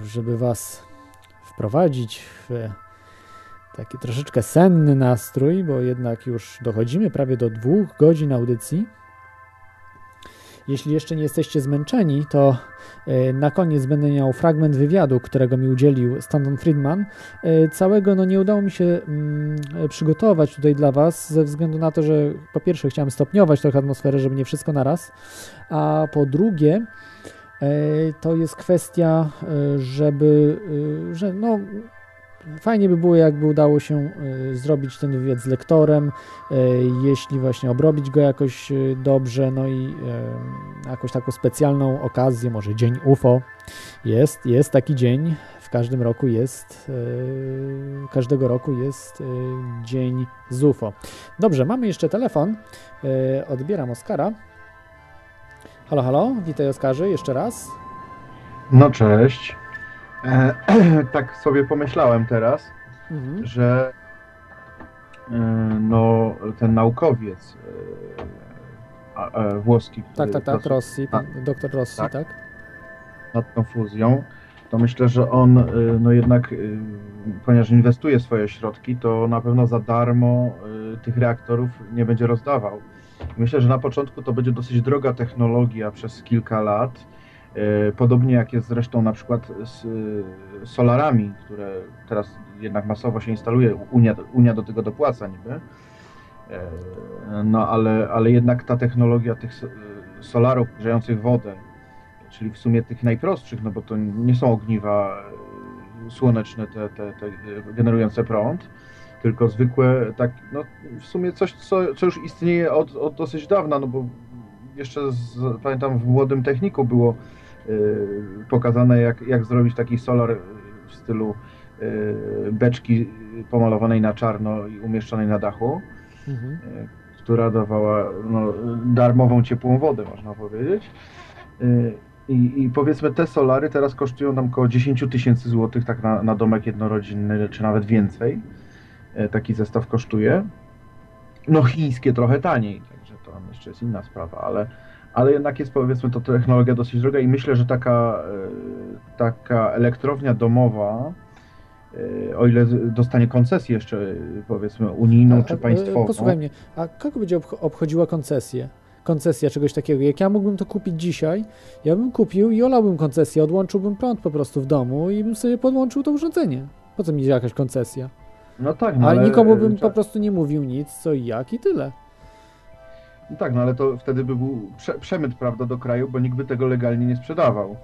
żeby was wprowadzić w taki troszeczkę senny nastrój, bo jednak już dochodzimy prawie do dwóch godzin audycji. Jeśli jeszcze nie jesteście zmęczeni, to e, na koniec będę miał fragment wywiadu, którego mi udzielił Stanton Friedman. E, całego no, nie udało mi się mm, przygotować tutaj dla Was, ze względu na to, że po pierwsze chciałem stopniować trochę atmosferę, żeby nie wszystko naraz, a po drugie e, to jest kwestia, żeby, że no, Fajnie by było, jakby udało się zrobić ten wywiad z lektorem, jeśli właśnie obrobić go jakoś dobrze, no i jakąś taką specjalną okazję, może Dzień UFO. Jest, jest taki dzień, w każdym roku jest, każdego roku jest Dzień z UFO. Dobrze, mamy jeszcze telefon. Odbieram Oskara. Halo, halo, witaj Oskarze, jeszcze raz. No cześć. E, tak sobie pomyślałem teraz, mhm. że e, no, ten naukowiec e, e, włoski, tak, tak, tak, Rossi, pan, doktor Rossi, tak, tak? Nad tą fuzją, to myślę, że on e, no jednak, e, ponieważ inwestuje swoje środki, to na pewno za darmo tych reaktorów nie będzie rozdawał. Myślę, że na początku to będzie dosyć droga technologia przez kilka lat E, podobnie jak jest zresztą na przykład z e, solarami, które teraz jednak masowo się instaluje, Unia, Unia do tego dopłaca niby. E, no ale, ale jednak ta technologia tych solarów grzejących wodę, czyli w sumie tych najprostszych, no bo to nie są ogniwa słoneczne te, te, te generujące prąd, tylko zwykłe, tak, no w sumie coś, co, co już istnieje od, od dosyć dawna, no bo jeszcze z, pamiętam w młodym techniku było Y, pokazane, jak, jak zrobić taki solar w stylu y, beczki pomalowanej na czarno i umieszczonej na dachu, mhm. Y, która dawała no, darmową ciepłą wodę, można powiedzieć. I, I, powiedzmy te solary teraz kosztują nam około 10 tysięcy złotych tak na, na domek jednorodzinny, czy nawet więcej. Taki zestaw kosztuje. No chińskie trochę taniej, także to jeszcze jest inna sprawa, ale ale jednak jest powiedzmy to technologia dosyć droga i myślę, że taka, e, taka elektrownia domowa, e, o ile dostanie koncesję jeszcze powiedzmy unijną a, czy państwową. Posłuchaj mnie, a kogo będzie obchodziła koncesję? Koncesja czegoś takiego. Jak ja mógłbym to kupić dzisiaj, ja bym kupił i olałbym koncesję, odłączyłbym prąd po prostu w domu i bym sobie podłączył to urządzenie. Po co mi jakaś koncesja? No tak, no ale, ale nikomu bym po prostu nie mówił nic, co i jak i tyle. No tak, no ale to wtedy by był prze, przemyt, prawda, do kraju, bo nikt by tego legalnie nie sprzedawał.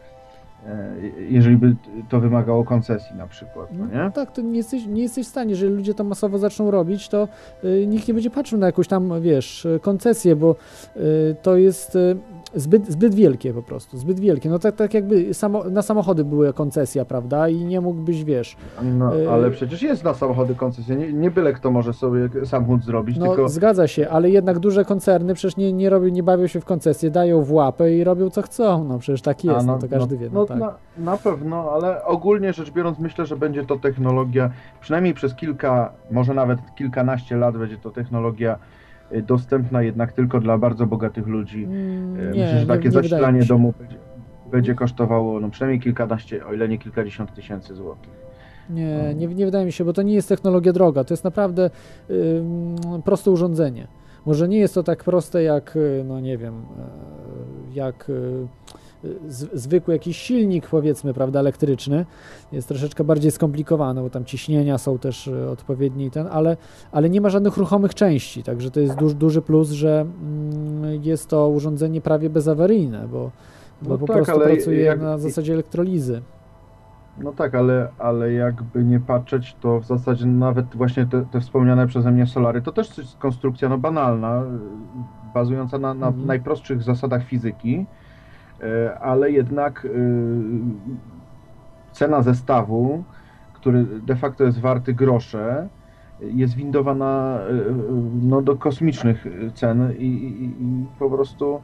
E, jeżeli by to wymagało koncesji na przykład, no nie? No tak, to nie jesteś, nie jesteś w stanie, jeżeli ludzie to masowo zaczną robić, to y, nikt nie będzie patrzył na jakąś tam, wiesz, koncesję, bo y, to jest y, zbyt, zbyt wielkie po prostu, zbyt wielkie. No tak, tak jakby samo, na samochody były koncesja, prawda? I nie mógłbyś, wiesz... No, y, ale przecież jest na samochody koncesja, nie, nie byle kto może sobie samochód zrobić, no, tylko... zgadza się, ale jednak duże koncerny przecież nie, nie, robią, nie bawią się w koncesję, dają w łapę i robią co chcą, no przecież tak jest, no, no, to każdy no, wie. No, no tak. na, na pewno, ale ogólnie rzecz biorąc myślę, że będzie to technologia, przynajmniej przez kilka, może nawet kilkanaście lat będzie to technologia Y, dostępna jednak tylko dla bardzo bogatych ludzi. Mm, y, nie, Myślę, że takie nie, nie zasilanie domu będzie, będzie, kosztowało no, przynajmniej kilkanaście, o ile nie kilkadziesiąt tysięcy złotych. Nie, no. nie, nie wydaje mi się, bo to nie jest technologia droga, to jest naprawdę y, proste urządzenie. Może nie jest to tak proste jak, y, no nie wiem, jak zwykły jakiś silnik, powiedzmy, prawda, elektryczny. Jest troszeczkę bardziej skomplikowane, bo tam ciśnienia są też e, odpowiednie i ten, ale, ale nie ma żadnych ruchomych części, także to jest duży, duży plus, że mm, jest to urządzenie prawie bezawaryjne, bo, bo no po tak, prostu pracuje jak... na zasadzie elektrolizy. No tak, ale, ale jakby nie patrzeć, to w zasadzie nawet właśnie te, te wspomniane przeze mnie solary, to też jest konstrukcja no, banalna, bazująca na, na mhm. najprostszych zasadach fizyki, ale jednak e, cena zestawu, który de facto jest warty grosze, jest windowana e, no, do kosmicznych cen i, i, i po prostu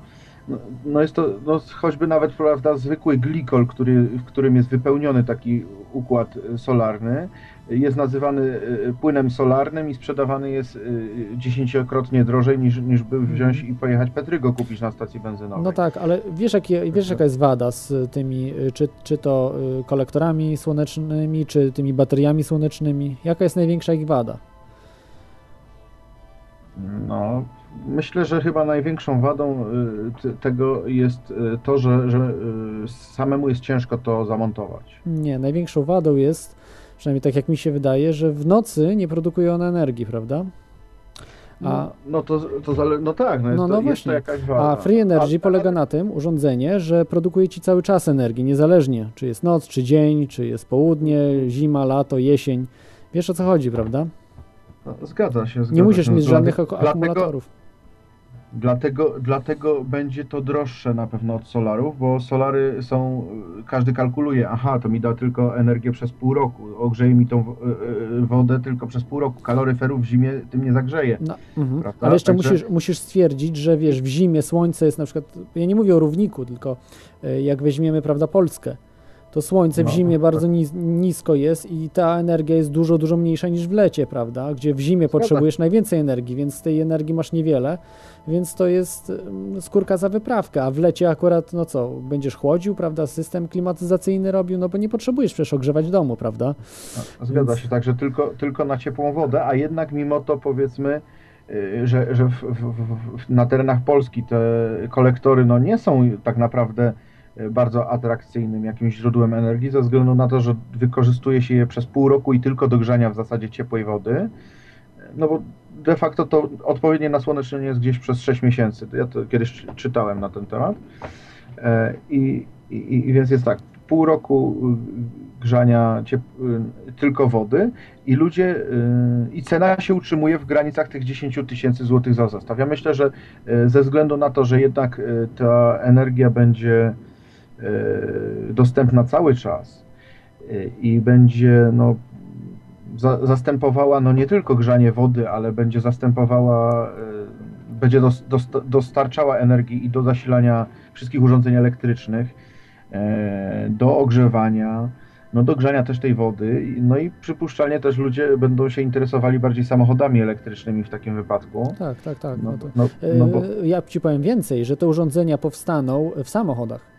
no, no jest to no, choćby nawet prawda, zwykły glikol, który, w którym jest wypełniony taki układ solarny, jest nazywany e, płynem solarnym i sprzedawany jest e, dziesięciokrotnie drożej niż, niż by wziąć i pojechać Petrygo kupić na stacji benzynowej. No tak, ale wiesz, jakie, wiesz jaka jest wada z tymi, czy, czy to kolektorami słonecznymi, czy tymi bateriami słonecznymi? Jaka jest największa ich wada? No, myślę, że chyba największą wadą tego jest to, że, że samemu jest ciężko to zamontować. Nie, największą wadą jest, przynajmniej tak jak mi się wydaje, że w nocy nie produkuje ona energii, prawda? A, no, no to, to zale... no tak, no jest, no, no to, właśnie. jest to. A Free Energy A, polega na tym urządzenie, że produkuje ci cały czas energię, niezależnie czy jest noc, czy dzień, czy jest południe, zima, lato, jesień. Wiesz o co chodzi, prawda? No, zgadza się. Zgadza nie musisz się. mieć żadnych akumulatorów. Dlatego, dlatego będzie to droższe na pewno od solarów, bo solary są, każdy kalkuluje, aha, to mi da tylko energię przez pół roku, ogrzeje mi tą e, e, wodę tylko przez pół roku, kaloryferów w zimie tym nie zagrzeje. No, mhm. Ale jeszcze Także... musisz, musisz stwierdzić, że wiesz, w zimie słońce jest na przykład, ja nie mówię o równiku, tylko e, jak weźmiemy, prawda, Polskę, to słońce w no, zimie bardzo nisko jest i ta energia jest dużo, dużo mniejsza niż w lecie, prawda? Gdzie w zimie potrzebujesz najwięcej energii, więc tej energii masz niewiele, więc to jest mm, skórka za wyprawkę, a w lecie akurat, no co, będziesz chłodził, prawda, system klimatyzacyjny robił, no bo nie potrzebujesz przecież ogrzewać domu, prawda? Zgadza więc... się, także tylko, tylko na ciepłą wodę, a jednak mimo to powiedzmy, y, że, że w, w, w, na terenach Polski te kolektory no nie są tak naprawdę bardzo atrakcyjnym jakimś źródłem energii, ze względu na to, że wykorzystuje się je przez pół roku i tylko do grzania w zasadzie ciepłej wody. No bo de facto to odpowiednie nasłonecznienie jest gdzieś przez 6 miesięcy. Ja to kiedyś czytałem na ten temat. E, I, i, i więc jest tak, pół roku grzania ciep- tylko wody i ludzie, i cena się utrzymuje w granicach tych 10 tysięcy złotych za zestaw. Ja myślę, że ze względu na to, że jednak ta energia będzie E, dostępna cały czas e, i będzie no, za, zastępowała no, nie tylko grzanie wody, ale będzie zastępowała, e, będzie dos, dostarczała energii i do zasilania wszystkich urządzeń elektrycznych, do ogrzewania, no do grzania też tej wody, no i przypuszczalnie też ludzie będą się interesowali bardziej samochodami elektrycznymi w takim wypadku. Tak, tak, tak. No, no, no, no bo... Ja Ci powiem więcej, że te urządzenia powstaną w samochodach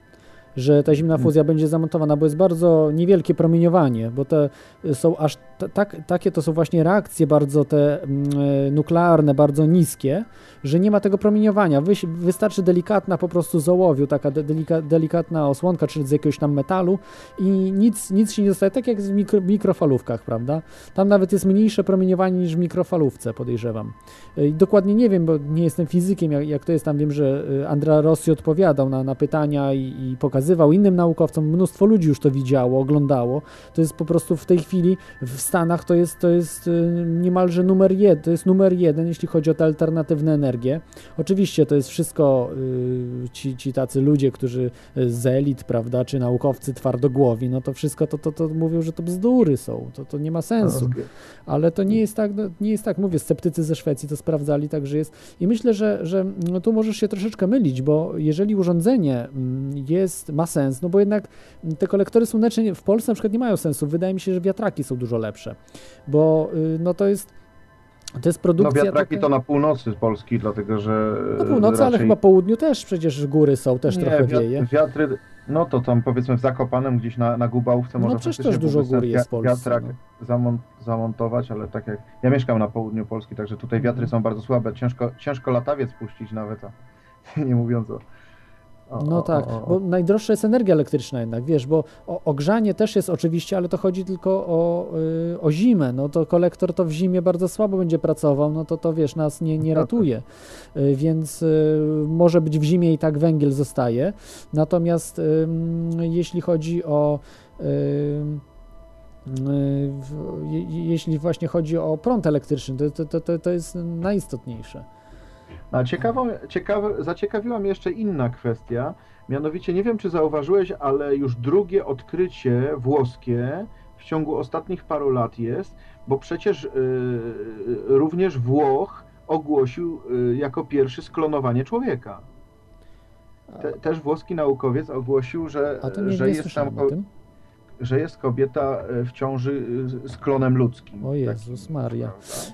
że ta zimna fuzja będzie zamontowana, bo jest bardzo niewielkie promieniowanie, bo te są aż tak, takie to są właśnie reakcje bardzo te mm, e, nuklearne, bardzo niskie, że nie ma tego promieniowania. Wy, wystarczy delikatna po prostu z ołowiu, taka delika, delikatna osłonka, czy z jakiegoś tam metalu i nic, nic się nie dostaje, tak jak w mikro, mikrofalówkach, prawda? Tam nawet jest mniejsze promieniowanie niż w mikrofalówce, podejrzewam. E, dokładnie nie wiem, bo nie jestem fizykiem, jak, jak to jest tam, wiem, że e, Andrea Rossi odpowiadał na, na pytania i, i pokazywał innym naukowcom, mnóstwo ludzi już to widziało, oglądało. To jest po prostu w tej chwili w Stanach to jest, to jest y, niemalże numer jeden, to jest numer jeden, jeśli chodzi o te alternatywne energie. Oczywiście to jest wszystko y, ci, ci tacy ludzie, którzy y, z elit, prawda, czy naukowcy twardogłowi, no to wszystko to, to, to mówią, że to bzdury są, to, to nie ma sensu. Ale to nie jest tak, no, nie jest tak, mówię, sceptycy ze Szwecji to sprawdzali, także jest. I myślę, że, że no, tu możesz się troszeczkę mylić, bo jeżeli urządzenie mm, jest, ma sens, no bo jednak te kolektory słoneczne w Polsce na przykład nie mają sensu. Wydaje mi się, że wiatraki są dużo lepsze, bo y, no to jest to jest produkcja. No wiatraki taka... to na północy z Polski, dlatego że. Na północy, raczej... ale chyba południu też przecież góry są, też nie, trochę wieje. Wiatry, no to tam powiedzmy w Zakopanem gdzieś na, na Gubałówce no, może przecież też dużo gór jest w Polsce. Wiatrak no. zamont, zamontować, ale tak jak. Ja mieszkam na południu Polski, także tutaj wiatry mhm. są bardzo słabe. Ciężko, ciężko latawiec puścić nawet, a nie mówiąc o o, no tak, o, o, bo najdroższa jest energia elektryczna jednak, wiesz, bo ogrzanie też jest oczywiście, ale to chodzi tylko o, y, o zimę, no to kolektor to w zimie bardzo słabo będzie pracował, no to to wiesz, nas nie, nie ratuje, y, więc y, może być w zimie i tak węgiel zostaje, natomiast jeśli chodzi o jeśli właśnie chodzi o prąd elektryczny, to, to, to, to jest najistotniejsze. A ciekawą, ciekawe, zaciekawiła mnie jeszcze inna kwestia, mianowicie nie wiem, czy zauważyłeś, ale już drugie odkrycie włoskie w ciągu ostatnich paru lat jest, bo przecież y, również Włoch ogłosił y, jako pierwszy sklonowanie człowieka. te, też włoski naukowiec ogłosił, że, nie, że nie jest tam o tym że jest kobieta e, w ciąży e, z klonem ludzkim. O Jezus Maria.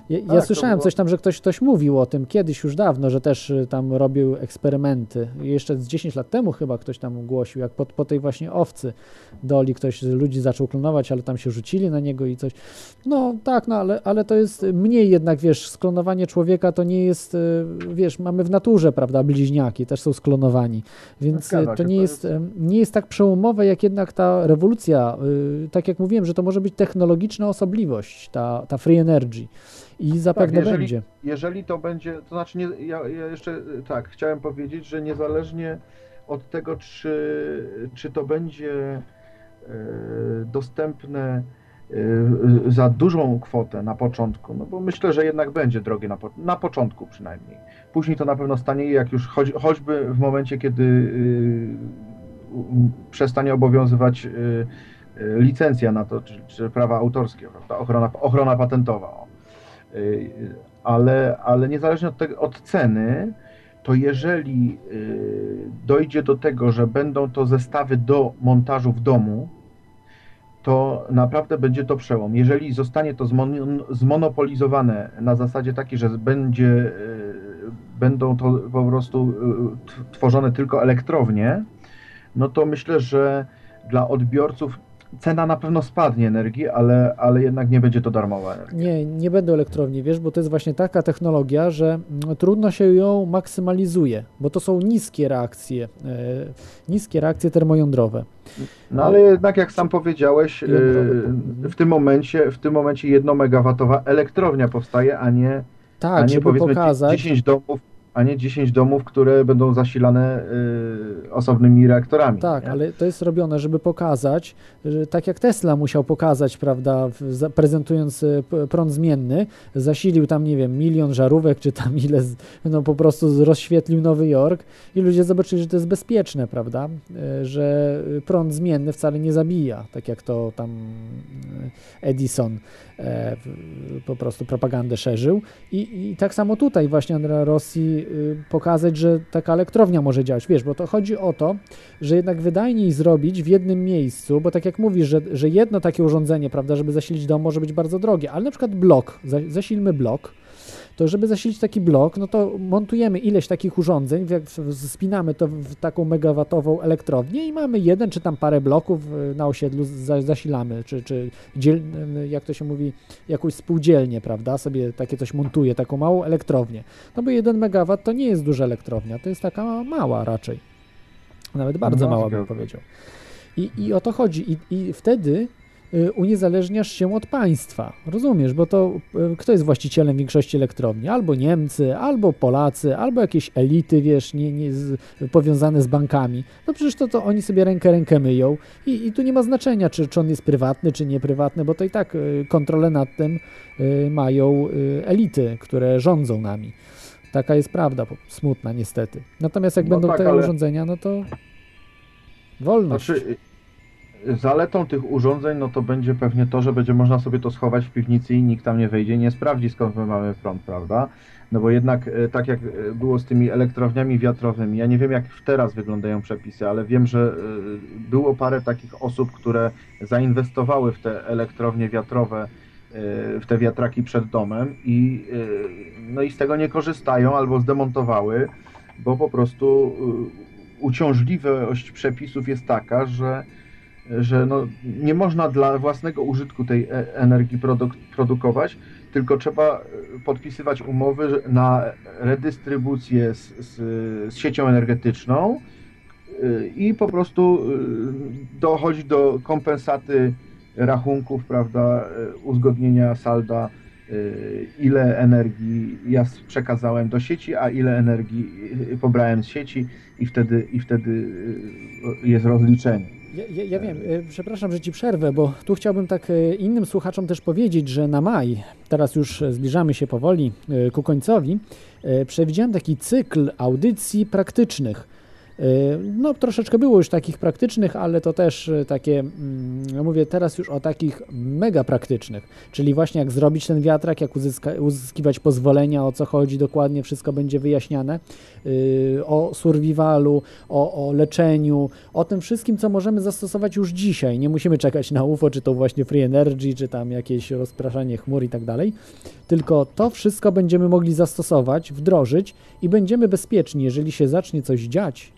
Ja, ja tak, słyszałem było... coś tam, że ktoś, ktoś mówił o tym kiedyś już dawno, że też e, tam robił eksperymenty. Jeszcze z 10 lat temu chyba ktoś tam głosił, jak po, po tej właśnie owcy doli ktoś ludzi zaczął klonować, ale tam się rzucili na niego i coś. No tak, no ale, ale to jest mniej jednak, wiesz, sklonowanie człowieka to nie jest, wiesz, mamy w naturze, prawda, bliźniaki też są sklonowani, więc no, to nie jest, nie jest tak przełomowe, jak jednak ta rewolucja Y, tak jak mówiłem, że to może być technologiczna osobliwość, ta, ta free energy. I zapewne tak, jeżeli, będzie. Jeżeli to będzie, to znaczy, nie, ja, ja, jeszcze y, tak, chciałem powiedzieć, że niezależnie od tego, czy, czy to będzie y, dostępne za dużą kwotę na początku, no bo myślę, że jednak będzie drogie na, po, na początku przynajmniej. Później to na pewno stanie, jak już choć, choćby w momencie, kiedy przestanie obowiązywać licencja na to, czy, czy prawa autorskie, prawda? Ochrona, ochrona patentowa. Y, ale, ale niezależnie od, tego, od ceny, to jeżeli y, dojdzie do tego, że będą to zestawy do montażu w domu, to naprawdę będzie to przełom. Jeżeli zostanie to zmonopolizowane na zasadzie takiej, że będzie, będą to po prostu tworzone tylko elektrownie, no to myślę, że dla odbiorców cena na pewno spadnie energii, ale, ale jednak nie będzie to darmowa energia. Nie, nie będą elektrowni, wiesz, bo to jest właśnie taka technologia, że trudno się ją maksymalizuje, bo to są niskie reakcje, e, niskie reakcje termojądrowe. No ale jednak jak sam powiedziałeś, e, w tym momencie, w tym momencie jednomegawatowa elektrownia powstaje, a nie, tak, a nie żeby powiedzmy pokazać, 10 domów a nie 10 domów, które będą zasilane y, osobnymi reaktorami. Tak, nie? ale to jest robione, żeby pokazać, że tak jak Tesla musiał pokazać, prawda, prezentując y, prąd zmienny, zasilił tam, nie wiem, milion żarówek, czy tam ile, no po prostu rozświetlił Nowy Jork i ludzie zobaczyli, że to jest bezpieczne, prawda, y, że prąd zmienny wcale nie zabija, tak jak to tam Edison po prostu propagandę szerzył. I, i tak samo tutaj właśnie Andrea Rossi Y, pokazać, że taka elektrownia może działać. Wiesz, bo to chodzi o to, że jednak wydajniej zrobić w jednym miejscu, bo tak jak mówisz, że, że jedno takie urządzenie, prawda, żeby zasilić dom może być bardzo drogie, ale na przykład blok, zasilmy blok, to żeby zasilić taki blok, no to montujemy ileś takich urządzeń, spinamy to w taką megawatową elektrownię i mamy jeden czy tam parę bloków y, na osiedlu zasilamy, czy, czy dziel, y, jak to się mówi, jakąś spółdzielnię, prawda, sobie takie coś montuje, taką małą elektrownię. No bo jeden megawat to nie jest duża elektrownia, to jest taka mała raczej. Nawet bardzo no, mała bym powiedział. I, I o to chodzi. I, I wtedy uniezależniasz się od państwa. Rozumiesz, bo to y, kto jest właścicielem większości elektrowni? Albo Niemcy, albo Polacy, albo jakieś elity, wiesz, nie, nie z, powiązane z bankami. No przecież to, to oni sobie rękę rękę myją i, i tu nie ma znaczenia, czy, czy on jest prywatny, czy nieprywatny, bo to i tak y, kontrolę nad tym mają elity, które rządzą nami. Taka jest prawda, smutna niestety. Natomiast jak no będą tak, te ale... urządzenia, no to wolność. Znaczy Zaletą tych urządzeń no to będzie pewnie to, że będzie można sobie to schować w piwnicy i nikt tam nie wejdzie, nie sprawdzi skąd my mamy prąd, prawda? No bo jednak e, tak jak e, było z tymi elektrowniami wiatrowymi, ja nie wiem jak teraz wyglądają przepisy, ale wiem, że e, było parę takich osób, które zainwestowały w te elektrownie wiatrowe, w te wiatraki przed domem i no i z tego nie korzystają albo zdemontowały, bo po prostu uciążliwość przepisów jest taka, że że no, nie można dla własnego użytku tej e, energii produk produkować, tylko trzeba e, podpisywać umowy na redystrybucję z, z, z siecią energetyczną e, i po prostu dochodzi do kompensaty rachunków, prawda, uzgodnienia salda, ile energii ja przekazałem do sieci, a ile energii pobrałem z sieci i wtedy, i wtedy jest rozliczenie. Ja, ja, ja, wiem, e, przepraszam, że Ci przerwę, bo tu chciałbym tak e, innym słuchaczom też powiedzieć, że na maj, teraz już zbliżamy się powoli e, ku końcowi, przewidziałem taki cykl audycji praktycznych. No, troszeczkę było już takich praktycznych, ale to też takie, no mówię teraz już o takich mega praktycznych, czyli właśnie jak zrobić ten wiatrak, jak uzyska, uzyskiwać pozwolenia, o co chodzi dokładnie, wszystko będzie wyjaśniane, o survivalu, o, o leczeniu, o tym wszystkim, co możemy zastosować już dzisiaj. Nie musimy czekać na UFO, czy to właśnie free energy, czy tam jakieś rozpraszanie chmur i tak dalej, tylko to wszystko będziemy mogli zastosować, wdrożyć i będziemy bezpieczni, jeżeli się zacznie coś dziać,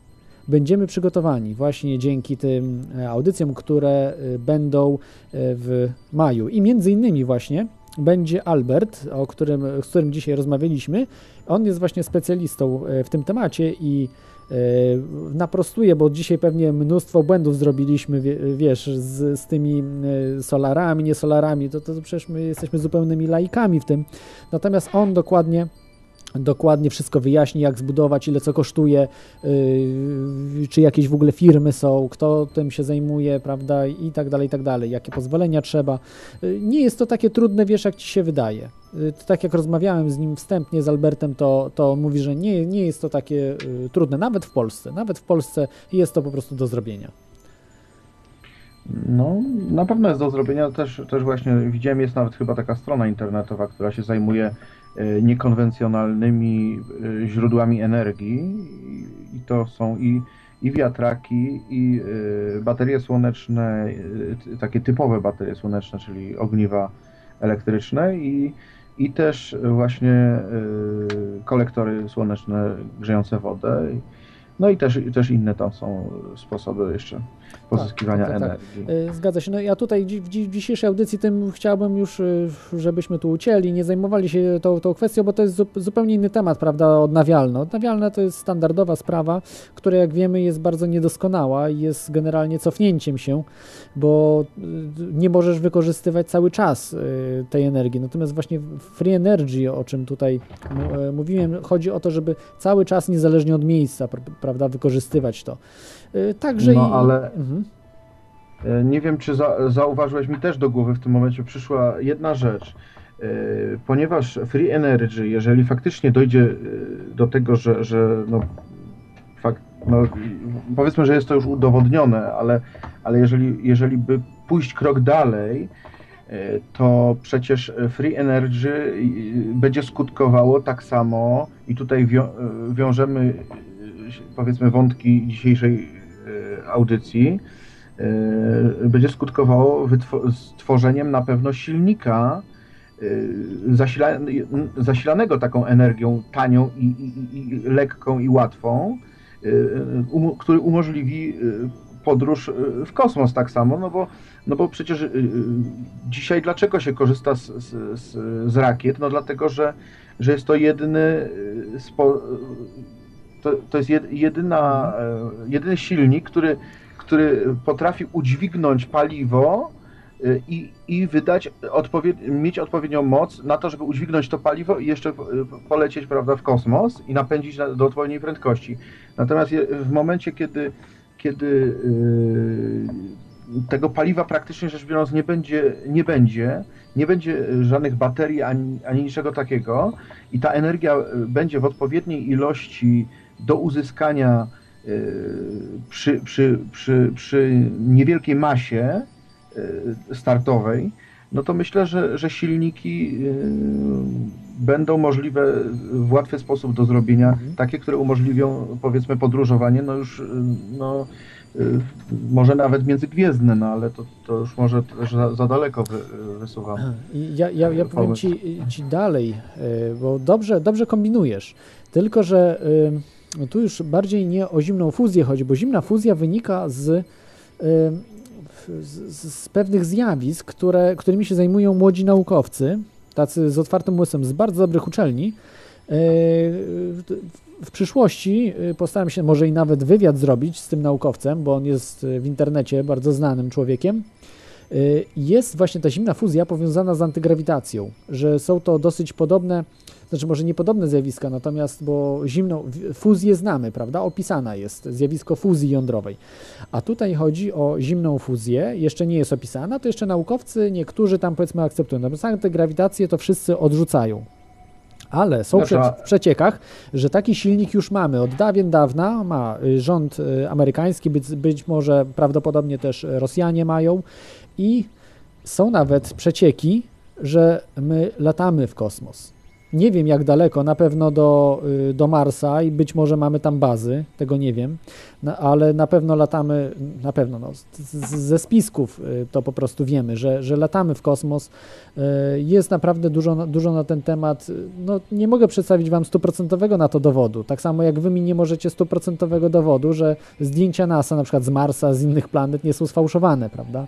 będziemy przygotowani właśnie dzięki tym e, audycjom, które e, będą e, w maju. I między innymi właśnie będzie Albert, o którym, z którym dzisiaj rozmawialiśmy. On jest właśnie specjalistą w tym temacie i naprostuje, bo dzisiaj pewnie mnóstwo błędów zrobiliśmy, wiesz, z, z tymi solarami, nie solarami, to, to przecież my jesteśmy zupełnymi laikami w tym. Natomiast on dokładnie dokładnie wszystko wyjaśni, jak zbudować, ile co kosztuje, yy, czy jakieś w ogóle firmy są, kto tym się zajmuje, prawda, i tak dalej, i tak dalej, jakie pozwolenia trzeba. Yy, nie jest to takie trudne, wiesz, jak ci się wydaje. Yy, tak jak rozmawiałem z nim wstępnie, z Albertem, to, to mówi, że nie, nie jest to takie yy, trudne, nawet w Polsce. Nawet w Polsce jest to po prostu do zrobienia. No, na pewno jest do zrobienia. Też, też właśnie widziałem, jest nawet chyba taka strona internetowa, która się zajmuje niekonwencjonalnymi e, źródłami energii i to są i, i wiatraki, i e, baterie słoneczne, takie typowe baterie słoneczne, czyli ogniwa elektryczne i, i też właśnie kolektory słoneczne grzejące wodę. No i też, też inne tam są sposoby jeszcze pozyskiwania tak, tak, tak. energii. Tak. Zgadza się. No ja tutaj w, dzisiejszej audycji tym chciałbym już, y, żebyśmy tu ucięli, nie zajmowali się tą, tą kwestią, bo to jest zupełnie inny temat, prawda, odnawialne. Odnawialne to jest standardowa sprawa, która jak wiemy jest bardzo niedoskonała i jest generalnie cofnięciem się, bo y, nie możesz wykorzystywać cały czas tej energii. Natomiast właśnie free energy, o czym tutaj mówiłem, chodzi o to, żeby cały czas niezależnie od miejsca, prawda, wykorzystywać to. Y, także no, i... ale mhm. Y, nie wiem, czy za, zauważyłeś, mi też do głowy w tym momencie przyszła jedna rzecz. Y, ponieważ free energy, jeżeli faktycznie dojdzie do tego, że, że no, fakt, no, powiedzmy, że jest to już udowodnione, ale, ale jeżeli, jeżeli by pójść krok dalej, to przecież free energy będzie skutkowało tak samo i tutaj wiążemy powiedzmy wątki dzisiejszej audycji e, będzie skutkowało stworzeniem na pewno silnika e, zasilanego taką energią tanią i, i, i lekką i łatwą, um, który umożliwi podróż w kosmos tak samo, no bo, no bo przecież dzisiaj dlaczego się korzysta z, z, z rakiet? No dlatego, że, że jest to jedyny spo, to, to jest jedyna, e, jedyny silnik, który, który potrafi udźwignąć paliwo e, i, i wydać odpowied mieć odpowiednią moc na to, żeby udźwignąć to paliwo i jeszcze polecieć prawda, w kosmos i napędzić do odpowiedniej prędkości. Natomiast w momencie, kiedy, kiedy yy, tego paliwa praktycznie rzecz biorąc nie będzie, nie będzie, nie będzie żadnych baterii ani, ani niczego takiego i ta energia będzie w odpowiedniej ilości do uzyskania y, przy, przy, przy, przy niewielkiej masie y, startowej, no to myślę, że, że silniki y, będą możliwe w łatwy sposób do zrobienia, mhm. takie, które umożliwią powiedzmy podróżowanie, no już no, może nawet międzygwiezdne, no ale to, to już może też za, za daleko wy, wysuwam. Ja, ja, ja powiem ci, ci dalej, bo dobrze, dobrze kombinujesz, tylko że tu już bardziej nie o zimną fuzję chodzi, bo zimna fuzja wynika z, z, z pewnych zjawisk, które, którymi się zajmują młodzi naukowcy, tacy z otwartym umysłem, z bardzo dobrych uczelni. E, w przyszłości e, postaram się może i nawet wywiad zrobić z tym naukowcem, bo on jest w internecie bardzo znanym człowiekiem. Jest właśnie ta zimna fuzja powiązana z antygrawitacją, że są to dosyć podobne znaczy może niepodobne zjawiska, natomiast bo zimną fuzję znamy, prawda? Opisana jest zjawisko fuzji jądrowej. A tutaj chodzi o zimną fuzję, jeszcze nie jest opisana, to jeszcze naukowcy niektórzy tam powiedzmy akceptują. Natomiast antygrawitację to wszyscy odrzucają. Ale są prze, w przeciekach, że taki silnik już mamy od dawien dawna, ma y, rząd y, amerykański, być, być może prawdopodobnie też Rosjanie mają i są nawet przecieki, że my latamy w kosmos. Nie wiem jak daleko, na pewno do, y, do Marsa i być może mamy tam bazy, tego nie wiem, no, ale na pewno latamy, na pewno no, z, ze spisków y, to po prostu wiemy, że, że latamy w kosmos. Y, jest naprawdę dużo, dużo na ten temat. No, nie mogę przedstawić Wam stuprocentowego na to dowodu. Tak samo jak Wy mi nie możecie stuprocentowego dowodu, że zdjęcia NASA, na przykład z Marsa, z innych planet nie są sfałszowane, prawda?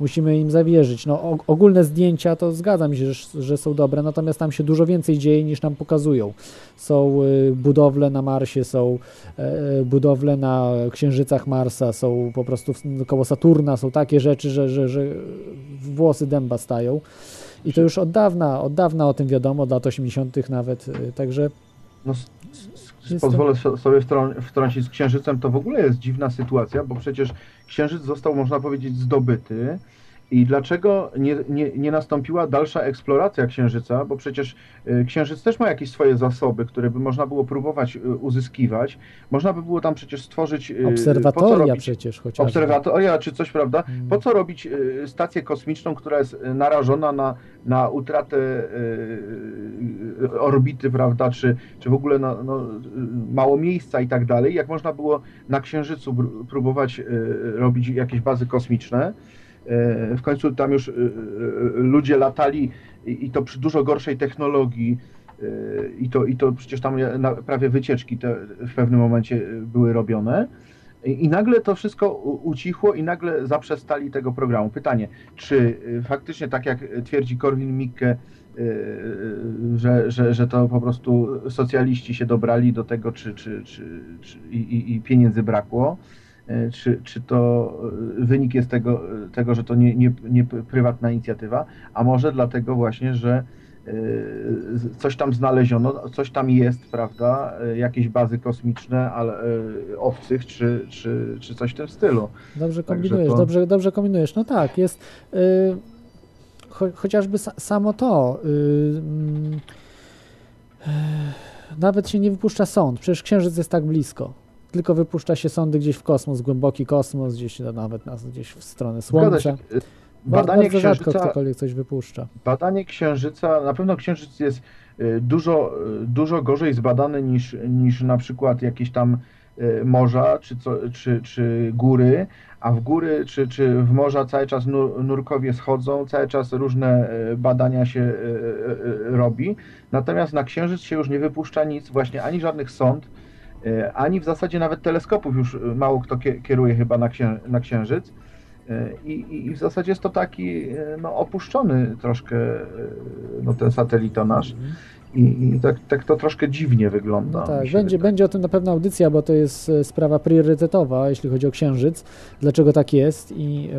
Musimy im zawierzyć. No, ogólne zdjęcia to zgadzam się, że, że są dobre, natomiast tam się dużo więcej dzieje niż nam pokazują. Są budowle na Marsie, są e, budowle na księżycach Marsa, są po prostu koło Saturna, są takie rzeczy, że, że, że włosy dęba stają. I to już od dawna, od dawna o tym wiadomo, od lat 80. nawet, y, także... No, pozwolę to... sobie wtrącić z Księżycem, to w ogóle jest dziwna sytuacja, bo przecież Księżyc został, można powiedzieć, zdobyty, i dlaczego nie, nie, nie, nastąpiła dalsza eksploracja Księżyca? Bo przecież y, Księżyc też ma jakieś swoje zasoby, które by można było próbować y, uzyskiwać. Można by było tam przecież stworzyć. Y, Obserwatoria przecież chociażby. Obserwatoria czy coś, prawda? Hmm. Po co robić stację kosmiczną, która jest narażona na, na utratę orbity, prawda? Czy, czy w ogóle no, no, mało miejsca i tak dalej? Jak można było na Księżycu próbować robić jakieś bazy kosmiczne? E, w końcu tam już e, e, ludzie latali i to przy dużo gorszej technologii i to, i to przecież tam prawie wycieczki w pewnym momencie były robione. I nagle to wszystko ucichło i nagle zaprzestali tego programu. Pytanie, czy faktycznie tak jak twierdzi Korwin Mikke, że, że, że to po prostu socjaliści się dobrali do tego, czy, czy, czy, czy i, i pieniędzy brakło, czy, czy to e, wynik jest tego, tego że to nie, nie, nie prywatna inicjatywa, a może dlatego właśnie, że e, coś tam znaleziono, coś tam jest, prawda, jakieś bazy kosmiczne, ale obcych, czy, czy, czy coś w tym stylu. Dobrze kombinujesz, to... dobrze, dobrze kombinujesz. No tak, jest yy, cho, chociażby sa, samo to. Yy, yy, nawet się nie wypuszcza sąd, przecież Księżyc jest tak blisko tylko wypuszcza się sondy gdzieś w kosmos, głęboki kosmos, gdzieś nawet nas, gdzieś w stronę Słońca. Badanie bardzo księżyca, coś wypuszcza. Badanie księżyca, na pewno księżyc jest y, dużo, y, dużo gorzej zbadany niż, niż na przykład jakieś tam y, morza czy, co, czy, czy góry, a w góry czy, czy w morza cały czas nur, nurkowie schodzą, cały czas różne badania się robi. Natomiast na księżyc się już nie wypuszcza nic, właśnie ani żadnych sond, ani w zasadzie nawet teleskopów już e, mało kto kieruje chyba na, księ, na Księżyc. E, I, I, w zasadzie jest to taki no, opuszczony troszkę no, ten satelitonaż. I, i tak, tak, to troszkę dziwnie wygląda. No tak, będzie, będzie o tym na pewno audycja, bo to jest sprawa priorytetowa, jeśli chodzi o Księżyc. Dlaczego tak jest i...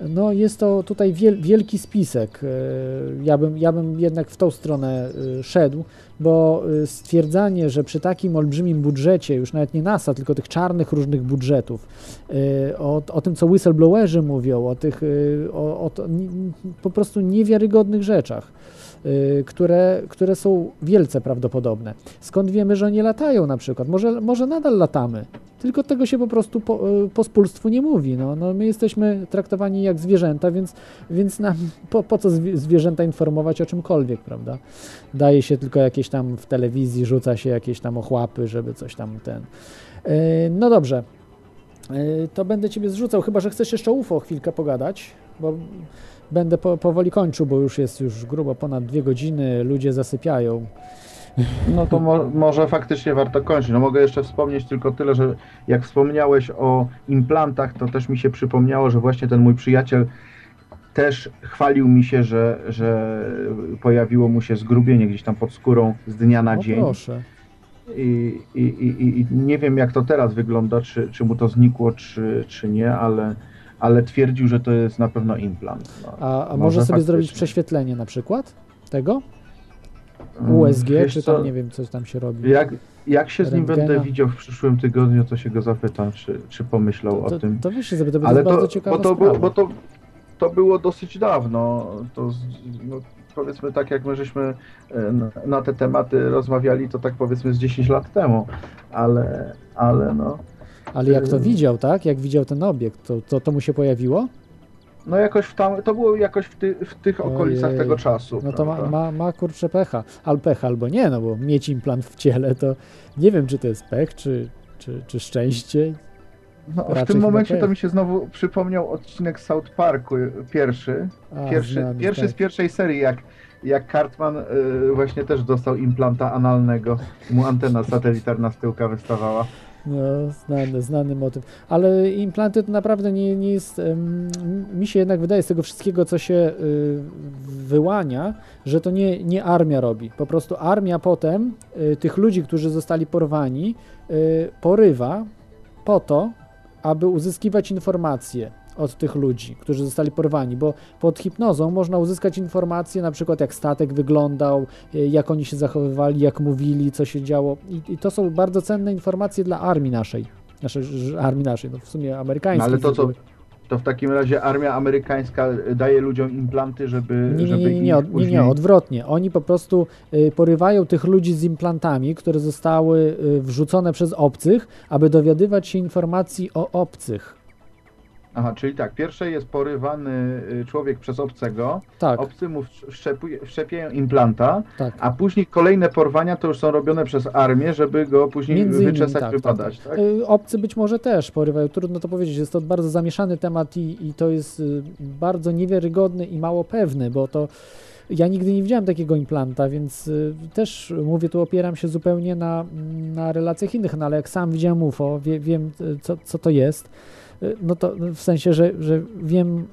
No, jest to tutaj wielki spisek. Ja bym, ja bym jednak w tą stronę szedł, bo y, stwierdzanie, że przy takim olbrzymim budżecie, już nawet nie NASA, tylko tych czarnych różnych budżetów, o, o tym, co whistleblowerzy mówią, o tych o, o to, po prostu niewiarygodnych rzeczach, które, które są wielce prawdopodobne. Skąd wiemy, że oni latają na przykład? Może, może nadal latamy, tylko tego się po prostu po, pospólstwu nie mówi. No, no my jesteśmy traktowani jak zwierzęta, więc, więc nam po, po co zwierzęta informować o czymkolwiek, prawda? Daje się tylko jakieś tam w telewizji, rzuca się jakieś tam ochłapy, żeby coś tam ten... E, no dobrze, to będę Ciebie zrzucał, chyba, że chcesz jeszcze UFO chwilkę pogadać, bo będę po, powoli kończył, bo już jest już grubo ponad dwie godziny, ludzie zasypiają. No to mo może faktycznie warto kończyć. No mogę jeszcze wspomnieć tylko tyle, że jak wspomniałeś o implantach, to też mi się przypomniało, że właśnie ten mój przyjaciel też chwalił mi się, że, że pojawiło mu się zgrubienie gdzieś tam pod skórą z dnia na dzień. Proszę. I, i, i, I, nie wiem, jak to teraz wygląda, czy, czy mu to znikło, czy, czy nie, ale, ale twierdził, że to jest na pewno implant. No, a, a może, sobie zrobić prześwietlenie na przykład tego? Mm, USG, Wiesz czy tam co? nie wiem, coś tam się robi. Jak, jak się z nim będę widział w przyszłym tygodniu, to się go zapytam, czy, czy pomyślał to, o tym. To wiesz, to Ale to, bardzo ciekawa bo to, bo to to było dosyć dawno. To, no, powiedzmy tak jak my żeśmy na te tematy rozmawiali, to tak powiedzmy z 10 lat temu, ale, ale no... Ale jak to widział, tak? Jak widział ten obiekt, to, to, to mu się pojawiło? No jakoś w tam, to było jakoś w, ty, w tych okolicach Ojej. tego czasu. No to ma, ma, ma kurczę pecha. Al pecha albo nie, no bo mieć implant w ciele to nie wiem, czy to jest pech, czy, czy, czy szczęście. No, w tym momencie to mi się znowu przypomniał odcinek South Parku, pierwszy. A, pierwszy znam, pierwszy tak. z pierwszej serii, jak, jak Cartman y, właśnie też dostał implanta analnego. Mu antena satelitarna z tyłka wystawała. No, znany, znany motyw. Ale implanty to naprawdę nie, nie jest. Mi się jednak wydaje z tego wszystkiego, co się y, wyłania, że to nie, nie armia robi. Po prostu armia potem y, tych ludzi, którzy zostali porwani, y, porywa po to, aby uzyskiwać informacje od tych ludzi, którzy zostali porwani, bo pod hipnozą można uzyskać informacje, na przykład jak statek wyglądał, y, jak oni się zachowywali, jak mówili, co się działo i, i to są bardzo cenne informacje dla armii naszej, naszej armii naszej, no w sumie amerykańskiej. No ale to co, to w takim razie armia amerykańska daje ludziom implanty, żeby. Nie, nie, nie, nie, później... nie, nie, odwrotnie. Oni po prostu y, porywają tych ludzi z implantami, które zostały y, wrzucone przez obcych, aby dowiadywać się informacji o obcych. Aha, czyli tak, pierwsze jest porywany y, człowiek przez obcego, tak. obcy mu wszczepiają implanta, tak. a później kolejne porwania to już są robione przez armię, żeby go później Między wyczesać, tak, wypadać. Tak, tak. Y, obcy być może też porywają, trudno to powiedzieć, jest to bardzo zamieszany temat i, i to jest y, bardzo niewiarygodny i mało pewny, bo to ja nigdy nie widziałem takiego implanta, więc też mówię, tu opieram się zupełnie na, na relacjach innych, no ale jak sam widziałem UFO, wie, wiem co, co to jest, no to w sensie, że, że wiem,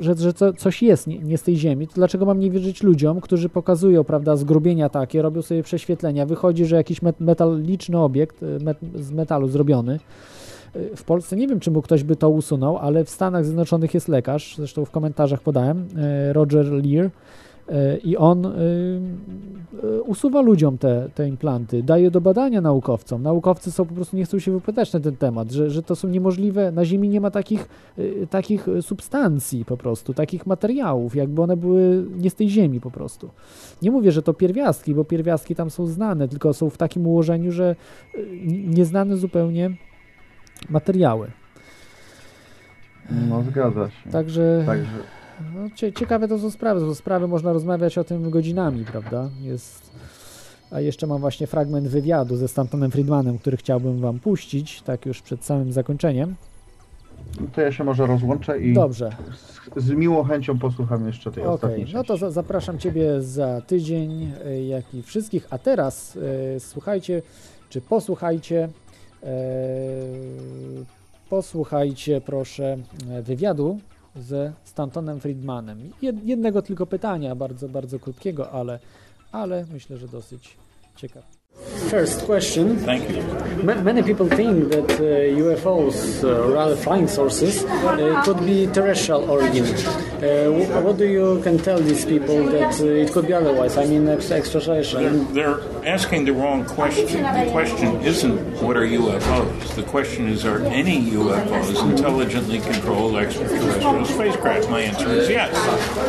że, że to coś jest nie, nie, z tej ziemi, to dlaczego mam nie wierzyć ludziom, którzy pokazują, prawda, zgrubienia takie, robią sobie prześwietlenia, wychodzi, że jakiś metaliczny obiekt y, met, z metalu zrobiony, y, w Polsce. Nie wiem, czy mu ktoś by to usunął, ale w Stanach Zjednoczonych jest lekarz, zresztą w komentarzach podałem, y, Roger Lear, i on y, y, usuwa ludziom te, te implanty, daje do badania naukowcom. Naukowcy są po prostu nie chcą się wypowiadać na ten temat, że, że to są niemożliwe. Na Ziemi nie ma takich, y, takich substancji po prostu, takich materiałów, jakby one były nie z tej Ziemi po prostu. Nie mówię, że to pierwiastki, bo pierwiastki tam są znane, tylko są w takim ułożeniu, że nieznane zupełnie materiały. No zgadza się. Także... Także no, ciekawe to są sprawy. To sprawy, można rozmawiać o tym godzinami, prawda? Jest... A jeszcze mam właśnie fragment wywiadu ze Stantonem Friedmanem, który chciałbym Wam puścić, tak już przed samym zakończeniem. To ja się może rozłączę i Dobrze. Z, z miłą chęcią posłucham jeszcze tej okay. ostatniej No to za, zapraszam Ciebie za tydzień, e, jak i wszystkich. A teraz e, słuchajcie, czy posłuchajcie, e, posłuchajcie proszę wywiadu ze Stantonem Friedmanem. Jednego tylko pytania, bardzo, bardzo krótkiego, ale, ale myślę, że dosyć ciekawe. First question. Thank you. M many people think that uh, UFOs, uh, rather flying sources, uh, could be terrestrial origin. Uh, what do you can tell these people that uh, it could be otherwise? I mean, extraterrestrial. They're, they're, asking the wrong question. The question isn't what are UFOs. The question is are any UFOs intelligently controlled extraterrestrial spacecraft? My answer is yes.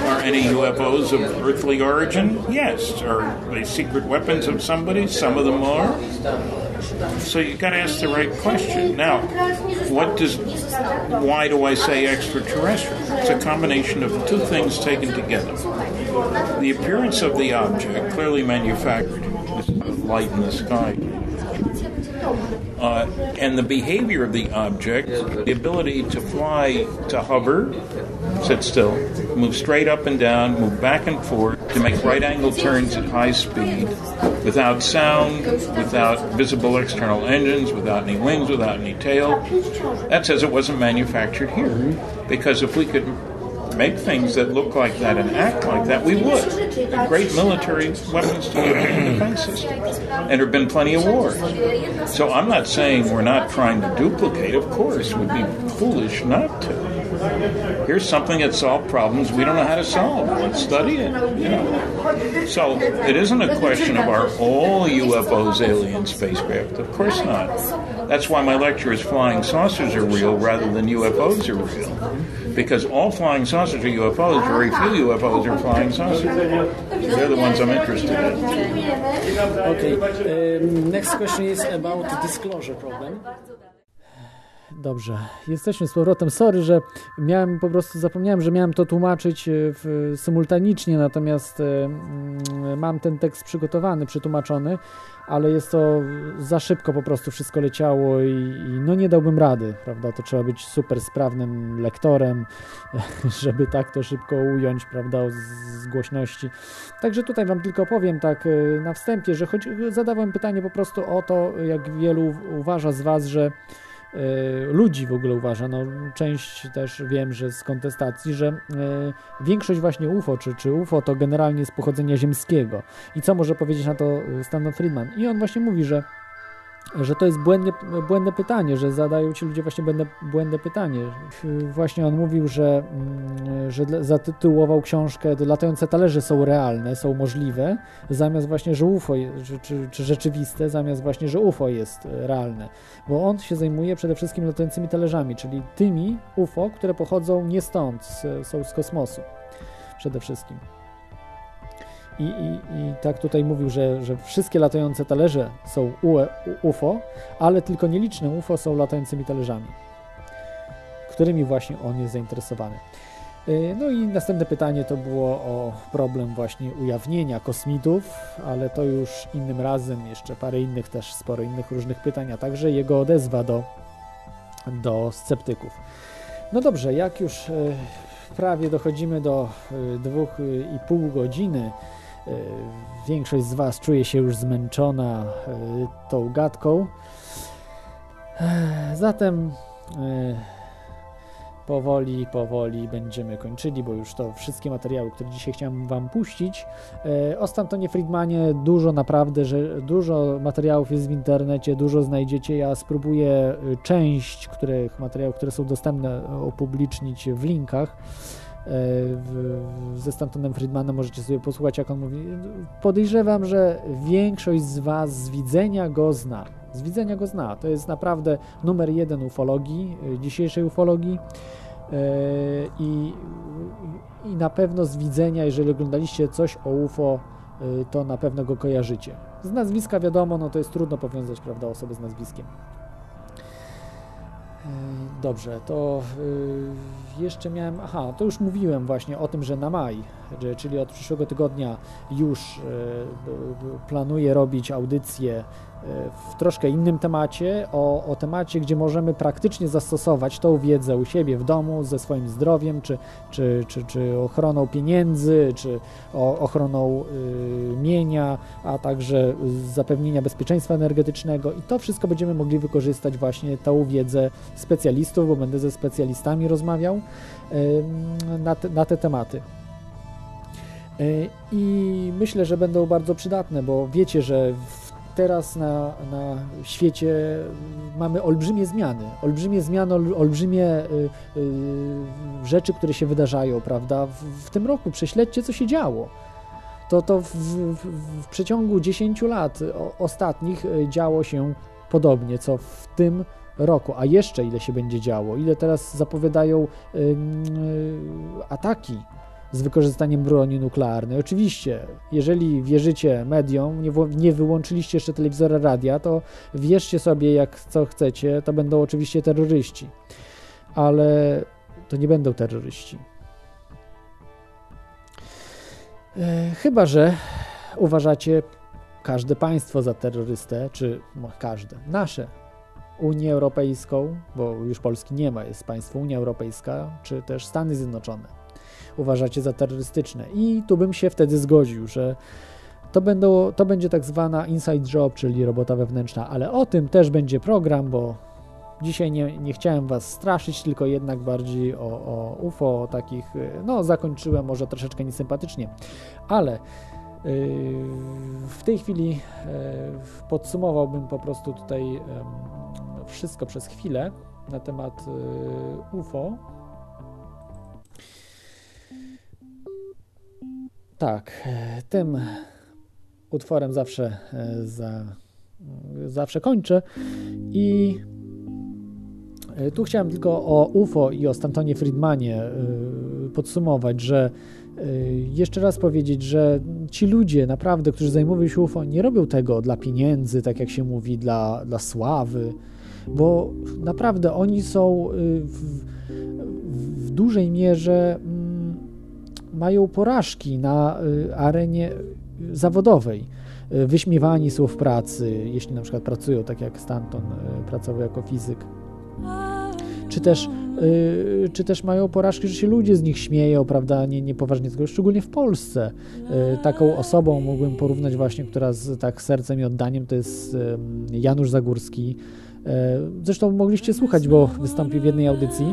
Are any UFOs of earthly origin? Yes. Are they secret weapons of somebody? Some of them are. So you've got to ask the right question. Now, what does? Why do I say extraterrestrial? It's a combination of two things taken together. The appearance of the object, clearly manufactured, light in the sky, uh, and the behavior of the object, the ability to fly, to hover, sit still, move straight up and down, move back and forth, to make right angle turns at high speed, without sound, without visible external engines, without any wings, without any tail. That says it wasn't manufactured here. Because if we could make things that look like that and act like that, we would. Great military weapons to the defense system. And there have been plenty of wars. So I'm not saying we're not trying to duplicate. Of course, we'd be foolish not to. Here's something that solved problems we don't know how to solve. Let's study it. You know? So it isn't a question of are all UFOs alien spacecraft? Of course not. That's why my lecture is flying saucers are real rather than UFOs are real because all flying saucers are UFOs. Very few UFOs are flying saucers. They're the ones I'm interested in. Okay. Um, next question is about disclosure problem. Dobrze, jesteśmy z powrotem. Sorry, że miałem po prostu zapomniałem, że miałem to tłumaczyć e, w, symultanicznie, natomiast mm, mam ten tekst przygotowany, przetłumaczony, ale jest to za szybko po prostu wszystko leciało i, i no nie dałbym rady, prawda? To trzeba być super sprawnym lektorem, żeby tak to szybko ująć, prawda, z, głośności. Także tutaj Wam tylko powiem tak e, na wstępie, że choć zadawałem pytanie po prostu o to, jak wielu uważa z Was, że Y, ludzi w ogóle uważa, no część też wiem, że z kontestacji, że y, większość właśnie UFO, czy, czy UFO to generalnie z pochodzenia ziemskiego. I co może powiedzieć na to Stanton Friedman? I on właśnie mówi, że że to jest błędne, błędne pytanie, że zadają ci ludzie właśnie błędne, błędne pytanie. Właśnie on mówił, że, mm, że zatytułował książkę Latające talerze są realne, są możliwe, zamiast właśnie, że UFO, czy, czy, czy rzeczywiste, zamiast właśnie, że UFO jest realne. Bo on się zajmuje przede wszystkim latającymi talerzami, czyli tymi UFO, które pochodzą nie stąd, są z kosmosu przede wszystkim. I, i, I tak tutaj mówił, że, że wszystkie latające talerze są UFO, ale tylko nieliczne UFO są latającymi talerzami, którymi właśnie on jest zainteresowany. Y, no i następne pytanie to było o problem właśnie ujawnienia kosmitów, ale to już innym razem, jeszcze parę innych też, sporo innych różnych pytań, a także jego odezwa do, do sceptyków. No dobrze, jak już y, prawie dochodzimy do y, dwóch i pół godziny, większość z Was czuje się już zmęczona e, tą gadką. E, zatem powoli, powoli będziemy kończyli, bo już to wszystkie materiały, które dzisiaj chciałem Wam puścić. O Stantonie Friedmanie dużo naprawdę, że dużo materiałów jest w internecie, dużo znajdziecie. Ja spróbuję część których materiałów, które są dostępne, upublicznić w linkach. E, w, ze Stantonem Friedmanem możecie sobie posłuchać, jak on mówi. Podejrzewam, że większość z Was z widzenia go zna. Z widzenia go zna. To jest naprawdę numer jeden ufologii, e, dzisiejszej ufologii. E, I, I na pewno z widzenia, jeżeli oglądaliście coś o UFO, to na pewno go kojarzycie. Z nazwiska wiadomo, no to jest trudno powiązać, prawda, osobę z nazwiskiem. Dobrze, to jeszcze miałem, aha, to już mówiłem właśnie o tym, że na maj, czyli od przyszłego tygodnia już planuję robić audycję w troszkę innym temacie, o, o temacie, gdzie możemy praktycznie zastosować tą wiedzę u siebie w domu ze swoim zdrowiem, czy, czy, czy, czy ochroną pieniędzy, czy ochroną y, mienia, a także zapewnienia bezpieczeństwa energetycznego. I to wszystko będziemy mogli wykorzystać właśnie tą wiedzę specjalistów, bo będę ze specjalistami rozmawiał na, te, na te tematy. Y, I myślę, że będą bardzo przydatne, bo wiecie, że teraz na, na świecie mamy olbrzymie zmiany, olbrzymie zmiany, olbrzymie y, y, rzeczy, które się wydarzają, prawda? W, w, tym roku prześledźcie, co się działo. To, to w, w, w przeciągu 10 lat ostatnich y, działo się podobnie, co w tym roku, a jeszcze ile się będzie działo, ile teraz zapowiadają y, y, ataki z wykorzystaniem broni nuklearnej. Oczywiście, jeżeli wierzycie mediom, nie, nie wyłączyliście jeszcze telewizora radia, to wierzcie sobie jak co chcecie, to będą oczywiście terroryści. Ale to nie będą terroryści. E, chyba, że uważacie każde państwo za terrorystę, czy no, każde, nasze, Unię Europejską, bo już Polski nie ma, jest państwo Unia Europejska, czy też Stany Zjednoczone uważacie za terrorystyczne. I tu bym się wtedy zgodził, że to, będą, to będzie tak zwana inside job, czyli robota wewnętrzna, ale o tym też będzie program, bo dzisiaj nie, nie chciałem Was straszyć, tylko jednak bardziej o, o UFO, o takich, no zakończyłem może troszeczkę niesympatycznie, ale yy, w tej chwili yy, podsumowałbym po prostu tutaj wszystko przez chwilę na temat yy, UFO. Tak, e, tym utworem zawsze, e, za, zawsze kończę i Tu chciałem tylko o UFO i o Stantonie Friedmanie podsumować, że jeszcze raz powiedzieć, że ci ludzie naprawdę, którzy zajmują się UFO, nie robią tego dla pieniędzy, tak jak się mówi, dla, dla sławy, bo naprawdę oni są w, w dużej mierze mm, mają porażki na arenie zawodowej. Wyśmiewani są w pracy, jeśli na przykład pracują tak jak Stanton pracował jako fizyk. Czy też, czy też mają porażki, że się ludzie z nich śmieją, prawda, nie, niepoważnie, tylko szczególnie w Polsce. Taką osobą mógłbym porównać właśnie, która z tak sercem i oddaniem, to jest Janusz Zagórski, Zresztą mogliście słuchać, bo wystąpił w jednej audycji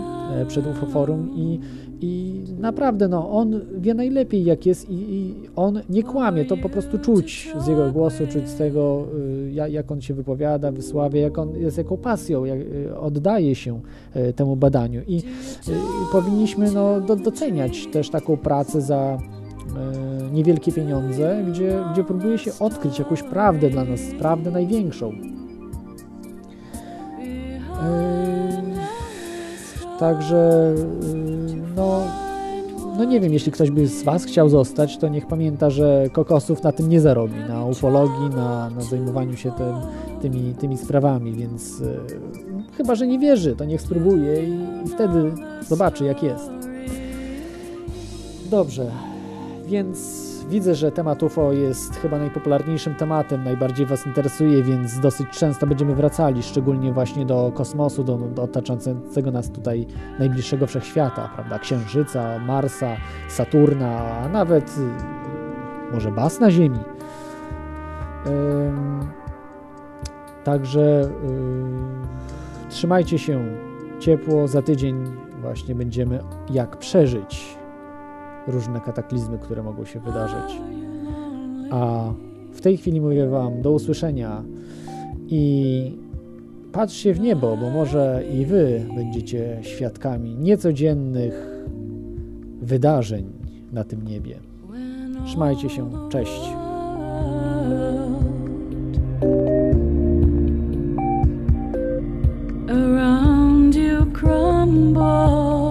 przed UFO Forum i, i naprawdę no, on wie najlepiej jak jest i, i, on nie kłamie, to po prostu czuć z jego głosu, czuć z tego jak on się wypowiada, wysławia, jak on jest jaką pasją, jak oddaje się temu badaniu i, powinniśmy no, do, doceniać też taką pracę za niewielkie pieniądze, gdzie, gdzie próbuje się odkryć jakąś prawdę dla nas, prawdę największą. Także no, no nie wiem, jeśli ktoś by z Was chciał zostać, to niech pamięta, że kokosów na tym nie zarobi, na ufologii, na, na zajmowaniu się tym, tymi, tymi sprawami, więc chyba, że nie wierzy, to niech spróbuje i, i wtedy zobaczy, jak jest. Dobrze, więc Widzę, że temat UFO jest chyba najpopularniejszym tematem, najbardziej Was interesuje, więc dosyć często będziemy wracali, szczególnie właśnie do kosmosu, do, do otaczającego nas tutaj najbliższego wszechświata, prawda? Księżyca, Marsa, Saturna, a nawet może bas na Ziemi. Także yy, trzymajcie się ciepło. Za tydzień właśnie będziemy jak przeżyć różne kataklizmy, które mogą się wydarzyć. A w tej chwili mówię Wam do usłyszenia i patrzcie w niebo, bo może i Wy będziecie świadkami niecodziennych wydarzeń na tym niebie. Trzymajcie się, cześć. Crumble.